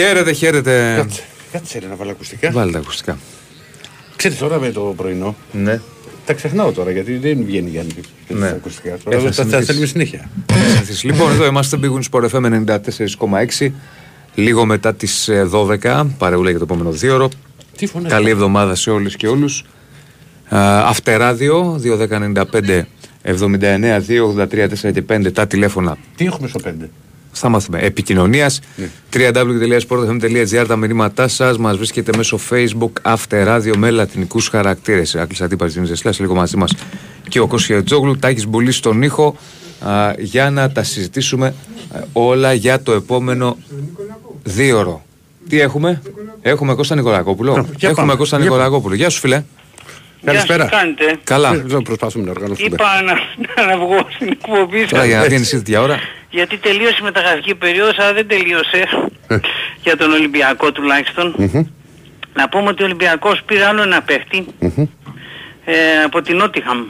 Χαίρετε, χαίρετε. Κάτσε, κάτσε ρε, να βάλω ακουστικά. Βάλτε τα ακουστικά. Ξέρεις τώρα με το πρωινό, Ναι. τα ξεχνάω τώρα γιατί δεν βγαίνει για να Ναι. τα ακουστικά. Τώρα Ε, θα θα, θα, θα συνηθίσεις. στέλνουμε συνέχεια. Συνηθίσει. λοιπόν, εδώ είμαστε Big Win Sport FM 94,6. Λίγο μετά τις 12, παρεούλα για το επόμενο δύο ώρο. Τι φωνές. Καλή εβδομάδα σε όλους και όλους. Αυτεράδιο 2.195 79 283 4 και 5 τα τηλέφωνα Τι έχουμε στο 5. Θα μάθουμε επικοινωνίας. Ναι. www.sportfm.gr τα μηνύματά σας. Μας βρίσκεται μέσω Facebook Αυτεράδιο με λατινικούς χαρακτήρες. Άκλεισα τι παρτινή ζεσλάς. Λίγο μαζί μας και ο Κώσια Τζόγλου. Τάκης Μπουλής στον ήχο. α, για να τα συζητήσουμε α, όλα για το επόμενο δίωρο. Τι έχουμε, Έχουμε Κώστα Νικολακόπουλο. για Έχουμε πάμε, Κώστα για Νικολακόπουλο. Γεια σου, φιλέ. Καλησπέρα. Γεια σας, τι κάνετε; Καλά. Δεν προσπαθούμε να οργανώσουμε. Είπα να, να βγω στην εκπομπή Τώρα σας, για να βγαίνεις εσύ τέτοια ώρα. γιατί τελείωσε η μεταγραφική περίοδος, αλλά δεν τελείωσε Ε. για τον Ολυμπιακό τουλάχιστον. Να πούμε ότι ο Ολυμπιακός πήρε άλλο ένα παίχτη ε, από την Νότιχαμ.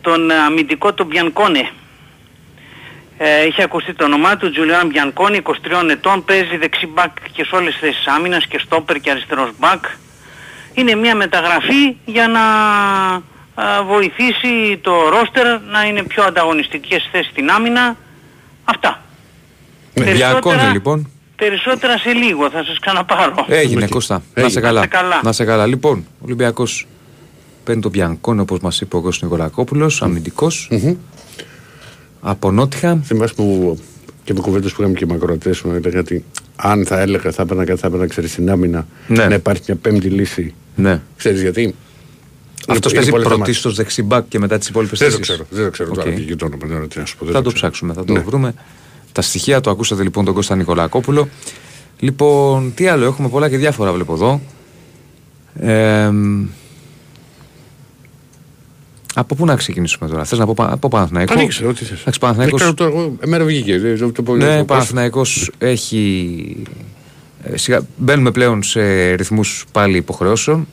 Τον ε, αμυντικό τον Μπιανκόνε. Ε, είχε ακουστεί το όνομά του, Τζουλιάν Μπιανκόνε, 23 ετών, παίζει δεξί μπακ και σε όλες τις θέσεις άμυνας και στόπερ και αριστερός μπακ. Είναι μια μεταγραφή για να α, βοηθήσει το roster να είναι πιο ανταγωνιστικές θέσεις στην άμυνα. Αυτά. Περισσότερα- Ντιακόν λοιπόν. Περισσότερα σε λίγο θα σας ξαναπάρω. Έγινε Οκ. Κώστα. Να Έγινε. σε καλά. Να 'σαι καλά. Να 'σαι καλά. Λοιπόν, ο Ολυμπιακός παίρνει τον Ντιανκόν όπως μας είπε ο Κώστας Νικολακόπουλος, αμυντικός. Από Νότιγχαμ. Θυμάσαι που και με κουβέντες που είχαμε και με ακροατές μου έλεγα ότι αν θα έλεγα θα έπαιρνα κάτι, θα έπαιρνα ξέρεις στην άμυνα Ναι. να υπάρχει μια πέμπτη λύση. Ναι. Ξέρεις γιατί; Αυτός είναι παίζει πολύ θέμα. πρωτίστως δεξί μπακ και μετά τις υπόλοιπες Δεν το ξέρω. Δεν το ξέρω Οκ. τώρα. Βγήκε το όνομα. δεν ξέρω τι να σου πω, δεν Θα το ξέρω. ψάξουμε, θα το Ναι. βρούμε. Τα στοιχεία το ακούσατε λοιπόν τον Κώστα Νικολακόπουλο. Λοιπόν, τι άλλο, έχουμε πολλά και διάφορα βλέπω εδώ. Ε, μ, από πού να ξεκινήσουμε τώρα, θες να πω πα- από Παναθηναϊκό; Ανοίξε, ό,τι θες. Εντάξει, Παναθηναϊκός- Δεν ξέρω τώρα, εγώ- Εμένα βγήκε. δεν ξέρω το πω- Ναι, το ο Παναθηναϊκός έχει. Ε, σιγά, μπαίνουμε πλέον σε ρυθμούς πάλι υποχρεώσεων.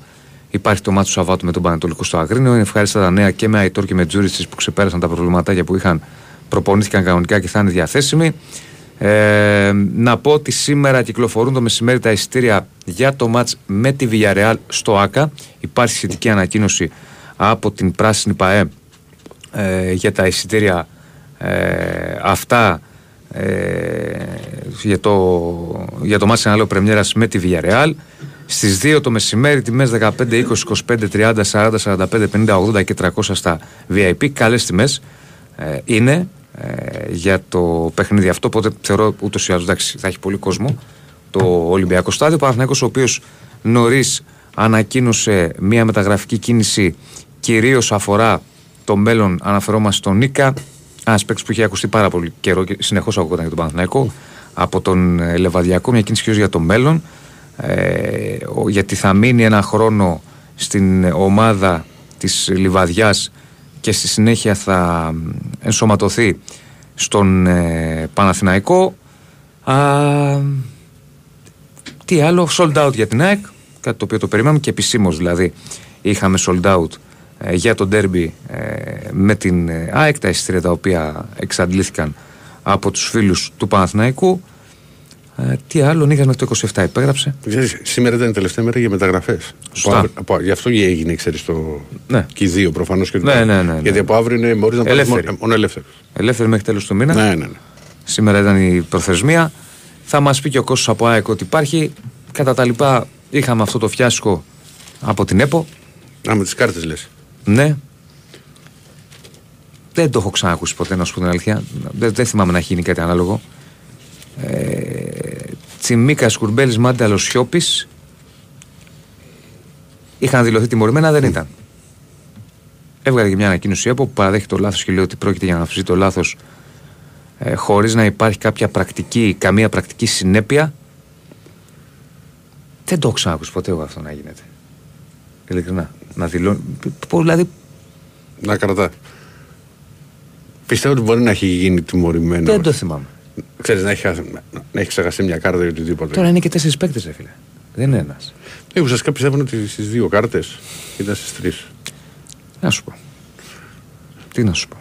Υπάρχει το μάτι του Σαββάτου με τον Πανατολικό στο Αγρίνιο. Είναι ευχάριστα τα νέα και με Αϊτόρ και με Τζούριτσι που ξεπέρασαν τα προβληματάκια που είχαν, προπονήθηκαν κανονικά και θα είναι διαθέσιμοι. Ε, να πω ότι σήμερα κυκλοφορούν το μεσημέρι τα εισιτήρια για το μάτς με τη Villarreal στο ΆΚΑ. Υπάρχει σχετική ανακοίνωση από την Πράσινη ΠαΕ ε, για τα εισιτήρια ε, αυτά ε, για το, για το μάτς ανάλογο πρεμιέρας με τη Villarreal. Στις 2 το μεσημέρι τιμές 15, 20, 25, 30, 40, 45, 50, 80 και 300 στα VIP καλές τιμές ε, είναι ε, για το παιχνίδι αυτό οπότε θεωρώ ούτως ή άλλως εντάξει, θα έχει πολύ κόσμο το Ολυμπιακό Στάδιο. Παναθηναϊκός ο οποίος νωρίς ανακοίνωσε μια μεταγραφική κίνηση κυρίως αφορά το μέλλον αναφερόμαστε στον Νίκα ένας παίκτης που είχε ακουστεί πάρα πολύ καιρό και συνεχώς ακούγονταν για τον Παναθηναϊκό από τον ε, Λεβαδιακό, μια κίνηση κυρίως για το μέλλον. Ε, ο- γιατί θα μείνει ένα χρόνο στην ομάδα της Λιβαδιάς και στη συνέχεια θα μ, ενσωματωθεί στον ε, Παναθηναϊκό. Α, τι άλλο, sold out για την ΑΕΚ, κάτι το οποίο το περιμέναμε και επισήμως δηλαδή είχαμε sold out ε, για το derby ε, με την ε, ΑΕΚ, τα εισιτήρια τα οποία εξαντλήθηκαν από τους φίλους του Παναθηναϊκού. Ε, τι άλλο, Νίκας μέχρι το 27 υπέγραψε. Ξέρεις, σήμερα ήταν η τελευταία μέρα για μεταγραφές. Σωστά. Γι' αυτό έγινε, ξέρεις το. Ναι. Και οι δύο προφανώς. Ναι, ναι, ναι, ναι. Γιατί από αύριο είναι μπορείς να πάρεις Ελεύθεροι. μόνο, μόνο ελεύθερος. Ελεύθερη μέχρι τέλος του μήνα. Ναι, ναι, ναι. Σήμερα ήταν η προθεσμία. Θα μας πει και ο Κώστας από ΑΕΚ ότι υπάρχει. Κατά τα λοιπά είχαμε αυτό το φιάσκο από την ΕΠΟ. Α, με τις κάρτες λες. Ναι. Δεν το έχω ξανακούσει ποτέ, να σου πω την αλήθεια. Δεν, δεν θυμάμαι να έχει γίνει κάτι ανάλογο. Ε, Τσιμίκα, Κουρμπέλη, Μάνταλος, Σιώπης. Είχαν δηλωθεί τιμωρημένα, δεν ήταν. Έβγαλε και μια ανακοίνωση η ΕΠΟ που παραδέχει το λάθος και λέει ότι πρόκειται για να αυξήσει το λάθος ε, χωρίς να υπάρχει κάποια πρακτική, καμία πρακτική συνέπεια. Δεν το έχω ξανακούσει ποτέ εγώ αυτό να γίνεται. Ειλικρινά. Να δηλώνει. Πω, Δηλαδή Να κρατά. Πιστεύω ότι μπορεί να έχει γίνει τιμωρημένο. δεν το θυμάμαι. Ξέρεις, να έχει, χάσει- να έχει ξεχαστεί μια κάρτα ή οτιδήποτε. Τώρα είναι και τέσσερις παίκτες, ρε φίλε. Δεν είναι ένας. Εγώ ουσιαστικά πιστεύω ότι στις δύο κάρτες ήταν στις τρεις. Να σου πω. Τι να σου πω.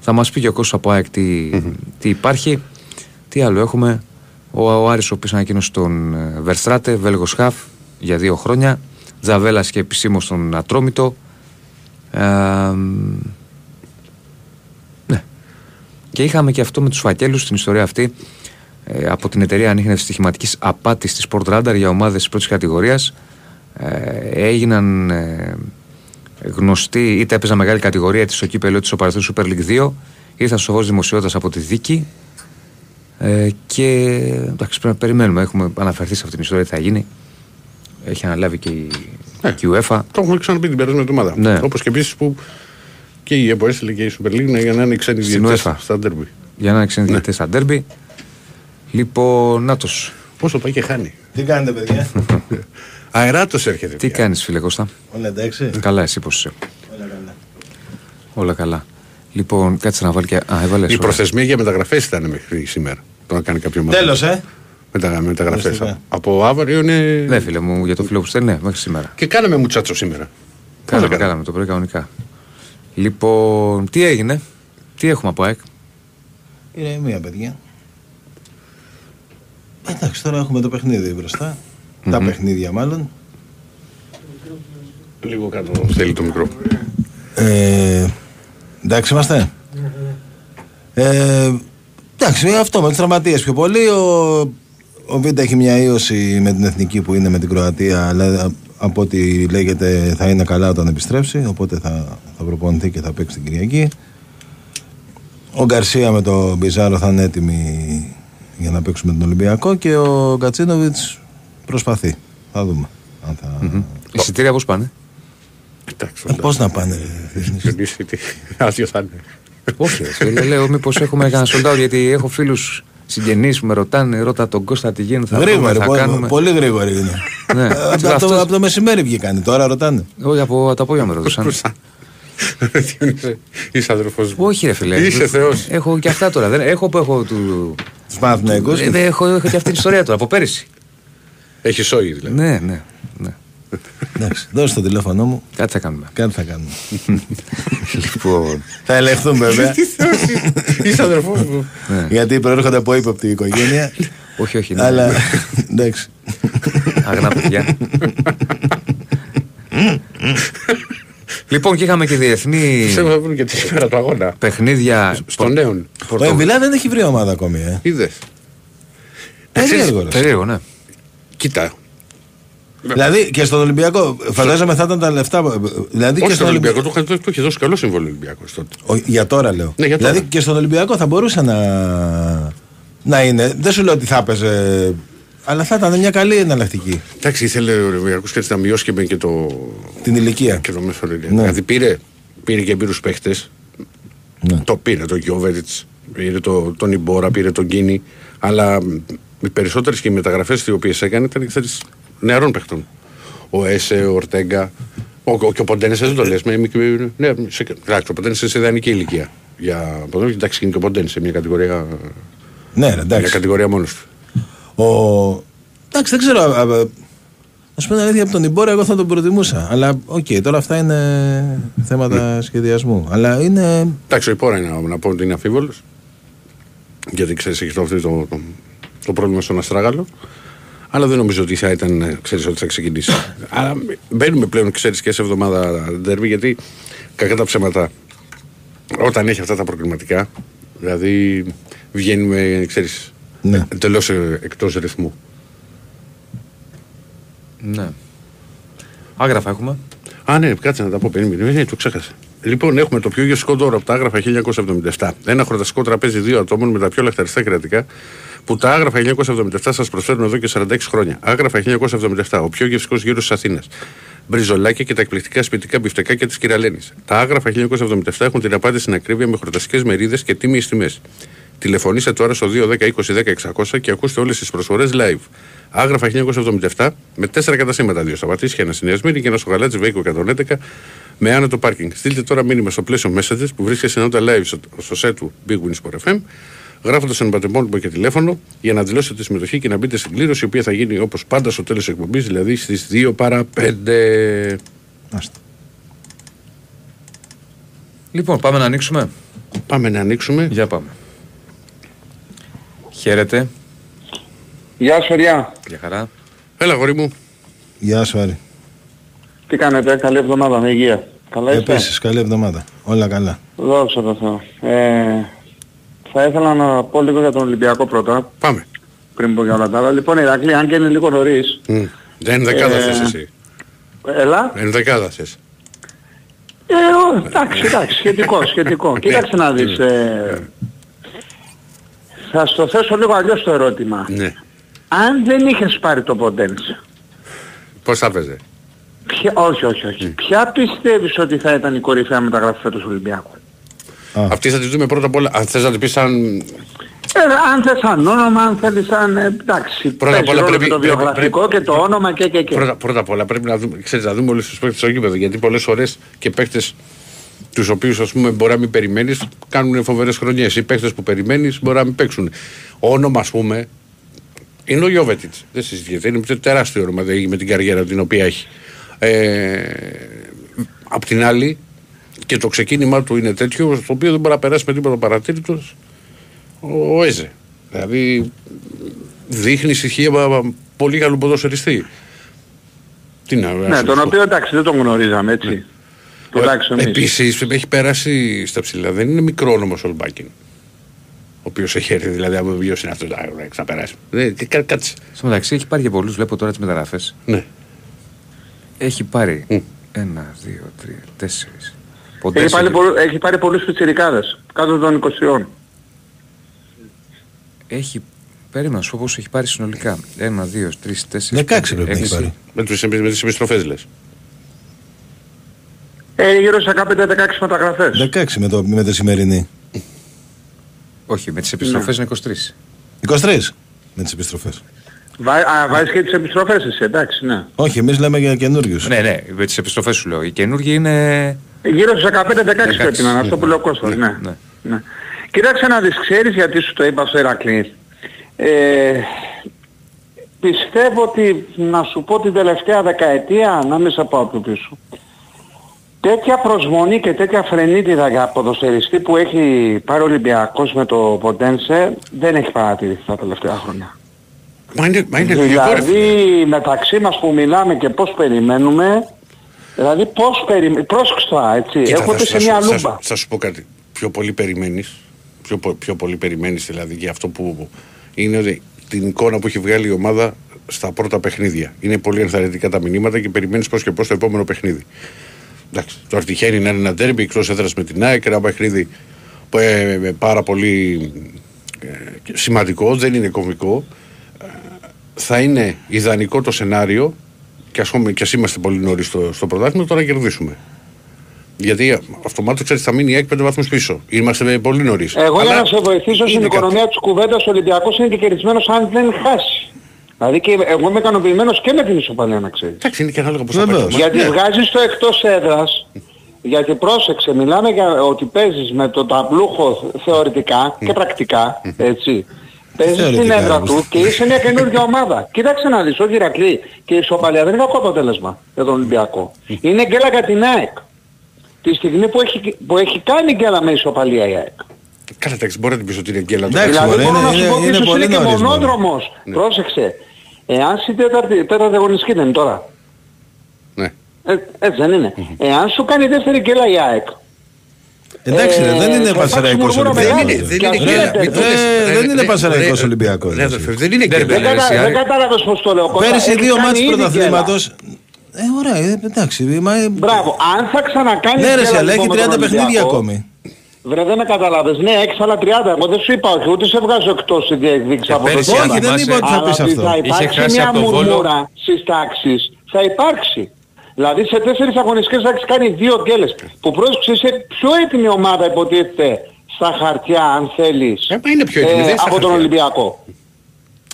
Θα μας πει και ο Κώστας από ΑΕΚ τι, τι υπάρχει. Τι άλλο έχουμε. Ο, ο Άρης ο οποίος ανακοίνωσε τον ε, Βερστράτε, Βέλγος Χαφ για δύο χρόνια. Τζαβέλας και επισήμως στον Ατρόμητο. Ε, ναι. Και είχαμε και αυτό με τους φακέλους στην ιστορία αυτή ε, από την εταιρεία ανείχνευσης στοιχηματικής απάτης της Sport Radar για ομάδες τη πρώτης κατηγορίας. Ε, έγιναν ε, γνωστοί, είτε έπαιζαν μεγάλη κατηγορία, είτε στο κύπελο, είτε στο παρελθόν Super League 2. Ήρθαν στο φω δημοσιότητας από τη δίκη. Ε, και εντάξει, πρέπει να περιμένουμε. Έχουμε αναφερθεί σε αυτή την ιστορία τι θα γίνει. Έχει αναλάβει και η, Ναι. και η UEFA. Το έχουμε ξαναπεί την περασμένη εβδομάδα. Ναι. Όπως και επίσης που και η ΕΠΟ έστειλε και η Super League είναι για να είναι ξένοι Στην διαιτητές UEFA. στα ντέρμπι. Για να εξενδιατέ στα ντέρμπι. Λοιπόν, να Πόσο πάει και χάνει. Τι κάνετε, παιδιά; Αεράτος έρχεται. Τι πια. κάνεις, φίλε Κώστα; Όλα εντάξει; Καλά, εσύ πώς είσαι; Όλα καλά. Όλα καλά. Λοιπόν, κάτσε να βάλει και. Α, έβαλες. Η προθεσμία για μεταγραφές ήταν μέχρι σήμερα. Το να κάνει κάποιο μάτι. Τέλος, ε. Μετα, μεταγραφέ. Οριστικά. Από αύριο είναι. Ναι, φίλε μου, για το φίλο που στέλνει, ναι, μέχρι σήμερα. Και κάναμε μουτσάτσο σήμερα. Κάναμε, κάναμε; κάναμε το πρωί κανονικά. Λοιπόν, τι έγινε, τι έχουμε από ΑΕΚ; Ηρεμία, παιδιά. Εντάξει, τώρα έχουμε το παιχνίδι μπροστά. Τα παιχνίδια μάλλον. Λίγο κάτω θέλει το μικρό. Ε, εντάξει είμαστε. Ε, εντάξει, αυτό με του τραυματίες πιο πολύ. Ο, ο Βίντα έχει μια ίωση με την εθνική που είναι με την Κροατία, αλλά α- από ό,τι λέγεται θα είναι καλά όταν επιστρέψει. Οπότε θα, θα προπονηθεί και θα παίξει την Κυριακή. Ο Γκαρσία με τον Μπιζάρο θα είναι έτοιμοι για να παίξουμε τον Ολυμπιακό και ο Γκατσίνοβιτ προσπαθεί. Θα δούμε. Αν θα... Εισιτήρια πώς πάνε; Εντάξει. Ε, πώς να πάνε, ρε, Διεθνής. Άσιο θα είναι. Όχι, ρε, φίλε, λέω μήπως έχουμε κανένα sold out γιατί έχω φίλους συγγενείς που με ρωτάνε, ρώτα τον Κώστα τι γίνεται, θα, Γρήγορη, πούμε, θα πο- κάνουμε. πολύ γρήγορη είναι. Ναι. Ε, από, το, Αυτός- από το μεσημέρι βγήκαν, τώρα ρωτάνε. Όχι, από το απόγευμα με ρωτήσαν. Είσαι αδερφός μου. Όχι, ρε φίλε. Είσαι Θεός. Έχω και αυτά τώρα. Δεν, έχω που έχω του. Τους Παναθηναϊκούς. Ε, δεν έχω, έχω και αυτή την ιστορία τώρα από πέρυσι. Έχεις σόι δηλαδή. Ναι, ναι. ναι. Εντάξει, δώσε το τηλέφωνό μου, Κάτι θα κάνουμε. κάτι θα κάνουμε. λοιπόν. θα ελεγχθούν βέβαια. Είσαι αδερφός μου. ναι. γιατί προέρχονται από ύποπτη οικογένεια. όχι, όχι. Ναι. αλλά εντάξει. Αγνά παιδιά. λοιπόν, και είχαμε και διεθνή Πιστεύω θα βρουν και τη σήμερα του αγώνα. παιχνίδια. Στο νέον. Ο Εμβιλά δεν έχει βρει ομάδα ακόμη. Ε. Είδες. Περίεργος. ρε. Περίεργο, ναι. Κοίτα. Δηλαδή και στον Ολυμπιακό, φαντάζομαι θα ήταν τα λεφτά. Δηλαδή και Όχι στον στον Ολυμπιακό, Ολυμπιακό. του είχε- του είχε δώσει καλό συμβόλαιο ο Ολυμπιακός τότε. Ο- Για τώρα λέω. Ναι, για τώρα. Δηλαδή και στον Ολυμπιακό θα μπορούσε να, να είναι. Δεν σου λέω ότι θα έπαιζε. Αλλά θα ήταν μια καλή εναλλακτική. Εντάξει, ήθελε ο Ολυμπιακός και να μειώσει και, με και το, Την ηλικία. και το μέσο όρο. Ναι. Δηλαδή πήρε, πήρε και εμπειρούς παίχτες. Ναι. Το πήρε τον Γιώβεριτ, πήρε το, τον Ιμπόρα, πήρε τον Κίνη. Αλλά οι περισσότερες και οι μεταγραφές οι οποίες έκανε ήταν ξέρεις, νεαρών παίχτων. Ο Έσε, ο Ορτέγκα. Ο, ο, και ο Ποντένσε δεν το λες. Ναι, σε, εντάξει, ο Ποντένσε σε ιδανική ηλικία. Για από εδώ, εντάξει, είναι και ο Ποντένσε, μια κατηγορία, Ναι, ρε, μια εντάξει. κατηγορία μόνος του. Ο... Εντάξει, δεν ξέρω. α, α, Να σου πω την αλήθεια από τον Βιμπόρα, εγώ θα τον προτιμούσα. Αλλά οκ, τώρα αυτά είναι θέματα σχεδιασμού. Αλλά είναι. Εντάξει, ο Βιμπόρα είναι να πω ότι είναι αμφίβολος. Γιατί ξέρεις, έχει το, αυτό το, το, το πρόβλημα στον αστράγαλο. Αλλά δεν νομίζω ότι θα ήταν, ε, ξέρεις, ότι θα ξεκινήσει. Αλλά μπαίνουμε πλέον, ξέρεις, και σε εβδομάδα ντέρμπι, γιατί κακά τα ψέματα, όταν έχει αυτά τα προκριματικά, δηλαδή βγαίνουμε, ξέρεις, Ναι. εντελώς εκτός ρυθμού. ναι. Άγραφα έχουμε. Α, ναι, κάτσε να τα πω. Περίμενε, ναι, το ξέχασα. Λοιπόν, έχουμε το πιο γευστικό δώρο από τα άγραφα 1977. Ένα χορταστικό τραπέζι δύο ατόμων με τα πιο λαχταριστά κρεατικά που τα άγραφα 1977 σας προσφέρουν εδώ και 46 χρόνια. Άγραφα 1977, ο πιο γευστικός γύρος της Αθήνας. Μπριζολάκια και τα εκπληκτικά σπιτικά μπιφτεκάκια της κυρα-Λένης. Τα άγραφα 1977 έχουν την απάντηση στην ακρίβεια με χορταστικές μερίδες και τίμιες τιμές. Τηλεφωνήστε τώρα στο 210 20 10 600 και ακούστε όλες τις προσφορές live. Άγραφα 1977 με τέσσερα κατασύμματα. Δύο στα Πατήσια, ένα στη Νέα Σμύρνη και ένα στο Γαλάτσι Βέικο 111 με άνετο πάρκινγκ. Στείλτε τώρα μήνυμα στο πλαίσιο messages που βρίσκεται συνότητα live στο, στο set του Big Win Sport FM γράφοντας ένα πατεμόνιμο και τηλέφωνο για να δηλώσετε τη συμμετοχή και να μπείτε στην κλήρωση η οποία θα γίνει όπως πάντα στο τέλος εκπομπής, δηλαδή στις 2 παρα 5. Άστα. Λοιπόν, πάμε να ανοίξουμε. Πάμε να ανοίξουμε. Για πάμε. Χαίρετε. Γεια σου, Ριά. Για χαρά. Έλα, γόρι μου. Γεια σου Άρη. Τι κάνετε, καλή εβδομάδα με υγεία. Καλά είστε; Επίσης, καλή εβδομάδα. Όλα καλά. Δόξα τω Θεώ. Ε, θα ήθελα να πω λίγο για τον Ολυμπιακό πρώτα, Πάμε. πριν πω για όλα τα άλλα. Λοιπόν, Ηρακλή, αν και είναι λίγο νωρίς, Μμ. Δεν δεκάδας Ε, θες εσύ. έλα. Δεν δεκάδας θες. Ε, ο, εντάξει, εντάξει, σχετικό, σχετικό. Κοίταξε να δεις. Ε, θα στο θέσω λίγο αλλιώς το ερώτημα. Ναι. Αν δεν είχες πάρει το Ποντένσε, Πώς θα παίζε; ποια, όχι, όχι, όχι. Ποια πιστεύεις ότι θα ήταν η κορυφαία μεταγραφή φέτος του Ολυμπιακού; Αυτή θα τη δούμε πρώτα απ' όλα. Αν θες να τη πεις σαν... Ε, αν θες σαν όνομα, αν θέλεις σαν... ε, εντάξει, Πρώτα απ' παίζεις όλα ρόλο πρέπει- και το πρέπει- βιογραφικό πρέπει- και το όνομα και και και. Πρώτα, πρώτα απ' όλα πρέπει να δούμε, ξέρεις, να δούμε όλους τους παίκτες στο γήπεδο. Γιατί πολλές φορές και παίκτες τους οποίους ας πούμε μπορεί να μην περιμένεις κάνουν φοβερές χρονιές. Οι παίκτες που περιμένεις μπορεί να μην παίξουν. Όνομα ας πούμε είναι ο Γιώβετιτς. Δεν συζητιέται. Είναι τε- τεράστιο όνομα δηλαδή, με την καριέρα την οποία έχει. Ε, απ' την άλλη και το ξεκίνημά του είναι τέτοιο στο οποίο δεν μπορεί να περάσει με τίποτα παρατήρητος ο, ο Έζε. Δηλαδή δείχνει στοιχεία πολύ καλού ποδοσφαιριστή. Τι να Ναι, τον οποίο εντάξει δεν τον γνωρίζαμε έτσι. Τουλάχιστον εμείς. Επίσης έχει περάσει στα ψηλά. Δεν είναι μικρό όνομα ο Ολμπάκιν. Ο οποίος έχει έρθει, δηλαδή, από ποιο είναι αυτό, να ξαναπεράσει. Δεν, τι, κα- κάτσε. Στο μεταξύ έχει πάρει και πολλούς, βλέπω τώρα τις μεταγραφές. Ναι. Έχει πάρει Μμ. ένα, δύο, τρία, τέσσερις. Έχει πάρει, πολλού- έχει πάρει πολλούς πιτσιρικάδες, κάτω των 20. Έχει. Περίμενα να σου πω πόσο έχει πάρει συνολικά. Ένα, δύο, τρεις, τέσσερις. 16 πρέπει να έχει πάρει. Με, τους, με τις επιστροφές λες. Ε, γύρω σε 15-16 μεταγραφές. 16 με, το, με τη σημερινή. Όχι, με τις επιστροφές Ναι. είναι 23. 23 με τις επιστροφές. Βά, α, βάζεις και τις επιστροφές εσύ, εντάξει, ναι. Όχι, εμείς λέμε για καινούριους. Ναι, ναι, με τις επιστροφές σου λέω. Οι καινούργοι είναι. Ε, Γύρω στους 15-16 πρέπει να είναι, Ναι, αυτό που λέει ο Κώστας, ναι, ναι. ναι. ναι. Κοίταξε να δεις, ξέρεις γιατί σου το είπα στο Ηρακλής. Ε, πιστεύω ότι, να σου πω την τελευταία δεκαετία, να μην σε πάω πιο πίσω, τέτοια προσμονή και τέτοια φρενίτιδα για ποδοσφαιριστή που έχει πάρει ο Ολυμπιακός με το Ποντένσε δεν έχει παρατηρηθεί τα τελευταία χρόνια. Μα είναι, μα είναι λογικό, ρε φίλε. Δηλαδή μεταξύ μας που μιλάμε και πώς περιμένουμε, δηλαδή πώς περιμένουμε, πρόσεξε τώρα έτσι, Κοίτα, έχω θα πει σου- σε μια θα σου- λούμπα. Θα, θα σου πω κάτι. Πιο πολύ περιμένεις. Πιο, πο- πιο πολύ περιμένεις δηλαδή για αυτό που είναι ότι την εικόνα που έχει βγάλει η ομάδα στα πρώτα παιχνίδια. Είναι πολύ ενθαρρυντικά τα μηνύματα και περιμένεις πώς και πώς το επόμενο παιχνίδι. Εντάξει, το αρτυχαίνει να είναι ένα τέρμπι εκτός έδρας με την ΑΕΚ, ένα παιχνίδι που, ε, ε, πάρα πολύ ε, σημαντικό, δεν είναι κομβικό. Ε, θα είναι ιδανικό το σενάριο και ας, πούμε, και ας είμαστε πολύ νωρίς στο, στο πρωτάθλημα, τώρα να κερδίσουμε. Γιατί αυτομάτως ξέρεις θα μείνει η ΑΕΚ πέντε βαθμούς πίσω. Είμαστε πολύ νωρίς. Εγώ για Αλλά να σε βοηθήσω στην είναι οικονομία κάτι. της κουβέντας ο Ολυμπιακός είναι και κερδισμένος αν δεν χάσει. Δηλαδή και εγώ είμαι ικανοποιημένος και με την ισοπαλία να ξέρεις. Εντάξει, είναι και ανάλογα πώς θα Βεβαίως. παίξουμε. Γιατί Ναι. βγάζεις το εκτός έδρας, γιατί πρόσεξε, μιλάμε για ότι παίζεις με το ταμπλούχο θεωρητικά και πρακτικά, έτσι. Παίζεις στην Θεωρητικά, έδρα όμως. του και είσαι μια καινούργια ομάδα. Κοίταξε να δεις, όχι Ηρακλή, και η ισοπαλία δεν είναι κακό αποτέλεσμα για τον Ολυμπιακό. Είναι γκέλα για την ΑΕΚ. Τη στιγμή που έχει, που έχει κάνει γκέλα με ισοπαλία η ΑΕΚ. Καλά, εντάξει, μπορεί να την πεις ότι είναι γκέλα. το Εντάξει, παίξιμο. Δηλαδή μωρέ, μπορώ να είναι- σου πω είναι- ότι είναι ίσως πολύ είναι και νωρίς, μωρέ. μονόδρομος. Πρόσεξε. Εάν στην τέταρτη, τέταρτη αγωνιστική δεν είναι τώρα. Ναι. Ε, έτσι δεν είναι. Εάν σου κάνει δεύτερη γκέλα η ΑΕΚ. Εντάξει, ρε, Ε, δεν είναι θα Πανσεραϊκός υπάρξει μουρμούρα Δεν Ολυμπιακός. μεγάλη. είναι, δεν Και είναι ας γκέλα. λέτε, Μην το ε, λες, δεν ρε, είναι ρε, Πανσεραϊκός ρε, Ολυμπιακός, ρε, ρε, αδερφέ, εσύ. Δεν είναι Δεν γκέλα. Δεν, Ρε, κατα... εσύ, δεν Άρη. κατάλαβες πώς το λέω. Κώστα. Πέρυσι Έχει δύο κάνει μάτς ήδη πρωταθλήματος. Ε, ωραία, ε, εντάξει. Μα, ε, Μπράβο. Αν θα ξανακάνεις ναι, ρε, γκέλα, σε, αλλά έχει λοιπόν, με 30 τον παιχνίδια Ολυμπιακό, ακόμη. Βρε δεν με καταλάβες. Ναι, έχεις άλλα 30. Εγώ δεν σου είπα όχι. Ούτε σε βγάζω εκτός τη διεκδίκηση Ε, από το πέρυσι, θέμα. αν Όχι, δεν θυμάσαι, είπα ότι θα Αλλά πεις ότι αυτό. θα Είχε υπάρξει χάσει μια από το Βόλο. μουρμούρα στις τάξεις. Θα υπάρξει. Δηλαδή σε τέσσερις αγωνιστικές θα έχεις κάνει δύο γκέλες. Που πρόσεξε είσαι πιο έτοιμη ομάδα υποτίθεται στα χαρτιά αν θέλεις Ε, μα είναι πιο έτοιμη, δεν είναι στα από τον χαρτιά. Ολυμπιακό.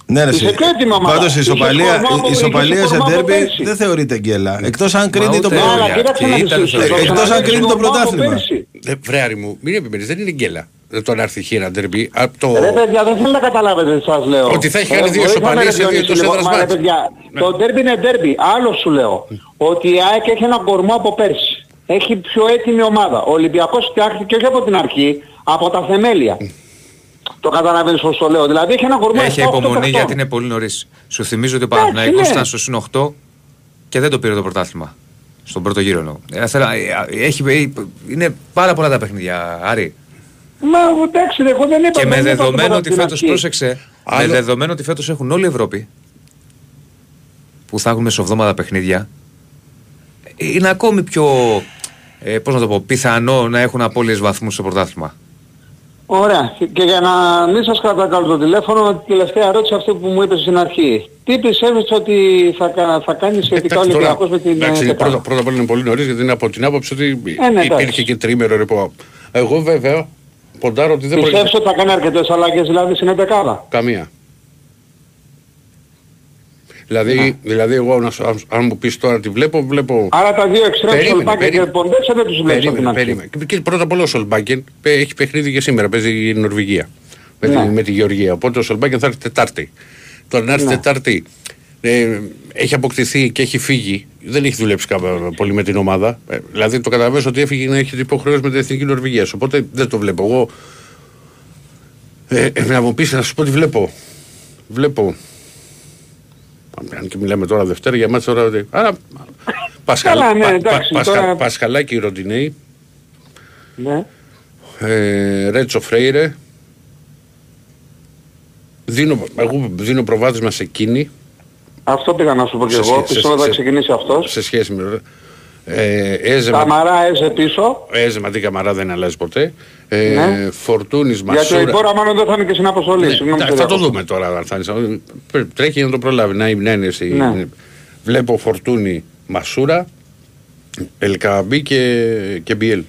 Ναι, ρε, Είσαι εσύ. πιο έτοιμη ομάδα. Πάντως η Είχες ισοπαλία, κορμό από- η ισοπαλία είχες σε κορμό από ντέρμπι πέρσι. δεν θεωρείται γκέλα. Εκτός αν Μα κρίνει το ούτε- Ναι, αλλά πρωτάθλημα. κοίταξε και να ήταν δεις. στο- το Εκτός ξαναλέω, αν κρίνει το κορμό από πρωτάθλημα. πέρσι. Ε, Βρε Άρη μου, μην επιμένεις, δεν είναι γκέλα. Ε, Το να έρθει χείρα ντερμπι. απ' το- Ρε παιδιά, δεν θέλω να καταλάβετε τι σας λέω. Ότι θα έχει κάνει δύο βοήθαμε, ισοπαλίες ρε, σε δύο Διονύση, εκτός λοιπόν. έδρας Μα, ρε, μάτς. παιδιά, Ναι. Το ντέρμπι είναι ντέρμπι. Άλλο σου λέω. Ότι η ΑΕΚ έχει έναν κορμό από πέρσι. Έχει πιο έτοιμη ομάδα. Ο Ολυμπιακός φτιάχτηκε όχι από την αρχή, από τα θεμέλια. Το καταλαβαίνεις πώς το λέω. Δηλαδή έχει ένα κορμό Έχει 7-8 υπομονή παιχτών. γιατί είναι πολύ νωρίς. Σου θυμίζω ότι ο Εντάξει, Παναθηναϊκός ναι. ήταν στο συν 8 και δεν το πήρε το πρωτάθλημα. Στον πρώτο γύρο εννοώ. Ε, θέλω- ε, Έχει, ε, είναι πάρα πολλά τα παιχνίδια, Άρη. Μα εντάξει, εγώ δεν είπα. Και με δεν είπα δεδομένο τίποτα ότι από την φέτος αρχή. πρόσεξε, με Άλλο- δεδομένο ότι φέτος έχουν όλη η Ευρώπη που θα έχουν μεσοβδόμαδα παιχνίδια, είναι ακόμη πιο. Ε, πώς να το πω, πιθανό να έχουν απώλειες βαθμούς στο πρωτάθλημα. Ωραία. Και για να μην σας κατακαλώ το τηλέφωνο, τελευταία ερώτηση αυτή που μου είπες στην αρχή. Τι πιστεύεις ότι θα, κα- θα κάνεις σχετικά ο Εντάξει, τώρα, Ολυμπιακός με την εντάξει, ε, πρώτα, Τετάρτη. πρώτα απ' όλα είναι πολύ νωρίς γιατί είναι από την άποψη ότι Ε, ναι, εντάξει. υπήρχε και τρίμερο ρεπό. Εγώ βέβαια ποντάρω ότι δεν Πιστεύεις πρόκειται ότι θα κάνει αρκετές αλλαγές δηλαδή στην 11 καμία. Δηλαδή, δηλαδή εγώ να σου- αν, αν μου πεις τώρα τι βλέπω, βλέπω... Άρα τα δύο εξτρέμ Περίμενε, Σολμπάκεν και περίμενε. Ποντέξα δεν τους βλέπεις από την Περίμενε, αρχή. περίμενε. Και- Και πρώτα απ' όλα ο Σολμπάκεν πέ- έχει παιχνίδι και σήμερα, παίζει η Νορβηγία. Με, Ναι. τη, με τη Γεωργία. Οπότε ο Σολμπάκεν θα έρθει Τετάρτη. Τώρα να έρθει Ναι. Τετάρτη ε, έχει αποκτηθεί και έχει φύγει. Δεν έχει δουλέψει κα- πολύ με την ομάδα. Ε, δηλαδή το καταλαβαίνω ότι έφυγε να έχει υποχρεώσεις με την εθνική Νορβηγία. Οπότε δεν το βλέπω. Εγώ ε, ε, να μου πεις να σου πω τι βλέπω. Βλέπω. Αν και μιλάμε τώρα Δευτέρα, για μάτια τώρα. ότι- Άρα. Πασχαλ, Καλά, ναι, πα- εντάξει, πα- Πασχα- τώρα- Πασχαλάκη Ροντινέη, Ναι. ε, Ρέτσο Φρέιρε. Δίνω, εγώ δίνω προβάδισμα σε εκείνη Αυτό πήγα να σου πω και Σε εγώ. σχέ- σε- Πιστεύω θα σε- ξεκινήσει αυτός. σε σχέση με. Ε, Έζεμα, Καμαρά έζε πίσω. Έζεμα τι καμαρά δεν αλλάζει ποτέ. Ε, Ναι. Φορτούνης Γιατί ο Μασούρα. Ιμπόρα μάλλον δεν θα είναι και στην αποστολή. Ναι, Συγγνώμη, θα- σε θα το διακόπτω. δούμε τώρα. αν θα είναι. Πρέ- Τρέχει να το προλάβει. Να, είναι- να είναι στη- Ναι. Βλέπω Φορτούνη Μασούρα, Ελκαμπή και, και Μπιέλ.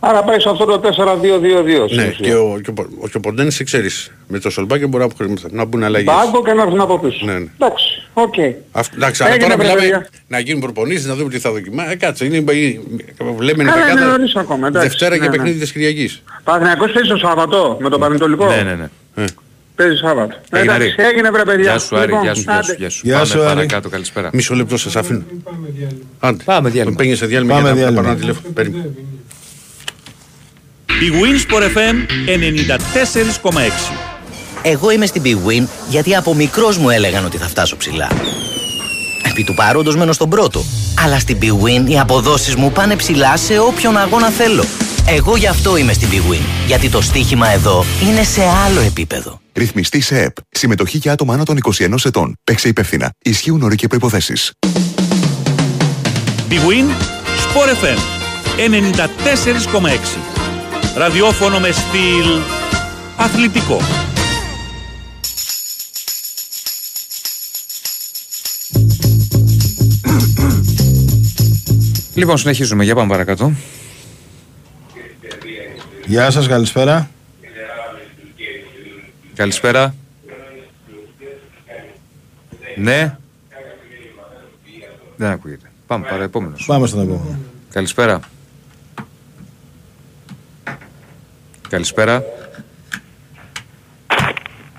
Άρα πάει σε αυτό το 4-2-2-2. στην Ναι, ουσία. και ο, και ο, ο, και ο Ποντένης ξέρεις, με το Σολμπάκη μπορεί να, αποκρι- να μπουν αλλαγές. Μπάγκο και να έρθουν από πίσω. Ναι, ναι. Εντάξει, οκ. Αυτό, εντάξει, αλλά Έγινε, τώρα βρε, μιλάμε παιδιά. να γίνουν προπονήσεις, να δούμε τι θα δοκιμάσει. Ε, κάτσε, είναι, είναι, λέμε είναι Καλά, είναι πεκάτα νωρίς ακόμα, εντάξει, Δευτέρα ναι, και ναι. παιχνίδι της Κυριακής. Παναθηναϊκός παίζει το Σάββατο με τον Πανετολικό; Ναι, ναι, ναι. Ε. Παίζει Σάββατο. Έγινε, Εντάξει, Άρη. έγινε βρε παιδιά. Γεια σου, Άρη, Λοιπόν, γεια σου, γεια σου, άντε. γεια σου. Γεια Πάμε σου, Άρη. παρακάτω, καλησπέρα. Μισό λεπτό σας αφήνω. Άντε. Πάμε διάλειμμα. Πήγαινε σε διάλειμμα Πάμε για να- να διάλειμμα. πάρω ένα τηλέφωνο. Περίμενε. Η Winsport FM 94,6. Εγώ είμαι στην Big Win γιατί από μικρός μου έλεγαν ότι θα φτάσω ψηλά. Επί του παρόντος μένω στον πρώτο. Αλλά στην Big Win οι αποδόσεις μου πάνε ψηλά σε όποιον αγώνα θέλω. Εγώ γι' αυτό είμαι στην Big Win. Γιατί το στοίχημα εδώ είναι σε άλλο επίπεδο. Ρυθμιστή σε ΕΠ. Συμμετοχή για άτομα άνω των 21 ετών. Παίξε υπεύθυνα. Ισχύουν όροι και προποθέσει. Big Win Sport FM 94,6. Ραδιόφωνο με στυλ αθλητικό. Λοιπόν, συνεχίζουμε. Για πάμε παρακάτω. Γεια σας, καλησπέρα. Καλησπέρα. Ναι. Δεν ακούγεται. Πάμε παρά επόμενος. Πάμε στον επόμενο. Καλησπέρα. Καλησπέρα.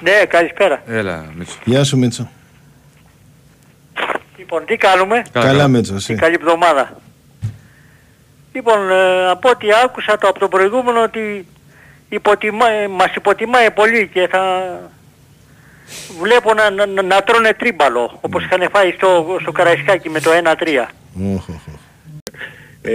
Ναι, καλησπέρα. Έλα, Μίτσο. Γεια σου Μίτσο. Λοιπόν, τι κάνουμε; Καλά Μίτσο, εσύ. Καλή εβδομάδα. Λοιπόν, ε, από ό,τι άκουσα το από το προηγούμενο ότι υποτιμά, ε, μας υποτιμάει πολύ και θα βλέπω να, να, να- να τρώνε τρίμπαλο όπως είχαν φάει στο, στο Καραϊσκάκι με το 1-3. Οχ, οχ, οχ. Ε,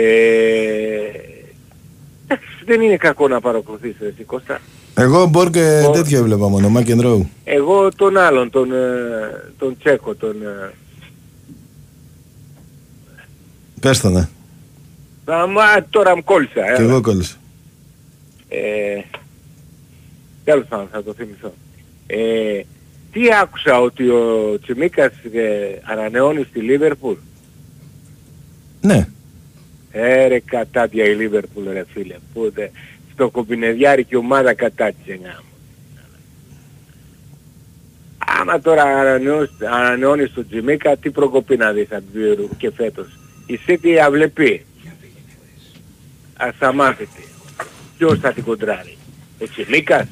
δεν είναι κακό να παρακολουθείς εσύ Κώστα. Εγώ μπορ και Μπορ. τέτοιο έβλεπα μόνο, Μάκ and Row. Εγώ τον άλλον, τον, ε, τον Τσέκο, τον... ε, Πες το ναι. Α, μα, τώρα μου κόλλησα. Και έλα. εγώ κόλλησα. Ε, τέλος πάντων θα το θυμηθώ. Ε, τι άκουσα ότι ο Τσιμίκας ε, ανανεώνει στη Λίβερπουλ; Ναι. Έρε κατάτια η Λίβερπουλ ρε φίλε. Που δε, στο κομπινεδιάρικη ομάδα κατάτησε γάμο. Άμα τώρα ανανεώσεις- ανανεώνεις τον Τζιμίκα, τι προκοπή να δεις από την και φέτος. Η City αυλεπή. Ασταμάτητη. Ποιος θα την κοντράρει. Ο Τσιμίκας.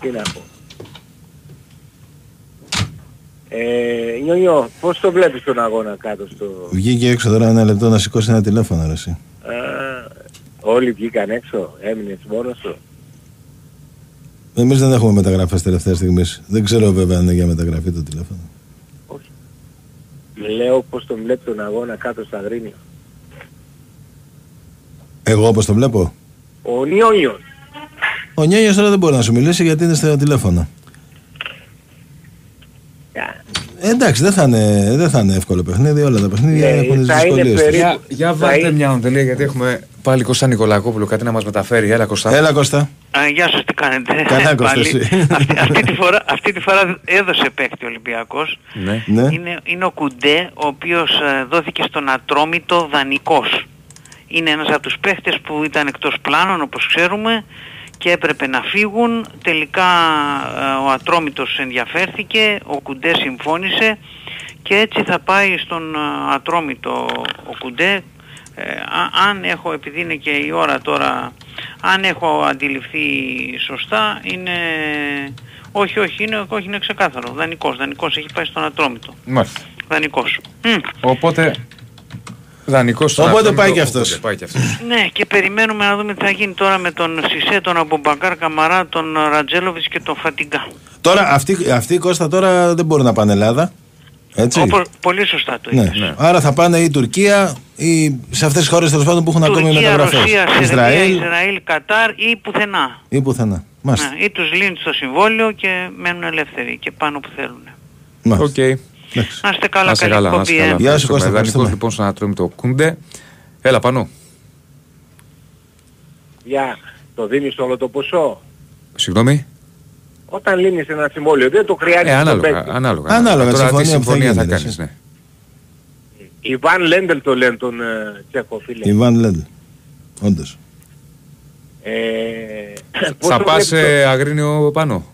Τι να πω. Ε, Νιονιό, πώς το βλέπεις τον αγώνα κάτω στο... Βγήκε έξω τώρα ένα λεπτό να σηκώσει ένα τηλέφωνο ρε εσύ. Α, όλοι βγήκαν έξω, έμεινες μόνος σου. Εμείς δεν έχουμε μεταγραφές τελευταία στιγμής. Δεν ξέρω βέβαια αν είναι για μεταγραφή το τηλέφωνο. Λέω πώς τον βλέπεις τον αγώνα κάτω στα Αγρίνια. Εγώ όπως το βλέπω; Ο Νιόνιος. Ο Νιόνιος τώρα δεν μπορεί να σου μιλήσει γιατί είναι στο τηλέφωνο. Ε, εντάξει, δεν θα, είναι, δεν θα είναι εύκολο παιχνίδι. Όλα τα παιχνίδια Ναι, έχουν τις θα είναι δυσκολίες περίπου- Για, για Θα βάλτε είναι- μια οντελεία γιατί έχουμε πάλι Κώστα Νικολακόπουλο κάτι να μας μεταφέρει. Έλα Κώστα. Έλα Κώστα. Α, γεια σας, τι κάνετε; Καλά, Κώστα, Πάλι. εσύ. αυτή, αυτή, τη φορά, αυτή τη φορά έδωσε παίκτη ο Ολυμπιακός. Ναι. Ναι. Είναι, είναι ο Κουντέ, ο οποίος ε, δόθηκε στον Ατρόμητο δανεικός. Είναι ένας από τους παίχτες που ήταν εκτός πλάνων, όπως ξέρουμε, και έπρεπε να φύγουν. Τελικά ε, ο Ατρόμητος ενδιαφέρθηκε, ο Κουντέ συμφώνησε και έτσι θα πάει στον ε, Ατρόμητο ο Κουντέ. Ε, α- αν έχω, επειδή είναι και η ώρα τώρα, αν έχω αντιληφθεί σωστά, είναι... Όχι, όχι, είναι, όχι, είναι ξεκάθαρο. Δανεικός, δανεικός έχει πάει στον Ατρόμητο. Μάλιστα. Δανεικός. Μμ. Οπότε. Δανεικός Οπότε πάει και αυτός. Πάει και αυτός. Ναι, και περιμένουμε να δούμε τι θα γίνει τώρα με τον Σισε, τον Αμπομπακάρ Καμαρά, τον Ρατζέλοβιτς και τον Φατιγκά. Τώρα αυτοί, αυτοί Κώστα τώρα δεν μπορούν να πάνε Ελλάδα. Έτσι; Όπως, πολύ σωστά το Ναι. είπες. Άρα θα πάνε ή Τουρκία ή σε αυτές τις χώρες τέλος πάντων που έχουν ακόμη Τουρκία, μεταγραφές. Ρωσία, Σερβία, Ισραήλ Ισραήλ, Κατάρ ή πουθενά. ή πουθενά. Μάλιστα. Ναι, ή τους λύνει στο συμβόλαιο και μένουν ελεύθεροι και πάνε όπου θέλουν. Μάλιστα. Οκ. Εντάξει. Να είστε καλά, Να είσαι καλή καλά, να εκπομπή. είσαι ε. καλά. Γεια σου, Κώστα, Δανεικός ευχαριστούμε. λοιπόν στον Ατρόμητο Κούντε. Έλα πάνω. Για το δίνεις όλο το ποσό; Συγγνώμη. Όταν λύνεις ένα συμβόλαιο δεν το χρειάζεται Ε, στον ανάλογα. παίκτη. Ανάλογα. Ανάλογα, Τώρα τι συμφωνία που θα συμφωνία θα γίνει, κάνεις, ρε, ναι. Η Βαν Λέντελ το λένε τον ε, Τσέχο φίλε. Η Βαν Λέντ. Όντως. Ε, πώς Θα το πας βλέπεις το- ε, αγρίνιο πάνω.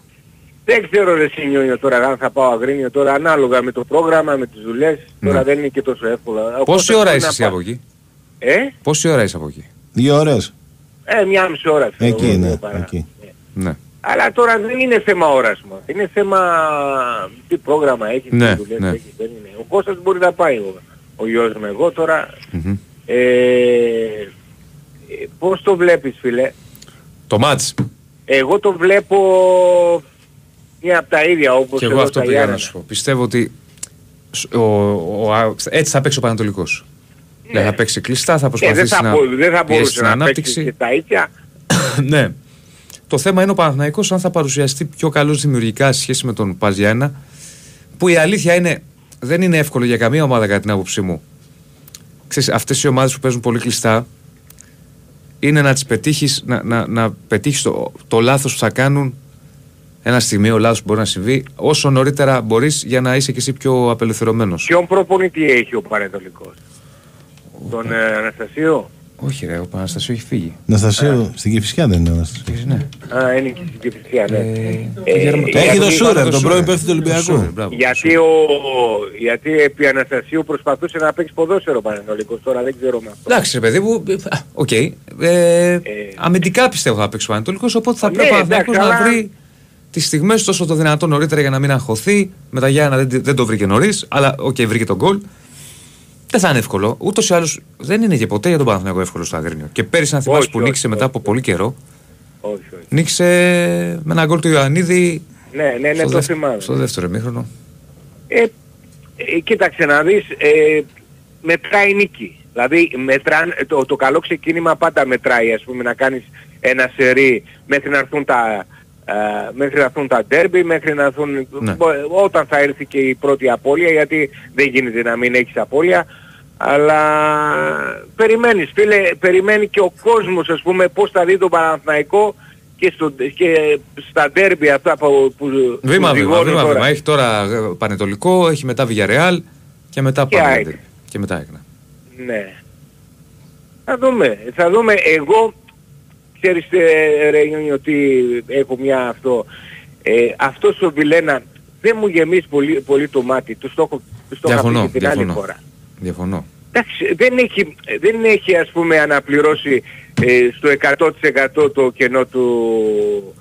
Δεν ξέρω ρε Σινιόνιο τώρα αν θα πάω Αγρίνιο τώρα ανάλογα με το πρόγραμμα, με τις δουλειές. Τώρα Ναι. δεν είναι και τόσο εύκολο. Ο Πόση Κώστας ώρα μπορεί είσαι να Ναι. εσύ πάει. από εκεί; Ε, Πόση ώρα είσαι από εκεί; Δύο ώρες. ε, μια μισή ώρα. ξέρω Εκεί εγώ, είναι. δύο παρά. Εκεί. Ναι. Αλλά τώρα δεν είναι θέμα ώρας μου. Είναι θέμα τι πρόγραμμα έχει, Ναι, τι δουλειές ναι. έχει. Δεν είναι. Ο Κώστας μπορεί να πάει ο, ο γιος μου. Εγώ τώρα Μμμ. ε, ε, πώς το βλέπεις φίλε; Το μάτς. Εγώ το βλέπω μία από τα ίδια όπως Και εγώ εδώ αυτό στα πήγα να Γιάννενα. σου πω. Πιστεύω ότι σ- ο, ο, α- έτσι θα παίξει ο Πανατολικός. Δηλαδή θα παίξει κλειστά, θα Ε, δεν προσπαθήσει θα, να μπο- δεν θα πιέσει μπορούσε την να ανάπτυξη. παίξει και τα ίδια. ναι. Το θέμα είναι ο Παναθηναϊκός αν θα παρουσιαστεί πιο καλός δημιουργικά σε σχέση με τον Παζιάννα που η αλήθεια είναι δεν είναι εύκολο για καμία ομάδα κατά την άποψή μου. Ξέρεις, αυτές οι ομάδες που παίζουν πολύ κλειστά είναι να τις πετύχεις, να, να, να πετύχεις το, το λάθος που θα κάνουν ένα στιγμιαίο λάθος που μπορεί να συμβεί όσο νωρίτερα μπορείς για να είσαι και εσύ πιο απελευθερωμένος. Ποιον προπονητή έχει ο Παναιτωλικός; Τον ε, Αναστασίου; Όχι ρε, ο Αναστασίου έχει φύγει. Αναστασίου, στην Κηφισιά δεν είναι ο Αναστασίου. Ναι. Α, είναι και στην Κηφισιά, ναι. Ε, Ε, Γερμα- ε, Έχει γιατί- το Σούρερ, το τον Σούρερ. πρώην παίκτη του Το Ολυμπιακού. Σούρερ, μπράβο, το Γιατί, Σούρερ. ο, γιατί επί Αναστασίου προσπαθούσε να παίξει ποδόσφαιρο Παναιτωλικός. Τώρα δεν ξέρω με αυτό. Εντάξει, ρε παιδί μου, ε, α, οκ. Ε, αμυντικά πιστεύω θα παίξει ο Πανατολικός, οπότε θα Ναι, πρέπει ο Παναθηναϊκός να εντάξει, αλλά- βρει τις στιγμές τόσο το δυνατό νωρίτερα για να μην αγχωθεί. Με τα Γιάννενα δεν, δεν το βρήκε νωρίς, αλλά οκ, βρήκε τον γκολ. Δεν θα είναι εύκολο. Ούτως ή άλλως δεν είναι και ποτέ για τον Παναθηναϊκό εύκολο στο Αγρίνιο. Και πέρυσι, να θυμάσαι Όχι, που όχι, νίκησε μετά όχι, από πολύ καιρό, Όχι, όχι. νίκησε με ένα γκολ του Ιωαννίδη Ναι, ναι, ναι, στο, το δεύ- θυμάμαι. στο δεύτερο ημίχρονο. Ε, ε, κοίταξε να δεις, ε, μετράει η νίκη. Δηλαδή μετράν, το, το καλό ξεκίνημα πάντα μετράει, ας πούμε, να κάνεις ένα σερί μέχρι να έρθουν τα, ε, μέχρι να έρθουν τα ντέρμπι, μέχρι να έρθουν, Ναι. μπο- όταν θα έρθει και η πρώτη απώλεια, γιατί δεν γίνεται να μην έχεις απώλεια. Αλλά περιμένεις φίλε, περιμένει και ο κόσμος ας πούμε πώς θα δει τον Παναθηναϊκό και, στο, και στα ντέρμπι αυτά που, που, Βήμα, που βήμα, ζυγώνουν βήμα, τώρα. βήμα. Έχει τώρα ε, Πανετολικό, έχει μετά Villarreal και μετά Και Πανετολικό. ΑΕΚ. Και μετά ΑΕΚ, ναι. Ναι. Θα δούμε. Θα δούμε. Εγώ, ξέρεις ε, ρε Ιόνι, ότι έχω μια αυτό. Ε, αυτός ο Βιλένα δεν μου γεμίζει πολύ, πολύ το μάτι. Τους το έχω, τους το είχα πει Διαφωνώ, και την άλλη διαφωνώ. φορά. Διαφωνώ. Εντάξει, δεν έχει, δεν έχει ας πούμε αναπληρώσει ε, στο 100% το κενό του,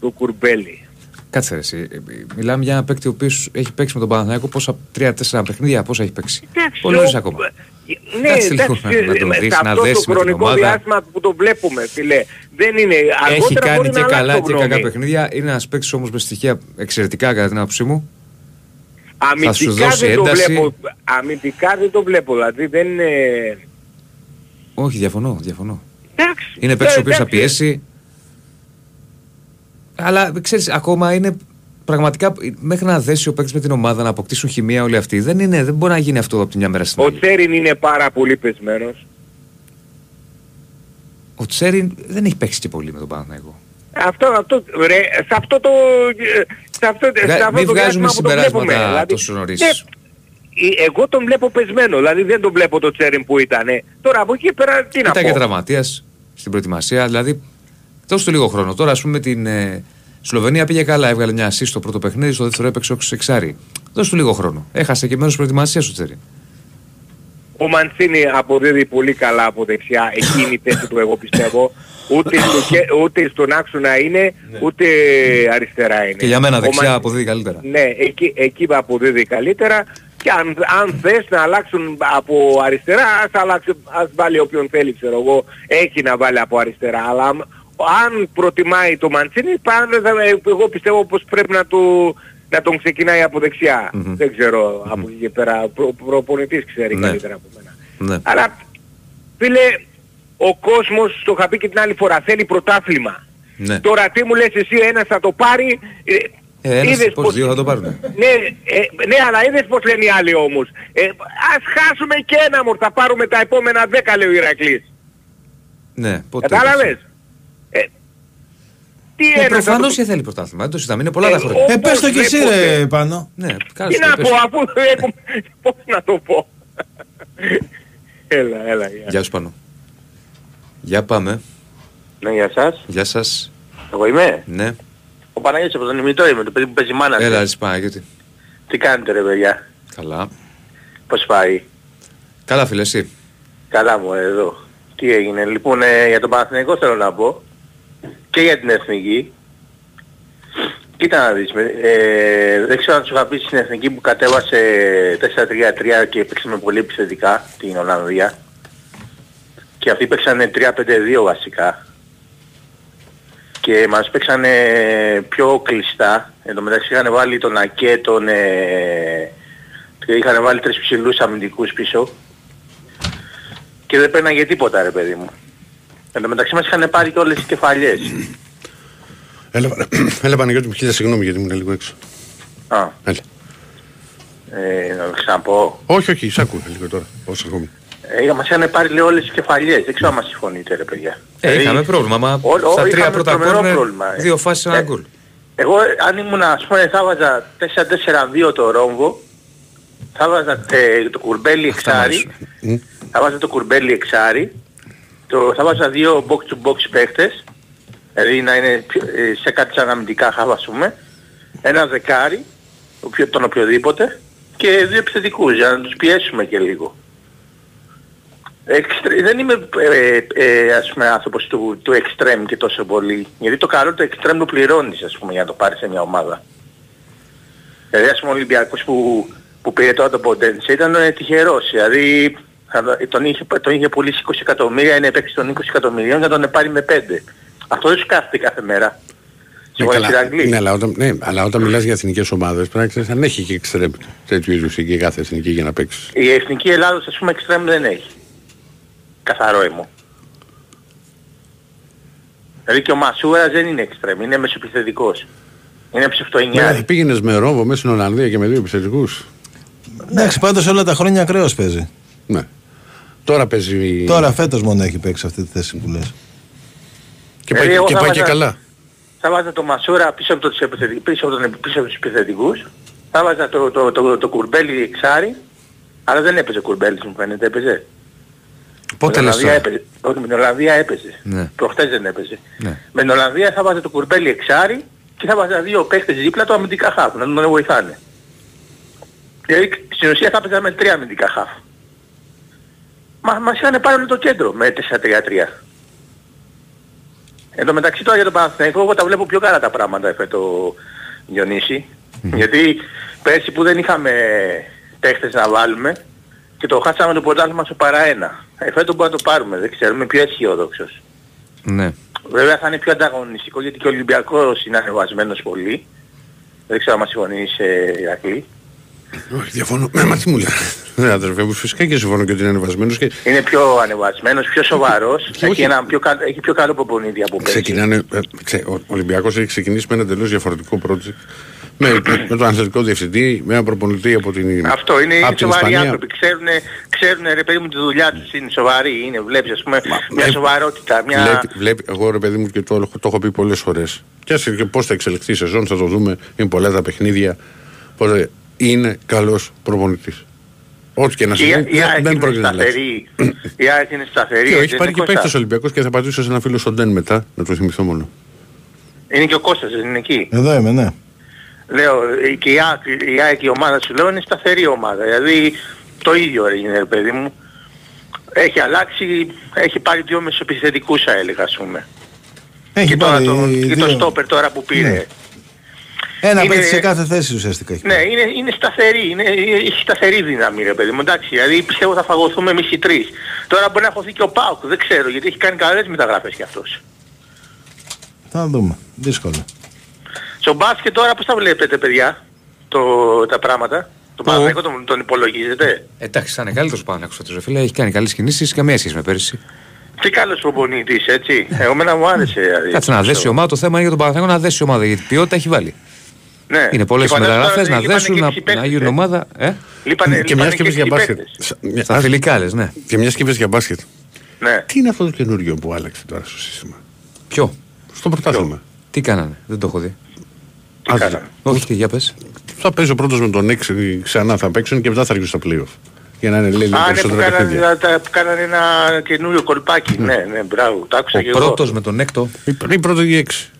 του Κουρμπέλη. Κάτσε ρε, εσύ. Μιλάμε για ένα παίκτη ο οποίος έχει παίξει με τον Παναθηναϊκό πόσα τρία-τέσσερα παιχνίδια, πόσα έχει παίξει. Εντάξει, Πολύ νωρίς ο- ακόμα. Ναι, Κάτσε λίγο εντάξει, να- να τον με- δεις, σε να αυτό δέσεις το με την χρονικό ομάδα. διάστημα που το βλέπουμε, φίλε, δεν είναι. Έχει Αργότερα κάνει μπορεί και να αλλάξει καλά το και γνώμη. κακά παιχνίδια. Είναι ένας παίκτης όμως με στοιχεία εξαιρετικά κατά την άποψή μου. σου Αμυντικά δώσει δεν το ένταση. βλέπω. Αμυντικά δεν το βλέπω. Δηλαδή δεν είναι... Όχι, διαφωνώ. διαφωνώ. Εντάξει. Είναι παίκτης ο οποίος θα εντάξει. πιέσει. Αλλά ξέρεις, ακόμα είναι πραγματικά μέχρι να δέσει ο παίκτης με την ομάδα να αποκτήσουν χημεία όλοι αυτοί. Δεν, είναι, δεν μπορεί να γίνει αυτό από τη μια μέρα στην Ο άλλη. Τσέριν είναι πάρα πολύ πεσμένος. Ο Τσέριν δεν έχει παίξει και πολύ με τον Παναθηναϊκό. Αυτό, αυτό, ρε, σε αυτό το... Σε αυτό, σε Βγα- αυτό Μην το βγάζουμε διάστημα που το βλέπουμε. συμπεράσματα Δηλαδή, τόσο νωρίς. ναι, ε, εγώ τον βλέπω πεσμένο, δηλαδή δεν τον βλέπω το Τσέριν που ήταν. Τώρα από εκεί πέρα τι να Ήταν και πω. τραυματίας στην προετοιμασία. Δηλαδή, δώσε του λίγο χρόνο. Τώρα, ας πούμε, την ε, Σλοβενία πήγε καλά. Έβγαλε μια assist στο πρώτο παιχνίδι, στο δεύτερο έπαιξε όξο εξάρι. Δώσε του λίγο χρόνο. Έχασε και μέρος προετοιμασίας του Τσέρι. Ο Μαντσίνη αποδίδει πολύ καλά από δεξιά, εκείνη η θέση του εγώ πιστεύω. Ούτε, στο, κε- ούτε στον άξονα είναι, ούτε αριστερά είναι. Ναι. Και για μένα Ο δεξιά Μαν- αποδίδει καλύτερα. Ναι, εκεί, εκεί αποδίδει καλύτερα και αν, αν θες να αλλάξουν από αριστερά, ας, αλλάξει, ας βάλει όποιον θέλει, ξέρω εγώ, έχει να βάλει από αριστερά. Αλλά αν- αν προτιμάει το Μαντσίνη, πάνε, θα- εγώ πιστεύω πως πρέπει να, του, να τον ξεκινάει από δεξιά. Μμμ. Δεν ξέρω από εκεί και πέρα, προ, προπονητής ξέρει Ναι. καλύτερα από μένα. Ναι. Αλλά φίλε, ο κόσμος, το είχα πει και την άλλη φορά, θέλει πρωτάθλημα. Ναι. Τώρα τι μου λες εσύ ένας θα το πάρει, ε, Ε, ένας είδες πώς, πως- δύο θα το πάρουν. ναι, ε, ναι, αλλά είδες πως λένε οι άλλοι όμως. Ε, ας χάσουμε και ένα μορ, θα πάρουμε τα επόμενα δέκα λέει ο Ηρακλής. Ναι, ποτέ. Κατάλαβες; Ε, τι Ναι, ένας θα Προφανώς το- και θέλει πρωτάθλημα. Δεν το συζητάμε. Είναι πολλά τα Ε, χρόνια. ο- Ε, πες το κι εσύ Πώς ρε βλέπω, πάνω. Ναι, κάτσε Τι το να πες. πω αφού έχουμε... Πώς να το πω. έλα, έλα, γεια. Γεια σου πάνω. Για πάμε. Ναι, για σας. Γεια σας. Εγώ είμαι; Ναι. Ο Παναγιώτης από τον ημιτό είμαι, το παιδί που παίζει μάνα. Έλα, εσύ Παναγιώτη. Τι κάνετε ρε παιδιά; Καλά. Πώς πάει; Καλά, φίλε, εσύ. Καλά μου εδώ. Τι έγινε; Λοιπόν, ε, για τον Παναθηναϊκό θέλω να πω. Και για την Εθνική. Κοίτα να δεις. Ε, δεν ξέρω αν σου είχα πει στην Εθνική που κατέβασε 4-3-3 και παίξαμε πολύ επιθετικά την Ολλανδία. Και αυτοί παίξανε 3-5-2 βασικά. Και μας παίξανε πιο κλειστά. Εν τω μεταξύ είχαν βάλει τον Ακέ, τον... Ε, και είχαν βάλει τρεις ψηλούς αμυντικούς πίσω. Και δεν παίρναγε τίποτα ρε παιδί μου. Εν τω μεταξύ μας είχαν πάρει και όλες τις κεφαλιές. Έλα, έλα Παναγιώτη μου, χίλια συγγνώμη γιατί ήμουν λίγο έξω. Α, Έλα. ε, να το ξαναπώ. Όχι, όχι, σ' άκουγα λίγο τώρα. Όσο ακόμη. Ε, μας είχαν πάρει λέει όλες τις κεφαλιές. Δεν ξέρω αν μας συμφωνείτε ρε παιδιά. Ε, Δηλαδή, είχαμε πρόβλημα. Μα Ό- ό- στα τρία είχαμε πρώτα τρομερό κόρνερ, πρόβλημα, ε. δύο φάσεις, ένα Ε, γκολ. Εγώ ε, αν ήμουν ας πούμε θα βάζα 4-4-2 το ρόμβο. Θα βάζα ε, το κουρμπέλι Αυτά μ' εξάρι. αρέσουν. Θα βάζα το κουρμπέλι εξάρι. Το, θα βάζα δύο box to box παίχτες. Δηλαδή να είναι πιο- ε, σε κάτι σαν αμυντικά χάβα ας πούμε. Ένα δεκάρι, οποιο- τον οποιοδήποτε. Και δύο επιθετικούς για να τους πιέσουμε και λίγο. Εξτρε- δεν είμαι ε, ε, ας πούμε άνθρωπος του, του extreme και τόσο πολύ. Γιατί το καλό το extreme το πληρώνεις ας πούμε για να το πάρεις σε μια ομάδα. Δηλαδή ας πούμε ο Ολυμπιακός που, που πήρε τώρα τον Ποντένσε ήταν ε, τυχερός. Δηλαδή θα- τον είχε, τον είχε πουλήσει 20 εκατομμύρια, είναι παίκτης των 20 εκατομμυρίων και τον πάρει με 5. Αυτό δεν σου κάθεται κάθε μέρα. Ναι, Συμφωνείς καλά. Ηρακλή; ναι, αλλά όταν, ναι, αλλά όταν μιλάς για εθνικές ομάδες πρέπει να ξέρεις αν έχει και εξτρέμ τέτοιου είδους εκεί κάθε εθνική για να παίξεις. Η Εθνική Ελλάδος ας πούμε extreme δεν έχει. Καθαρό αίμο. Δηλαδή και ο Μασούρας δεν είναι extreme, είναι μεσοπιθετικός. Είναι ψευτοεννιάρη. Ναι, πήγαινες με ρόμβο μέσα στην Ολλανδία και με δύο επιθετικούς. Εντάξει, πάντως όλα τα χρόνια ακραίος παίζει. Ναι. Τώρα παίζει... Τώρα φέτος μόνο έχει παίξει αυτή τη θέση που λες. Και Δηλαδή, πάει, εγώ και, θα πάει και βάζα- καλά. Θα βάζα το Μασούρα πίσω από, τους επιθετικ- πίσω από, τον, πίσω από τους επιθετικούς. Θα βάζα το, το, το, το, κουρμπέλι εξάρι. Αλλά δεν έπαιζε κουρμπέλι μου φαίνεται, έπαιζε. Πότε Με λες την Ολλανδία τώρα; έπαιζε. Όχι, με την Ολλανδία έπαιζε. Ναι. Προχτές δεν έπαιζε. Ναι. Με την Ολλανδία θα βάζα το κουρμπέλι εξάρι και θα βάζα δύο παίχτες δίπλα του αμυντικά χάφ, να τον βοηθάνε. Δηλαδή στην ουσία θα παίζαμε τρία αμυντικά χάφ. Μα μας είχαν πάρει όλο το κέντρο με 4-3-3. Εν τω μεταξύ τώρα για τον Παναθηναϊκό εγώ τα βλέπω πιο καλά τα πράγματα εφέτο Διονύση. Γιατί πέρσι που δεν είχαμε παίχτες να βάλουμε και το χάσαμε το πρωτάθλημα στο παρά ένα. Εφέτο μπορούμε να το πάρουμε, δεν ξέρουμε πιο αισιόδοξος. Ναι. Βέβαια θα είναι πιο ανταγωνιστικό γιατί και ο Ολυμπιακός είναι ανεβασμένος πολύ. Δεν ξέρω αν μας συμφωνείς ε, Ηρακλή. Όχι, διαφωνώ. Ε, Μα τι μου λέει. Ναι, αδερφέ μου, φυσικά και συμφωνώ και ότι είναι ανεβασμένος και Είναι πιο ανεβασμένος, πιο σοβαρός και έχει, ένα πιο, κα- έχει πιο καλό προπονητή από πέρσι. ξεκινάνε. ε, ξέ, ο Ολυμπιακός έχει ξεκινήσει με ένα τελείως διαφορετικό project. Με, με, με τον αθλητικό διευθυντή, με ένα προπονητή από την, Αυτό είναι, είναι από την σοβαροί Ισπανία. άνθρωποι. Ξέρουν, ξέρουν ρε παιδί μου τη δουλειά τους. Είναι σοβαροί. Είναι, βλέπεις ας πούμε μια βλέπει- σοβαρότητα. Μια... Βλέπει, βλέπει, εγώ ρε παιδί μου και το, το έχω πει πολλές φορές. Και ας και πώς θα εξελιχθεί η σεζόν, θα το δούμε. Είναι πολλά τα παιχνίδια. Οπότε είναι καλός προπονητής. Ό,τι και να Και η- συμβεί, η ΑΕΚ δεν, δεν είναι πρόκειται να αλλάξει. σταθερή. Η ΑΕΚ είναι σταθερή. Και έτσι, έχει πάρει δεν και είναι παίχτες Κώστα. Ολυμπιακός και θα πατήσω σε ένα φίλο στον Ντέν μετά, να το θυμηθώ μόνο. Είναι και ο Κώστας, δεν είναι εκεί; Εδώ είμαι, ναι. Λέω, ε, και η ΑΕΚ, η ΑΕΚ η ομάδα σου λέω είναι σταθερή ομάδα. Δηλαδή το ίδιο είναι ρε παιδί μου. Έχει αλλάξει, έχει πάρει δύο μεσοπιθετικούς θα έλεγα ας πούμε. Έχει και τώρα πάρει το, και το δύο- στόπερ τώρα που πήρε. Ναι. Ένα Είναι- παίκτης σε κάθε θέση ουσιαστικά έχει. Ναι, είναι, είναι σταθερή, είναι, έχει σταθερή δύναμη ρε παιδί μου, εντάξει, δηλαδή πιστεύω θα φαγωθούμε εμείς οι τρεις. Τώρα μπορεί να χωθεί και ο Πάουκ, δεν ξέρω, γιατί έχει κάνει καλές μεταγραφές κι αυτός. Θα δούμε. Δύσκολο. Στο μπάσκετ τώρα πώς τα βλέπετε παιδιά, το, τα πράγματα, το Παναγικό τον, τον υπολογίζετε; Εντάξει, θα είναι καλύτερος πάνω από ρε φίλε. Έχει κάνει καλές κινήσεις. Καμία σχέση με πέρυσι. Τι καλός προπονητής, έτσι. Εγώ μένα μου άρεσε. δηλαδή. Κάτσε να δέσει η ομάδα. Το θέμα είναι για τον Παναθηναϊκό να δέσει η ομάδα. Γιατί ποιότητα έχει βάλει. Ναι. Είναι πολλές Και φαντάζομαι μεταγραφές τώρα να λείπανε δέσουν, και να, έξι παίκτες, να γίνουν ε. ομάδα. Ε; Λείπανε, Και μια λείπανε και είπες για έξι μπάσκετ. παίκτες. Σα- μια- Στα ας- φιλικά λες, ναι. Και μια και είπες για μπάσκετ. Ναι. Τι είναι αυτό το καινούριο που άλλαξε τώρα στο σύστημα; Ποιο, Στο πρωτάθλημα. τι κάνανε, δεν το έχω δει. Τι Ας- κάνανε; Όχι, τι, για πες. Θα παίζει ο πρώτος με τον 6 ξανά θα παίξουν και μετά θα έρθουν στα playoff. Για να είναι λέει, λίγο Α, ναι, που περισσότερα κάνανε, παιχνίδια. τα- που κάνανε ένα καινούριο κολπάκι. Ναι, ναι, μπράβο. Το άκουσα Ο και εγώ. πρώτος με τον έκτο, Η- Η πρώτη ή έξι.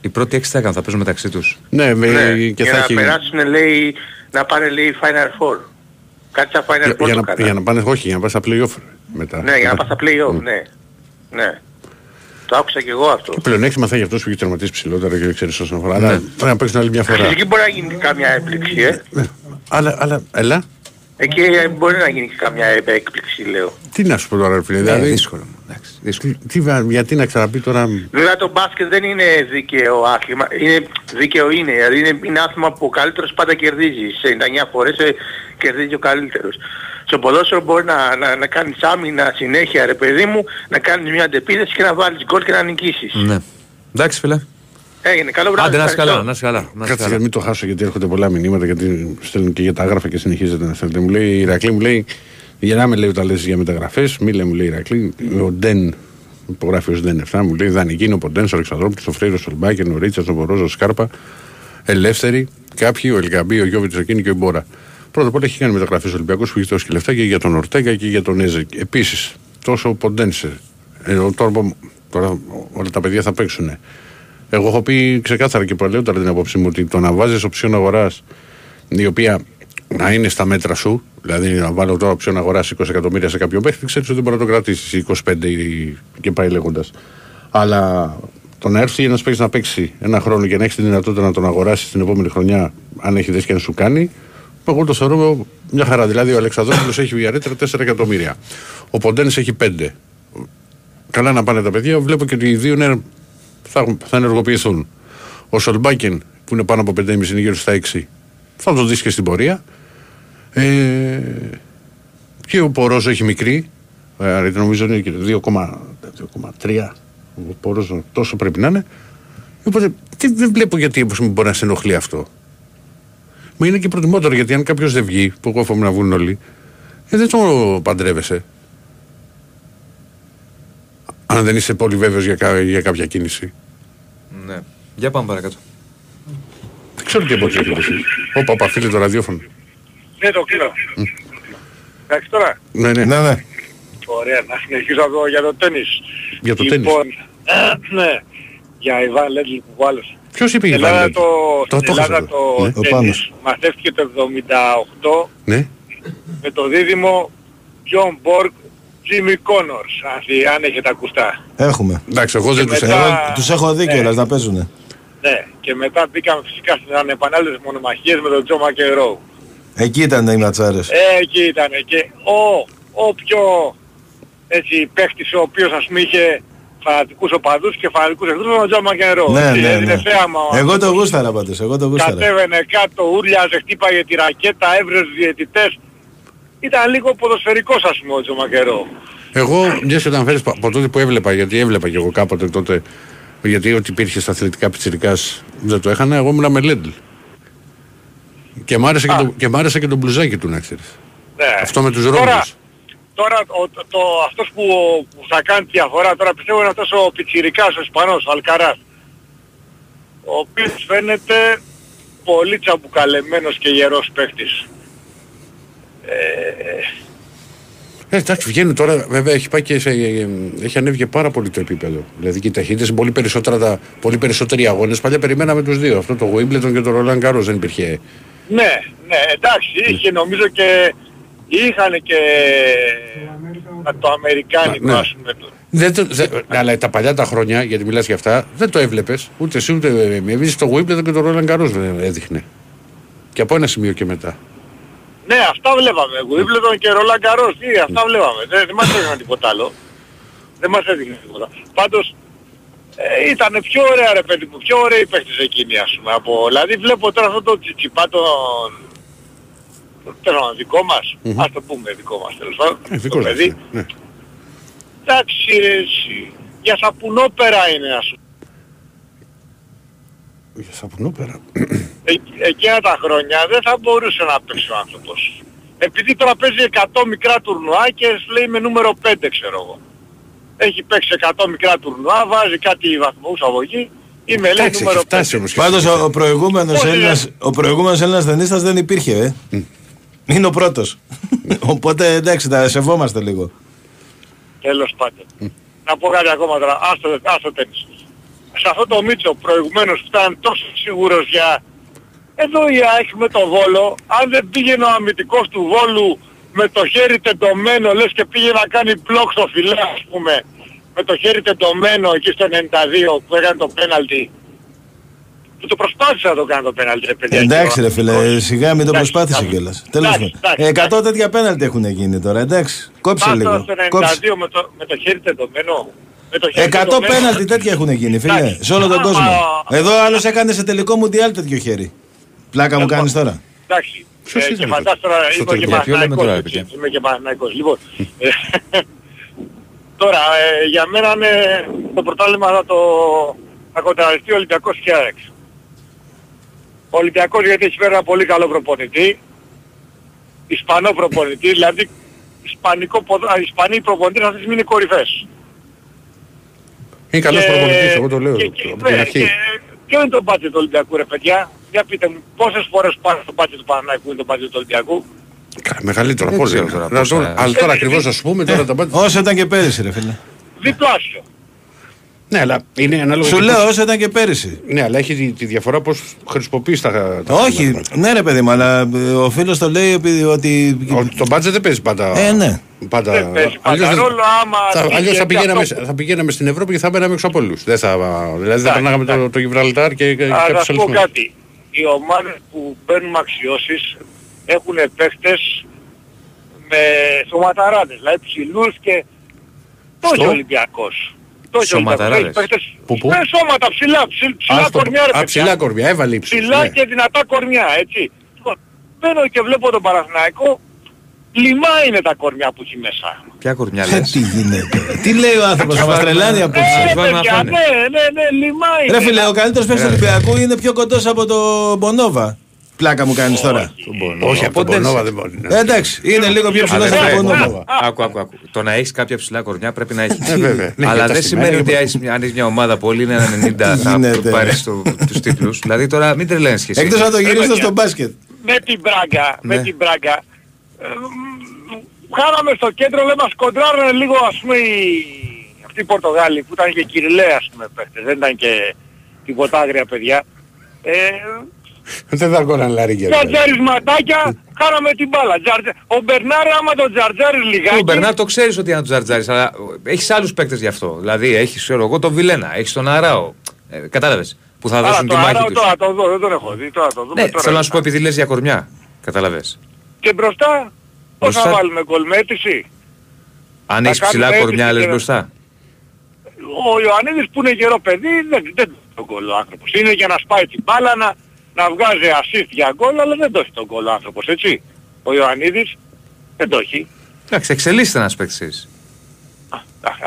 Οι πρώτοι έξι θα έκαναν, θα παίζουν μεταξύ τους. Ναι, με- Ναι, και για θα να έχει... περάσουν λέει, να πάνε λέει Final Four. Κάτι σαν Final Για, Four για το να, κάνανε. για να πάνε, όχι, για να πάνε στα playoff μετά. Ναι, για να Μετά. πας στα play-off, ναι. Ναι. Το άκουσα και εγώ αυτό. Και πλεονέκτημα θα έχει αυτός που έχει τερματίσει ψηλότερα και δεν ξέρεις όσον αφορά. Ναι. Αλλά πρέπει να παίξουν άλλη μια φορά. Εκεί μπορεί να γίνει και καμιά έκπληξη, ε. Ναι. Αλλά, αλλά, έλα, Εκεί ε, μπορεί να γίνει και καμιά έκπληξη, λέω. τι να σου πω τώρα, ρε φίλε. Ε, Δηλαδή, δύσκολο. Εντάξει, δύσκολο. τι, βα- γιατί να ξαναπεί τώρα; Βέβαια το μπάσκετ δεν είναι δίκαιο άθλημα. Είναι, δίκαιο είναι. Δηλαδή είναι, είναι άθλημα που ο καλύτερος πάντα κερδίζει. Σε 99 φορές ε, κερδίζει ο καλύτερος. Στο ποδόσφαιρο μπορεί να, να, να κάνεις άμυνα συνέχεια ρε παιδί μου, να κάνεις μια αντεπίθεση και να βάλεις γκολ και να νικήσεις. Ναι. Εντάξει, φίλε. Έγινε. Καλό βράδυ. Άντε, να είσαι ευχαριστώ. καλά, να είσαι καλά. να είσαι Κάτσε καλά. για μην το χάσω γιατί έρχονται πολλά μηνύματα γιατί στέλνουν και για τα άγραφα και συνεχίζετε να στέλνετε. Μου λέει η Ηρακλή, μου λέει γελάμε λέει όταν λες για μεταγραφές, μη λέει μου λέει η Ηρακλή, ο Ντεν, υπογράφει ως Ντεν 7, μου λέει δανεική είναι ο Ποντένς, ο Αλεξανδρόπουλος, ο Φρέιρος, ο Λμπάκεν, ο Ρίτσας, ο Βορός, ο Σκάρπα, ελεύθεροι, κάποιοι, ο Ελγαμπή, ο Γιώβιτς, ο Κίνη και ο Ιμπόρα. Πρώτα απ' όλα έχει κάνει μεταγραφές ο Ολυμπιακός που έχει δώσει και λεφτά και για τον Ορτέγκα και για τον Έζε. Επίσης, τόσο ο Ποντένσε, ε, ο Τόρμπο, τώρα όλα τα παιδιά θα παίξουν. Εγώ έχω πει ξεκάθαρα και παλαιότερα την απόψη μου ότι το να βάζεις οψιόν αγοράς η οποία να είναι στα μέτρα σου, δηλαδή να βάλω τώρα οψιόν αγορά 20 εκατομμύρια σε κάποιο παίχτη, ξέρεις ότι δεν μπορεί να το κρατήσεις 25 ή- και πάει λέγοντας. Αλλά το να έρθει ένας παίχτη να παίξει ένα χρόνο και να έχει τη δυνατότητα να τον αγοράσεις την επόμενη χρονιά, αν έχει δέσει και να σου κάνει, εγώ το θεωρώ μια χαρά. Δηλαδή ο Αλεξανδρόπουλος έχει βιαρέτερα 4 εκατομμύρια. Ο Ποντένης έχει 5. Καλά να πάνε τα παιδιά. Βλέπω και ότι οι δύο είναι θα, έχουν- θα ενεργοποιηθούν. Ο Σολμπάκεν που είναι πάνω από 5,5 είναι γύρω στα 6 θα το δεις και στην πορεία. Ε, και ο Πορόζο έχει μικρή, ε, νομίζω είναι και 2,3 ο Πορόζο τόσο πρέπει να είναι. Οπότε τι, δεν βλέπω γιατί όπως μου μπορεί να σε ενοχλεί αυτό. Μα είναι και προτιμότερο γιατί αν κάποιος δεν βγει, που εγώ εύχομαι να βγουν όλοι, ε, δεν το παντρεύεσαι. Αν δεν είσαι πολύ βέβαιος για, κα- για κάποια κίνηση. Ναι. Για πάμε παρακάτω. Δεν ξέρω τι απόψη έχετε εσείς. Όπα, όπα, φίλε το ραδιόφωνο. Ναι, το κλείνω. Εντάξει τώρα. Ναι, ναι. Ναι, ναι. Ωραία, να συνεχίσω από για το τέννις. Για το τέννις. λοιπόν, ναι, για Ιβάν Λέντλ που βάλωσε. Ποιος είπε η Ελλάδα Ιβάν το, Το- στην το Ελλάδα έχασα, το ναι. Ο τέννις Πάνος. μαθεύτηκε το 78 Ναι. με το δίδυμο John Borg Jimmy Connors, αν, θυ- αν έχετε ακουστά. Έχουμε. Εντάξει, εγώ δεν Και τους μετά- έχω. Εγώ τους έχω δει Ναι. κιόλας να παίζουνε. Ναι, και μετά μπήκαμε φυσικά στην ανεπανάληπτες μονομαχίες με τον Τζο Μακερό. Εκεί ήταν οι ματσάρες. Ε, εκεί ήταν και ο, ο πιο έτσι παίχτης ο οποίος ας πούμε είχε φανατικούς οπαδούς και φανατικούς εχθρούς με τον Τζο Μακερό. Ναι, Έτσι, ναι, έδινε ναι. θέαμα ο Εγώ το άνθρωπος. γούσταρα πάντως, εγώ το γούσταρα. Κατέβαινε κάτω, ούρλιαζε, χτύπαγε τη ρακέτα, έβρεζε τους διαιτητές. Ήταν λίγο ποδοσφαιρικός ας πούμε ο Τζο Μακερό. Εγώ, μιας και όταν φέρεις πα- από τότε που έβλεπα, γιατί έβλεπα και εγώ κάποτε τότε, γιατί ό,τι υπήρχε στα αθλητικά πιτσιρικάς δεν το έχανα, εγώ ήμουν με Λέντλ. Και μ' άρεσε, και το, και μ' άρεσε και το μπλουζάκι του να ξέρεις. Ναι. Αυτό με τους Τώρα, ρόμβους. τώρα ο, το, το, αυτός που, που θα κάνει τη διαφορά τώρα πιστεύω είναι αυτός ο Πιτσιρικάς, ο Ισπανός, ο Αλκαράς. Ο οποίος φαίνεται πολύ τσαμπουκαλεμένος και γερός παίχτης. Ε, Ε, εντάξει, βγαίνει τώρα, βέβαια έχει, πάει και σε, ε, έχει ανέβει και πάρα πολύ το επίπεδο. Δηλαδή και οι ταχύτητες είναι πολύ, περισσότερα, τα, πολύ περισσότεροι αγώνες. Παλιά περιμέναμε τους δύο. Αυτό το Wimbledon και το Roland Garros δεν υπήρχε. Ναι, ναι, εντάξει, είχε νομίζω και είχαν και το αμερικάνικο Ναι. ας πούμε. το- Δεν το, δεν- αλλά τα παλιά τα χρόνια, γιατί μιλάς για αυτά, δεν το έβλεπες. Ούτε εσύ ούτε εμείς το Wimbledon και το Roland Garros δεν έδειχνε. Και από ένα σημείο και μετά. Ναι, αυτά βλέπαμε. Wimbledon και Roland Garros, τι, αυτά βλέπαμε. Δεν, δεν μας έδειχναν τίποτα άλλο. Δεν μας έδειχνε τίποτα. Πάντως, ε, ήταν πιο ωραία ρε παιδί μου, πιο ωραίοι παίχτες εκείνοι ας πούμε. Από, δηλαδή βλέπω τώρα αυτό το τσιτσιπά τον... Τέλος πάντων, δικό μας. Μμμ. Ας το πούμε δικό μας τέλος πάντων. Ε, το δικός παιδί. σας, ναι. Εντάξει ρε εσύ. Για σαπουνόπερα είναι ας πούμε. Για σαπουνόπερα. Ε, εκείνα τα χρόνια δεν θα μπορούσε να παίξει ο άνθρωπος. Επειδή τώρα παίζει 100 μικρά τουρνουά και σου λέει με νούμερο 5 ξέρω εγώ. Έχει παίξει 100 μικρά τουρνουά, βάζει κάτι βαθμούς από εκεί, είμαι λέει Εντάξει, νούμερο έχει 5. φτάσει όμως και Πάντως ο, ο προηγούμενος Πώς είναι; Έλληνας, ο προηγούμενος Έλληνας ταινίστας δεν υπήρχε, ε. Είναι ο πρώτος. Οπότε εντάξει, τα σεβόμαστε λίγο. Τέλος πάντων. Να πω κάτι ακόμα τώρα, άστο, άστο τένις. Σε αυτό το Μίτσο προηγουμένως που ήταν τόσο σίγουρος για... Εδώ η ΑΕΚ με το Βόλο, αν δεν πήγαινε ο αμυντικός του Βόλου με το χέρι τεντωμένο, λες και πήγε να κάνει μπλοκ στο φιλέ ας πούμε, με το χέρι τεντωμένο εκεί στο 92 που έκανε το πέναλτι. Που το προσπάθησε να το κάνει το πέναλτι, ρε παιδιά. Εντάξει και ο ρε φίλε, αμυντικός. σιγά μην το Εντάξει, προσπάθησε εντάξει. κιόλας. Τέλος Εντάξει, πάντων. εντάξει, 100 τέτοια πέναλτι έχουν γίνει τώρα, εντάξει. Κόψε Πάω τώρα λίγο. στο 92 Κόψε. με το, με το χέρι τεντωμένο. Με το χέρι 100 τεντωμένο. πέναλτι τέτοια έχουν γίνει, φίλε. Εντάξει. Σε όλο τον Άμα- κόσμο. Εδώ άλλος έκανε σε τελικό μουντιάλ τέτοιο χέρι. Πλάκα μου κάνεις τώρα. Εντάξει. Ποιος Ε, ήταν και αυτό; φαντάσου τώρα Στο είμαι και τελικό. ποιο λέμε Παναθηναϊκός, τώρα, έτσι, παιδιά. Είμαι και Παναθηναϊκός. Λοιπόν, ε, τώρα ε, για μένα είναι το πρωτάθλημα θα το θα κοντραριστεί ο Ολυμπιακός και ΑΕΚ. Ο Ολυμπιακός γιατί έχει φέρει ένα πολύ καλό προπονητή, Ισπανό προπονητή, δηλαδή Ισπανικό, ποδο- α, Ισπανοί προπονητές αυτές είναι κορυφές. Είναι καλός Και- προπονητής, εγώ το λέω και- και- από την ναι, αρχή. και Ποιο είναι το μπάτζετ του Ολυμπιακού ρε παιδιά, για πείτε μου πόσες φορές πάνε στο μπάτζετ του Παναναϊκού είναι το μπάτζετ του Ολυμπιακού; Κα- Μεγαλύτερο Δεν από ξέρω όλοι. τώρα Να πόσα- το- Αλλά τώρα ακριβώς να σου πούμε τώρα τα πάντα. Όσο ήταν και πέρυσι, ρε φίλε. Διπλάσιο. Ναι, αλλά είναι ανάλογα. Σου και λέω πώς- όσο ήταν και πέρυσι. Ναι, αλλά έχει τη, τη διαφορά πώς χρησιμοποιείς τα... τα Όχι, χρήματα. ναι ρε παιδί μου, αλλά ε, ο φίλος το λέει επειδή ότι... Ο- Το μπάτζετ δεν παίζει πάντα. Ε, ναι. πάντα Δεν παίζει πάντα αλλιώς δεν- ρόλο άμα θα, τύχει αλλιώς θα και πηγαίναμε, αυτό. θα πηγαίναμε στην Ευρώπη και θα μπαίναμε έξω από όλους. Δεν θα, δηλαδή θα Εντάξει, περνάγαμε το, εντάξει. το Γιβραλτάρ και, και Α, κάποιους να σου πω άλλους μέρους. κάτι. Οι ομάδες που παίρνουν αξιώσεις έχουν παίχτες με σωματαράδες, δηλαδή ψηλούς και τόσο Στο; Ολυμπιακός. Τόσο Ολυμπιακός. Σωματαράδες. Έχει παίχτες Που, που; με σώματα ψηλά, ψηλ, ψηλά Α, στο- κορμιά ρε Α, παιδιά. ψηλά κορμιά, έβαλε ύψος. Ψηλά ναι. και δυνατά κορμιά, έτσι. Λοιπόν, Μπαίνω και βλέπω τον Παναθηναϊκό, λιμά είναι τα κορμιά που έχει μέσα. Ποια κορμιά Ε, λες; Τι γίνεται; Τι λέει ο άνθρωπος, θα μας τρελάνει Ε, απόψε. ρε βάλουμε να παιδιά, φάνε. ναι, ναι, ναι, λιμά είναι. Ρε φίλε, ο καλύτερος παίκτης του Ολυμπιακού είναι πιο κοντός από τον Μπονόβα. Πλάκα μου κάνεις τώρα. Όχι, από τον Πότε Πονόβα είσαι. δεν μπορεί. Ε, Εντάξει, είναι λίγο πιο ψηλός Αδερφέ, από τον ναι. Μπονόβα. Άκου, άκου, άκου. Το να έχεις κάποια ψηλά κορμιά πρέπει να έχεις. Ε, βέβαια. Ναι, για Αλλά τα δεν σημαία σημαίνει και ότι έχεις μια- αν έχεις μια ομάδα πολύ είναι ένα 90 θα γίνεται, πάρεις ρε. τους τίτλους. Δηλαδή τώρα μην τρελαίνεις και εσύ. Εκτός να το γυρίσω παιδιά. στο μπάσκετ. με την Μπράγκα, με Ναι. την Μπράγκα. Ε, μ, χάναμε στο κέντρο, λέμε μας κοντράρανε λίγο ας πούμε οι... αυτοί οι Πορτογάλοι που ήταν και κυριλέ ας πούμε παίχτες, δεν ήταν και τίποτα άγρια παιδιά. Ε, Δεν θα κόραν λαρίκια. τζαρτζαρισματάκια, χάναμε την μπάλα. Τζαρτζα... Ο Μπερνάρ άμα τον τζαρτζάρεις λιγάκι... Ο Μπερνάρ το ξέρεις ότι είναι του Τζαρτζάρη, αλλά έχεις άλλους παίκτες γι' αυτό. Δηλαδή έχεις, ξέρω εγώ, τον Βιλένα, έχεις τον Αράο. Ε, Κατάλαβες. Που θα Α, δώσουν τη το μάχη Αράο τους. τώρα το δω, δεν τον έχω δει, τώρα το δούμε Ναι, τώρα. θέλω να σου πω επειδή λες για κορμιά. Κατάλαβες. Και μπροστά, πώς θα Μπροστά- βάλουμε γκολ μέτρηση. Αν Θα έχεις ψηλά κάνουμε κορμιά, έτσι λες και- μπροστά. ο Ιωαννίδης που είναι γερό παιδί δεν, δεν το έχει τον γκολ ο άνθρωπος. Είναι για να σπάει την μπάλα, να, να βγάζει assist για γκολ, αλλά δεν το έχει τον γκολ ο άνθρωπος, έτσι. Ο Ιωαννίδης δεν το έχει. Εντάξει, εξελίσσεται ένας παίκτης.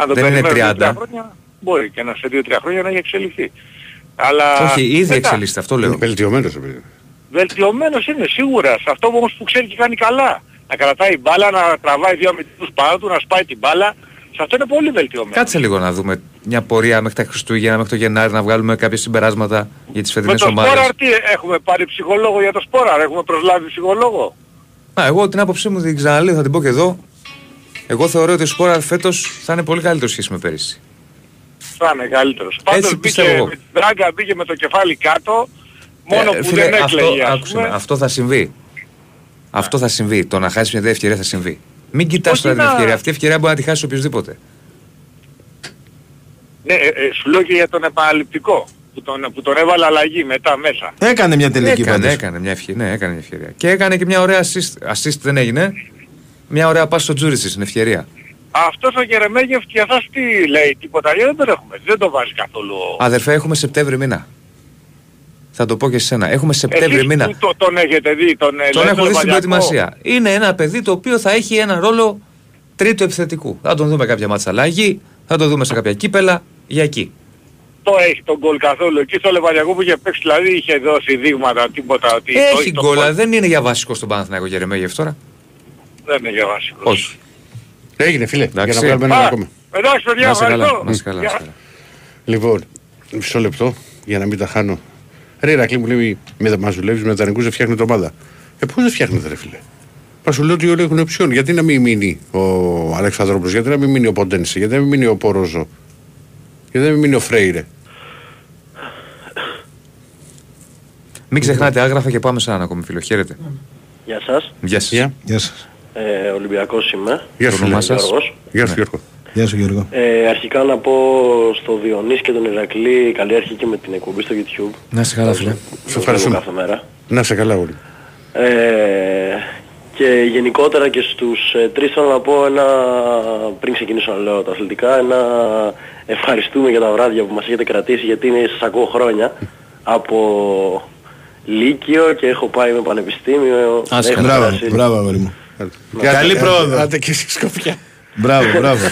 Αν το Δεν είναι περιμένουμε 30. δύο-τρία χρόνια, μπορεί και να σε 2-3 χρόνια να έχει εξελιχθεί. Αλλά Όχι, ήδη μετά, εξελίσσεται, αυτό λέω. Είναι βελτιωμένος. επειδή. Βελτιωμένος είναι σίγουρα. Σε αυτό όμως που ξέρει και κάνει καλά. Να κρατάει μπάλα, να τραβάει δύο αμυντικούς πάνω του, να σπάει την μπάλα. Σε αυτό είναι πολύ βελτιωμένο. Κάτσε λίγο να δούμε μια πορεία μέχρι τα Χριστούγεννα, μέχρι το Γενάρη, να βγάλουμε κάποια συμπεράσματα για τις Με φετινές το ομάδες. Σπόραρ τι έχουμε πάρει ψυχολόγο για το Σπόραρ, έχουμε προσλάβει ψυχολόγο; Α, εγώ την άποψή μου την ξαναλέω, θα την πω και εδώ. Εγώ θεωρώ ότι ο Σπόραρ φέτος θα είναι πολύ καλύτερο σχέση με πέρυσι. Θα είναι καλύτερος. Πάντως μπήκε, πιστεύω εγώ. με την Μπράγκα μπήκε με το κεφάλι κάτω, μόνο Ε, που φίλε, δεν αυτό, έκλαιγε ας άκουσε με, πούμε. αυτό θα συμβεί. Αυτό θα συμβεί. Το να χάσεις μια τέτοια ευκαιρία θα συμβεί. Μην κοιτάς Όχι τώρα την να- ευκαιρία. Αυτή η ευκαιρία μπορεί να τη χάσει οποιοδήποτε. Ναι, ε, ε, σου λέω και για τον επαναληπτικό. Που τον, που τον έβαλε αλλαγή μετά μέσα. Έκανε μια τελική Έκανε, πάντως. έκανε μια ευκαιρία. Ναι, έκανε μια ευκαιρία. Και έκανε και μια ωραία assist. Assist δεν έγινε. Μια ωραία πάση στο Τζούρισι στην ευκαιρία. Αυτός ο Γερεμέγεφ και αυτάς τι λέει, τίποτα γιατί δεν τον έχουμε. Δεν το βάζει καθόλου. Αδερφέ, έχουμε Σεπτέμβρη μήνα. Θα το πω και σε σένα. Έχουμε Σεπτέμβρη Εσείς μήνα. που το, τον έχετε δει, τον ε, Τον Ελεύθερο έχω δει στην Βαλιακό. προετοιμασία. Είναι ένα παιδί το οποίο θα έχει ένα ρόλο τρίτο επιθετικού. Θα τον δούμε κάποια μάτσα αλλαγή, θα τον δούμε σε κάποια κύπελα για εκεί. Το έχει τον γκολ καθόλου. Εκεί στο Λεβαδιακό που είχε παίξει δηλαδή είχε δώσει δείγματα τίποτα ότι το Έχει το γκολ, αλλά δεν είναι για βασικό στον Παναθηναϊκό Γερεμέγεφ τώρα. Δεν είναι για βασικό. Όχι. Έγινε φίλε, για Εντάξει. να βγάλουμε ένα Α, ακόμα. Εντάξει παιδιά, Να σε καλά, ευχαριστώ. να σε καλά. να σε Γεια. καλά. Λοιπόν, μισό λεπτό για να μην τα χάνω. Ρε Ρακλή μου λέει, με μας δουλεύεις με δανεικούς δεν φτιάχνει ομάδα. Ε, πώς δεν φτιάχνετε ρε φίλε; Μα σου λέω ότι όλοι έχουν οψιόν. Γιατί να μην μείνει ο Αλεξανδρόπουλος, γιατί να μην μείνει ο Ποντένση, γιατί να μην μείνει ο Πόροζο, γιατί να μην μείνει ο Φρέιρε; Μην ξεχνάτε άγραφα και πάμε σε έναν ακόμη φίλο. Χαίρετε. Γεια σας. Γεια σας. Γεια. Γεια σας. Ε, Ολυμπιακός είμαι. Γεια Το σου, όνομά φίλε. σας. Γιώργος. Γεια σου Γιώργο. Γεια σου Γιώργο. Ε, αρχικά να πω στο Διονύση και τον Ηρακλή καλή αρχή και με την εκπομπή στο YouTube. Να είσαι καλά, φίλε. Σε Το βλέπω ευχαριστούμε. κάθε μέρα. Να σε καλά όλοι. Ε, και γενικότερα και στους ε, τρεις θέλω να πω ένα, πριν ξεκινήσω να λέω τα αθλητικά, ένα ευχαριστούμε για τα βράδια που μας έχετε κρατήσει γιατί είναι σας ακούω χρόνια από Λύκειο και έχω πάει με πανεπιστήμιο. Ας, Έχω Μπράβο, περάσει- μπράβο αγόρι μου. Για- Καλή άντε- πρόοδο. Άντε και εσύ σκοπιά. Μπράβο, μπράβο.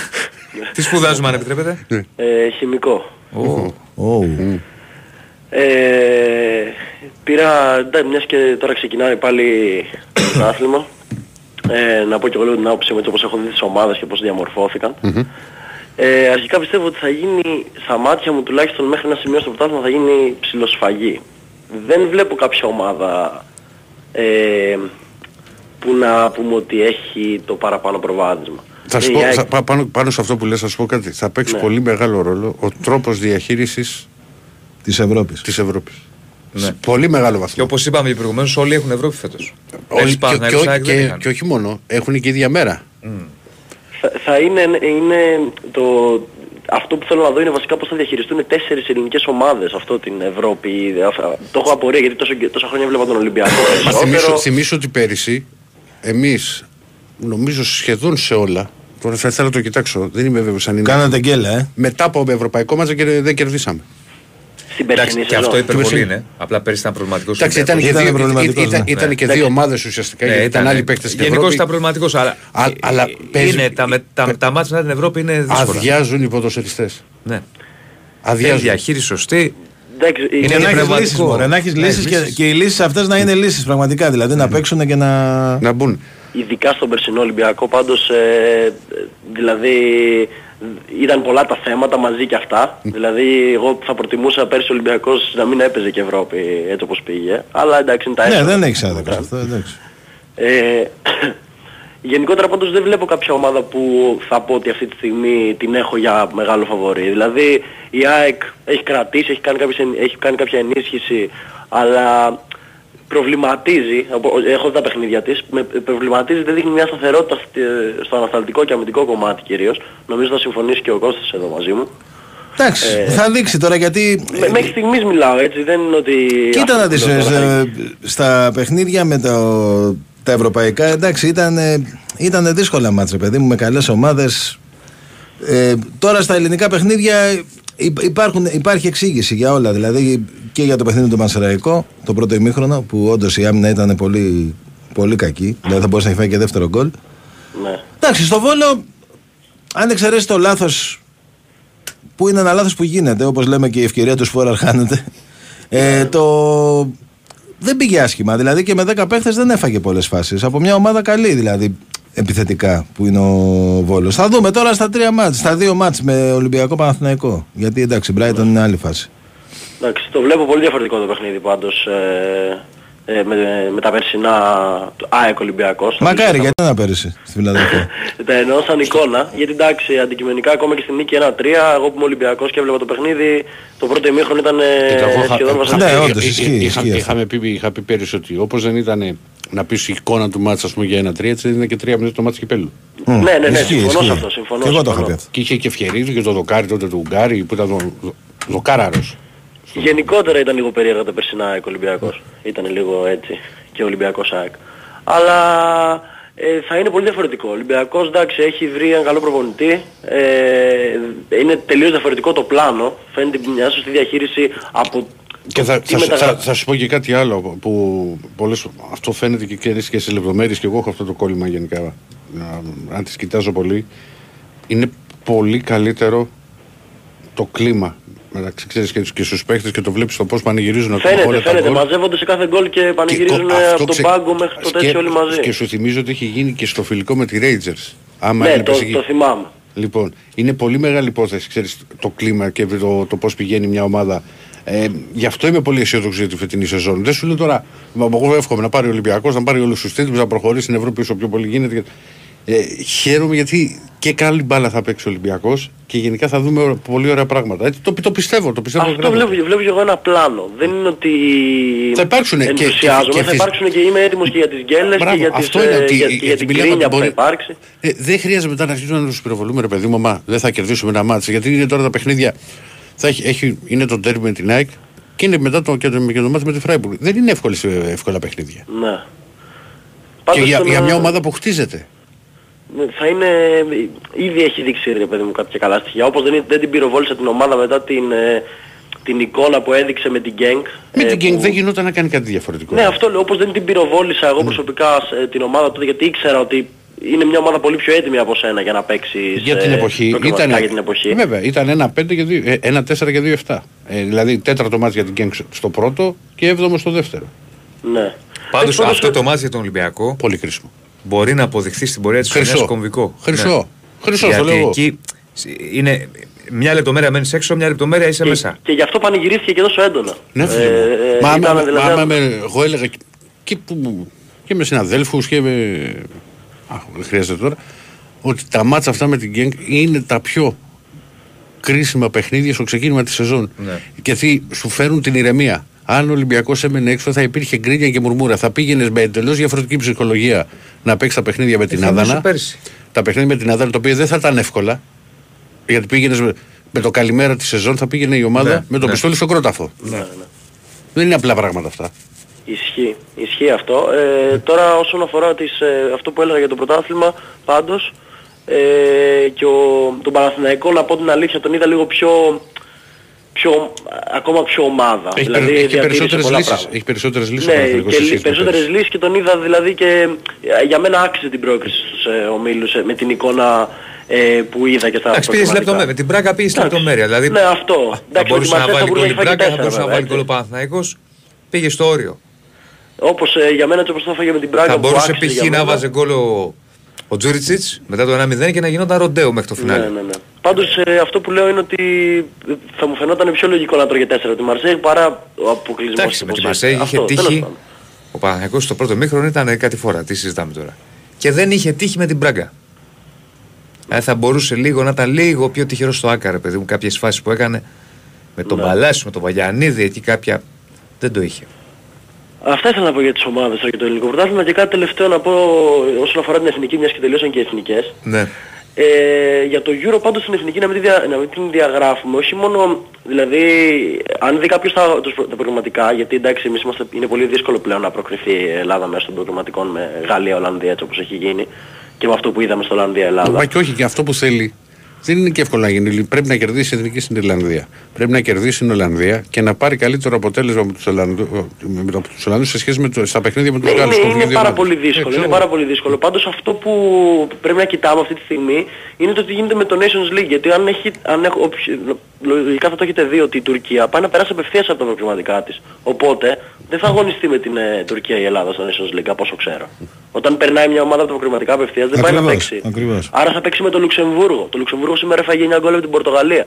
Τι σπουδάζουμε, αν επιτρέπετε; Ε, χημικό. Ω, Ω, Ε, πήρα, ναι, μιας και τώρα ξεκινάει πάλι το άθλημα, ε, να πω και εγώ λίγο την άποψή μου έτσι όπως έχω δει τις ομάδες και πώς διαμορφώθηκαν. Ε, αρχικά πιστεύω ότι θα γίνει, στα μάτια μου τουλάχιστον μέχρι ένα σημείο στο πρωτάθλημα θα γίνει ψηλοσφαγή. Δεν βλέπω κάποια ομάδα ε, που να πούμε ότι έχει το παραπάνω προβάδισμα. Θα σου Ε, πω, η ΑΕΚ- θα- πά- πάνω, πάνω σε αυτό που λες θα σου πω κάτι. Θα παίξει Ναι. πολύ μεγάλο ρόλο ο τρόπος διαχείρισης της Ευρώπης. της Ευρώπης. Ναι. Σε πολύ μεγάλο Και βαθμό. όπως είπαμε και προηγουμένως, όλοι έχουν Ευρώπη φέτος. Όλοι- και, και, και, και, όχι μόνο, έχουν και ίδια μέρα. Θα, θα είναι, είναι το, αυτό που θέλω να δω είναι βασικά πώς θα διαχειριστούν τέσσερις ελληνικές ομάδες αυτό την Ευρώπη. Αφ- Το έχω απορία γιατί τόσο, τόσα χρόνια βλέπα τον Ολυμπιακό. Μα περισσότερο. θυμίσω, θυμίσω ότι πέρυσι εμείς νομίζω σχεδόν σε όλα Τώρα θα ήθελα να το κοιτάξω. Δεν είμαι βέβαιος αν είναι. Κάνατε γκέλα, ε. Μετά από ευρωπαϊκό μάτσα και δεν κερδίσαμε. Στην Εντάξει, περσινή και αυτό σεζόν. υπερβολή περσινή. είναι. Απλά πέρυσι ήταν προβληματικός. Εντάξει, ήταν, και Ήταν δύο, προβληματικός, ήταν, ναι. ήταν και Ναι. δύο ομάδες ουσιαστικά. γιατί ήταν άλλοι παίκτες στην Γενικώς Ευρώπη. ήταν προβληματικός. Αλλά, Α- αλλά ε, παίζει- είναι, τα, με- τα, τα μάτια μετά την Ευρώπη είναι δύσκολα. Αδειάζουν οι ποδοσφαιριστές. Ναι. Θέλει Αδειάζουν. διαχείριση σωστή. Εντάξει, Είναι Και να έχει πνευματικό. λύσει, μωρέ, να έχεις Ναι, λύσεις και, λύσεις. και οι λύσεις αυτές να είναι λύσεις πραγματικά. Δηλαδή να παίξουν και να. Να μπουν. Ειδικά στον περσινό Ολυμπιακό πάντως ε, ε, δηλαδή ήταν πολλά τα θέματα μαζί και αυτά δηλαδή εγώ θα προτιμούσα πέρσι ο Ολυμπιακός να μην έπαιζε και Ευρώπη έτσι όπως πήγε αλλά εντάξει είναι τα Ναι, έσοδα. δεν έχει άδικο αυτό. εντάξει. Ε, γενικότερα πάντως δεν βλέπω κάποια ομάδα που θα πω ότι αυτή τη στιγμή την έχω για μεγάλο φαβορή. Δηλαδή η ΑΕΚ έχει κρατήσει, έχει κάνει, κάποιες, εν- έχει κάνει κάποια ενίσχυση, αλλά προβληματίζει, από- έχω δει τα παιχνίδια της, με προβληματίζει, δεν δείχνει μια σταθερότητα στη- στο ανασταλτικό και αμυντικό κομμάτι κυρίως. Νομίζω θα συμφωνήσει και ο Κώστας εδώ μαζί μου. Εντάξει, θα δείξει τώρα γιατί. Με, μέχρι στιγμής μιλάω έτσι, δεν είναι ότι... Κοίτα να αυτό δεις, που λέω τώρα θα ε, στα παιχνίδια με το, τα ευρωπαϊκά, εντάξει, ήταν, ε, ήταν δύσκολα μάτς, ρε παιδί μου, με καλές ομάδες. Ε, τώρα στα ελληνικά παιχνίδια υ- υπάρχουν, υπάρχει εξήγηση για όλα. Δηλαδή και για το παιχνίδι του Μανσεραϊκό, το πρώτο ημίχρονο, που όντως η άμυνα ήταν πολύ, πολύ κακή. Δηλαδή θα μπορούσε να έχει φάει και δεύτερο γκολ. Ναι. Εντάξει, στο Βόλο, αν εξαιρέσει το λάθος που είναι ένα λάθος που γίνεται, όπως λέμε και η ευκαιρία του Φόραρ χάνεται. Ε, το... Δεν πήγε άσχημα. Δηλαδή και με 10 παίχτες δεν έφαγε πολλές φάσεις. Από μια ομάδα καλή δηλαδή επιθετικά που είναι ο Βόλος. Θα δούμε τώρα στα τρία μάτς, στα δύο μάτς με Ολυμπιακό Παναθηναϊκό. Γιατί εντάξει, Brighton είναι άλλη φάση. Εντάξει, το βλέπω πολύ διαφορετικό το παιχνίδι πάντως ε, ε, με, με τα περσινά του ΑΕΚ Ολυμπιακός. Μακάρι, γιατί να πέρυσι στη Φιλανδία. Τα εννοώ σαν εικόνα, γιατί εντάξει, αντικειμενικά ακόμα και στη νίκη 1-3, εγώ που είμαι Ολυμπιακός και έβλεπα το παιχνίδι, το πρώτο ημίχρονο ήταν ε, Κοίτα, εγώ είχα- σχεδόν είχα- βασανιστικό. Ναι, είχα- όντως, ισχύει, είχα- ισχύει αυτό. Είχαμε πει, είχα πει πέρυσι ότι όπως δεν ήταν να πεις η εικόνα του μάτσα ας πούμε για ένα τρία, έτσι δεν είναι και τρία μήνες το μάτς κυπέλου. Ναι, ναι, ναι, Ισχύει, συμφωνώ σε ισχύει. αυτό, συμφωνώ. Και εγώ το είχα συμφωνώ. πει αυτό. Και είχε και ευκαιρίες και το δοκάρι τότε του Ουγγάρι που ήταν το, το, δοκάραρος. Γενικότερα ήταν λίγο περίεργα τα περσινά ΑΕΚ Ολυμπιακός. Ήταν λίγο έτσι και Ολυμπιακός ΑΕΚ. Αλλά ε, θα είναι πολύ διαφορετικό. Ο Ολυμπιακός εντάξει έχει βρει έναν καλό προπονητή. Ε, είναι τελείως διαφορετικό το πλάνο. Φαίνεται μια σωστή διαχείριση από Και θα, τι θα, μεταγρα- θα, θα σου πω και κάτι άλλο που πολλές, αυτό φαίνεται και, και, και σε λεπτομέρειες και εγώ έχω αυτό το κόλλημα γενικά. Να- Αν τις κοιτάζω πολύ, είναι πολύ καλύτερο το κλίμα μεταξύ ξέρεις, και, και στους παίχτες και το βλέπεις το πώς πανηγυρίζουν ακόμα Φαίνεται, όλα τα φαίνεται. γκολ. Μαζεύονται σε κάθε γκολ και πανηγυρίζουν Και αυτό από τον ξε- πάγκο μέχρι το και- τέτοιο όλοι μαζί. Και σου θυμίζω ότι έχει γίνει και στο φιλικό με τη Rangers. Άμα Ναι, έβλεπες το, εκεί- το θυμάμαι. Λοιπόν, είναι πολύ μεγάλη υπόθεση, ξέρεις, το κλίμα και το, το πώς πηγαίνει μια ομάδα. Ε, γι' αυτό είμαι πολύ αισιόδοξο για τη φετινή σεζόν. Δεν σου λέω τώρα, μα εγώ εύχομαι να πάρει ο Ολυμπιακός, να πάρει όλους τους τίτλους, να προχωρήσει στην Ευρώπη όσο πιο πολύ γίνεται. Ε, χαίρομαι γιατί και καλή μπάλα θα παίξει ο Ολυμπιακός και γενικά θα δούμε ωρα- πολύ ωραία πράγματα. Έτσι, το, το πιστεύω, το πιστεύω. Αυτό γράμματα. βλέπω, βλέπω και εγώ ένα πλάνο. Δεν είναι ότι Θα υπάρξουν και- και- ενθουσιάζομαι, και θα φυσ- υπάρξουν και είμαι έτοιμος και για τις γκέλες και Μπράβο, για, τις, αυτό είναι ε, ότι- για, γιατί για την μιλάμε κρίνια ότι που θα μπορεί- υπάρξει. Ε, δεν χρειάζεται μετά να αρχίσουμε να τους πυροβολούμε, ρε παιδί μου, μα δεν θα κερδίσουμε ένα μάτσο. Γιατί είναι τώρα τα παιχνίδια. Θα έχει, έχει, είναι το τέρμι με την ΑΕΚ και είναι μετά το, και το, και το μάτσο με τη Φράιμπουργκ. Δεν είναι εύκολες, ε, εύκολα παιχνίδια. Ναι. και Πάντως για, τον, για μια ε, ομάδα που χτίζεται. Θα είναι, ήδη έχει δείξει ρε παιδί μου κάποια καλά στοιχεία. Όπως δεν, δεν την πυροβόλησα την ομάδα μετά την, ε, την εικόνα που έδειξε με την Genk. Με ε, την Γκένγκ που- δεν γινόταν να κάνει κάτι διαφορετικό. Ναι, αυτό λέω. Όπως δεν την πυροβόλησα εγώ προσωπικά σε την ομάδα τότε γιατί ήξερα ότι είναι μια ομάδα πολύ πιο έτοιμη από σένα για να παίξει για την εποχή ήταν, για την εποχή. Βέβαια, ήταν ένα 5 και 2, ε, ένα 4 και 2 7. Ε, δηλαδή τέταρτο μάτς για την Γκένγκ στο πρώτο και έβδομο στο δεύτερο. Ναι. Πάντως Έτσι, πάντως, αυτό το μάτι για τον Ολυμπιακό Πολύ κρίσιμο. Μπορεί να αποδειχθεί στην πορεία της Χρυσό. χρονιά κομβικό. Χρυσό. Χρυσό, Γιατί το λέω εγώ. εκεί είναι μια λεπτομέρεια μένεις έξω, μια λεπτομέρεια είσαι και, μέσα. και γι' αυτό πανηγυρίστηκε και τόσο έντονα. Ναι, φίλε Ε, μου. ε, Μα, ήταν άμα- δηλαδή- μα, άμα με- εγώ έλεγα και, και, που, και με συναδέλφους και με... Α, δεν χρειάζεται τώρα. Ότι τα μάτσα αυτά με την Γκένγκ είναι τα πιο κρίσιμα παιχνίδια στο ξεκίνημα της σεζόν. Ναι. Γιατί σου φέρουν την ηρεμία. Αν ο Ολυμπιακός έμενε έξω, θα υπήρχε γκρίνια και μουρμούρα. Θα πήγαινες με εντελώς διαφορετική ψυχολογία να παίξεις τα παιχνίδια με την Θυμάσαι Άδανα. πέρσι. Τα παιχνίδια με την Άδανα, τα οποία δεν θα ήταν εύκολα. Γιατί πήγαινες με, με το καλημέρα της σεζόν, θα πήγαινε η ομάδα Ναι, με το ναι. πιστόλι στον κρόταφο. Ναι, ναι. Δεν είναι απλά πράγματα αυτά. Ισχύει, ισχύει αυτό. Ε, τώρα όσον αφορά τις, ε, αυτό που έλεγα για το πρωτάθλημα, πάντως, ε, και ο, τον Παναθηναϊκό να πω την αλήθεια τον είδα λίγο πιο, πιο ακόμα πιο ομάδα. Έχει, δηλαδή περι- έχει διατήρησε περισσότερες πολλά λύσεις. πράγματα. Έχει περισσότερες λύσεις ο Ναι, Παναθηναϊκός και σε σχέση λι- με περισσότερες πέρσι. λύσεις και τον είδα δηλαδή και ε, για μένα άξιζε την πρόκριση στους ε, ομίλους ε, με την εικόνα ε, που είδα και στα Εντάξει, πήγε προκριματικά. λεπτομέρεια. Με την Πράγκα πήγε Εντάξει. λεπτομέρεια. Δηλαδή Ναι, αυτό. θα Εντάξει, με τη μπορούσε να Μαρσέλ θα βάλει μπορούσε γκολ η να έχει φάει Πράγκα, θα τέσσερα, μπορούσε να βέβαια, βάλει γκολ ο έτσι. Παναθηναϊκός. Πήγε στο όριο. Όπως ε, για μένα έτσι όπως το έφαγε με την Πράγκα Θα που μπορούσε άξιζε π.χ. για να μένα. βάζε γκολ ο, ο Τζούριτσιτς μετά το 1-0 και να γινόταν ροντέο μέχρι το φινάλε. Ναι, ναι, ναι. Πάντως ε, αυτό που λέω είναι ότι θα μου φαινόταν πιο λογικό να τρώγε 4 τη Μαρσέη παρά ο αποκλεισμός. Εντάξει, με τη όπως Μαρσέη είναι. είχε Αυτό, τέλος τύχει. πάντων. Ο Παναθηναϊκός στο πρώτο μήχρονο ήταν κάτι φορά. Τι συζητάμε τώρα. Και δεν είχε τύχει με την Πράγκα. Ε, θα μπορούσε λίγο να ήταν λίγο πιο τυχερός στο Άκα, ρε παιδί μου, κάποιες φάσεις που έκανε με τον Ναι. Παλάσιο, με τον Βαγιανίδη, εκεί κάποια δεν το είχε. Αυτά ήθελα να πω για τις ομάδες τώρα και το ελληνικό πρωτάθλημα και κάτι τελευταίο να πω όσον αφορά την εθνική μιας και τελείωσαν και οι εθνικές. Ναι. Ε, για το Euro πάντως στην εθνική να μην, τη δια, να μην την διαγράφουμε, όχι μόνο, δηλαδή, αν δει κάποιος τα, τους, προ- τα προγραμματικά, γιατί εντάξει εμείς είμαστε, είναι πολύ δύσκολο πλέον να προκριθεί η Ελλάδα μέσω των προγραμματικών με Γαλλία, Ολλανδία έτσι όπως έχει γίνει και με αυτό που είδαμε στο Ολλανδία, Ελλάδα. Μα και όχι και αυτό που θέλει Δεν είναι και εύκολο να γίνει. Πρέπει να κερδίσει η εθνική στην Ιρλανδία. Πρέπει να κερδίσει την Ολλανδία και να πάρει καλύτερο αποτέλεσμα από τους Ολλανδούς σε σχέση με το, στα παιχνίδια με τους Ναι, Γάλλους. είναι, είναι πάρα πολύ δύσκολο. Είναι πάρα πολύ δύσκολο. Πάντως αυτό που πρέπει να κοιτάμε αυτή τη στιγμή είναι το τι γίνεται με το Nations League. Γιατί αν έχει, αν έχω, όποιος- λογικά θα το έχετε δει ότι η Τουρκία πάει να περάσει απευθείας από τα προκριματικά της. Οπότε δεν θα αγωνιστεί με την ε, Τουρκία η Ελλάδα στο Nations League από όσο ξέρω. Όταν περνάει μια ομάδα από τα προκριματικά απευθείας δεν πάει να Ακριβώς, παίξει. ακριβώς. Άρα θα παίξει με το Λουξεμβούργο. Το Λουξεμβούργο σήμερα έφαγε 9 γκολ από την Πορτογαλία.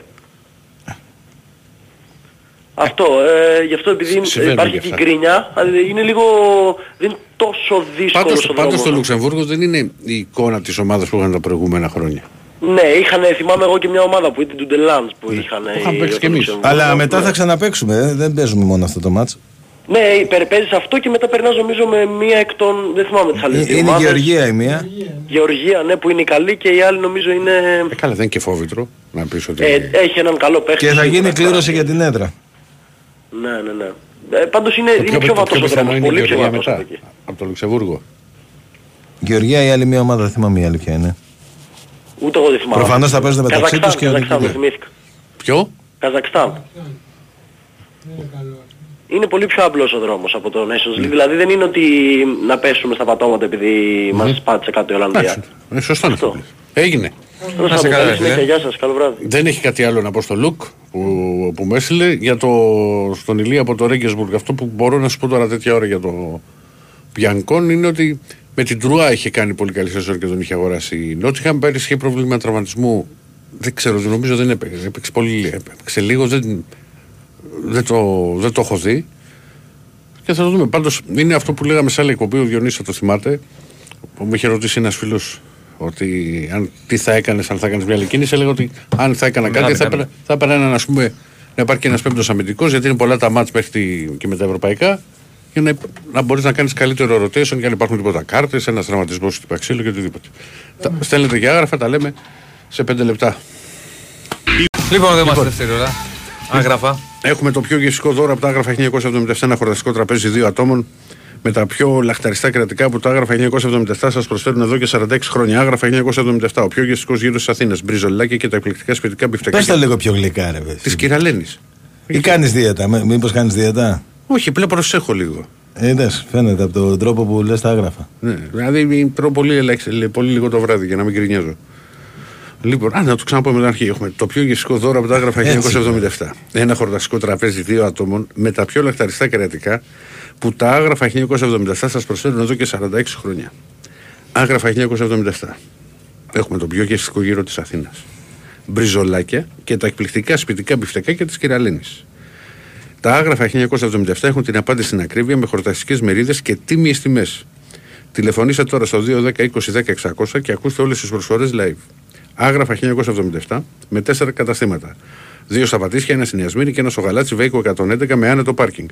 Αυτό, ε, γι' αυτό επειδή Συμβαίνουν υπάρχει και και η αυτά. γκρίνια, ε, είναι λίγο, δεν είναι τόσο δύσκολο Πάντως, ο πάντως δρόμος. το Λουξεμβούργος δεν είναι η εικόνα της ομάδας που είχαν τα προηγούμενα χρόνια. Ναι, είχαν, θυμάμαι εγώ και μια ομάδα που ήταν του Ντελάντς που είχαν. είχαμε οι- παίξει το κι εμείς. Λουξεμβούργο. Αλλά μετά Ναι. θα ξαναπαίξουμε. ε, Δεν παίζουμε μόνο αυτό το μάτς. Ναι, υπερ- παίζεις αυτό και μετά περνάς νομίζω με μία εκ των, δεν θυμάμαι τις άλλες Ε, δύο Είναι η ομάδες. Γεωργία η μία. Γεωργία, ναι, που είναι η καλή και η άλλη νομίζω είναι... Ε, καλά, δεν είναι και φόβητρο να πεις ότι... Ε, έχει έναν καλό παίχτη. Και θα σίγουρα. γίνει κλήρωση για την έδρα. Ναι, ναι, ναι. Ε, πάντως είναι, το είναι πιο, πιο το βατός πιο ο πιθανό δρόμος, είναι η πολύ πιο Γεωργία βατός μετά. από εκεί. Από το Λουξεμβούργο. Γεωργία η άλλη μία ομάδα, δεν θυμάμαι η άλλη ποια είναι. Ούτε εγώ δεν θυμάμαι. Προφανώς θα παίζουν μεταξύ Καζακστάν, τους και Καζακστάν, οτιδήποτε. δεν θυμήθηκα. Ποιο; Καζακστάν. Είναι πολύ πιο απλός ο δρόμος από το Nations League. Δηλαδή δεν είναι ότι να πέσουμε στα πατώματα επειδή μας πάτησε κάτω η Ολλανδία. Εντάξει, ε, σωστό είναι αυτό. που λες. Έγινε. Να σε καλά, φίλε. Γεια σας, καλό βράδυ. Δεν έχει κάτι άλλο να πω στο Λουκ που, που με έστειλε για το, στον Ηλία από το Ρέγκεσμπουργκ. Αυτό που μπορώ να σου πω τώρα τέτοια ώρα για το Πιανκόν είναι ότι με την Τρουά είχε κάνει πολύ καλή σεζόν και τον είχε αγοράσει η Νότιχαμ. Πέρυσι είχε πρόβλημα τραυματισμού. Δεν ξέρω, δεν νομίζω δεν έπαιξε. Έπαιξε, πολύ, έπαιξε λίγο, δεν, δεν, το, δεν το έχω δει. Και θα το δούμε. Πάντως είναι αυτό που λέγαμε σε άλλη εκπομπή, ο Διονύσης θα το θυμάται, που μου είχε ρωτήσει ένας φίλος ότι αν, τι θα έκανες αν θα έκανες μια άλλη κίνηση. Έλεγα ότι αν θα έκανα κάτι θα έπαιρνα, θα έπαιρνα έναν, ας πούμε, να υπάρχει και ένας πέμπτος αμυντικός, γιατί είναι πολλά τα μάτς μέχρι τη- και με τα ευρωπαϊκά, για να, να μπορείς να κάνεις καλύτερο rotation και αν υπάρχουν τίποτα κάρτες, ένας τραυματισμός του Παξίλου και οτιδήποτε. Τα, στέλνετε και άγραφα, τα λέμε σε πέντε λεπτά. Λοιπόν, δεν είμαστε δεύτερη ώρα. Άγραφα. Έχουμε το πιο γευστικό δώρο από τα άγραφα 1977, ένα χορταστικό τραπέζι δύο ατόμων με τα πιο λαχταριστά κρατικά που τα άγραφα 1977 σας προσφέρουν εδώ και 46 χρόνια. Άγραφα 1977, ο πιο γευστικός γύρος της Αθήνας. Μπριζολάκι και τα εκπληκτικά σπιτικά μπιφτεκά. Πες το λίγο πιο γλυκά ρε παιδί. Της Κυραλένη. Ή κάνεις δίαιτα, μ- μήπως κάνεις δίαιτα; Όχι, πλέον προσέχω λίγο. Ε, Είδες, φαίνεται από τον τρόπο που λες τα άγραφα. Ναι, δηλαδή τρώω πολύ, ελάχιστα- πολύ λίγο το βράδυ για να μην γκρινιάζω. Λοιπόν, α, να το ξαναπώ με την αρχή. Έχουμε το πιο γευστικό δώρο από τα Άγραφα Έτσι, 1977. Ένα χορταστικό τραπέζι δύο ατόμων με τα πιο λαχταριστά κρεατικά που τα Άγραφα 1977 σας προσφέρουν εδώ και 46 χρόνια. Άγραφα 1977. Έχουμε τον πιο γευστικό γύρο της Αθήνας. Μπριζολάκια και τα εκπληκτικά σπιτικά μπιφτεκάκια της κυρα-Λένης. Τα Άγραφα 1977 έχουν την απάντηση στην ακρίβεια με χορταστικές μερίδες και τίμιες τιμές. Τηλεφωνήστε τώρα στο 210 20 10 600 και ακούστε όλε τι προσφορέ live. Άγραφα 1977 με τέσσερα καταστήματα. Δύο στα Πατήσια, ένα στην Ιασμίνη και ένα στο Γαλάτσι Βέικο 111 με άνετο πάρκινγκ.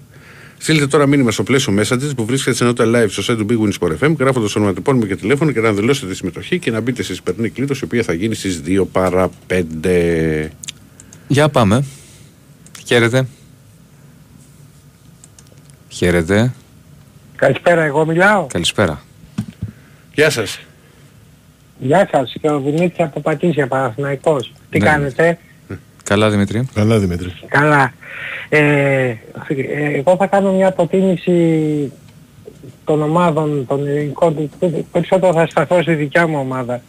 Στείλτε τώρα μήνυμα στο πλαίσιο Messages που βρίσκεται σε ενότητα live στο site του Big Win Sport FM, γράφοντας το ονοματεπώνυμο και τηλέφωνο και να δηλώσετε τη συμμετοχή και να μπείτε στη σημερινή κλήρωση, η οποία θα γίνει στις 2 παρα 5. Για πάμε. Χαίρετε. Χαίρετε. Καλησπέρα, εγώ μιλάω. Καλησπέρα. Γεια σας. Γεια σας, και ο Δημήτρης από Πατήσια, Παναθηναϊκός. Τι Ναι. κάνετε, Καλά, Δημήτρη. Καλά Δημήτρη. καλά. Ε, ε, εγώ θα κάνω μια αποτίμηση των ομάδων, των ελληνικών, περισσότερο θα σταθώ στη δικιά μου ομάδα.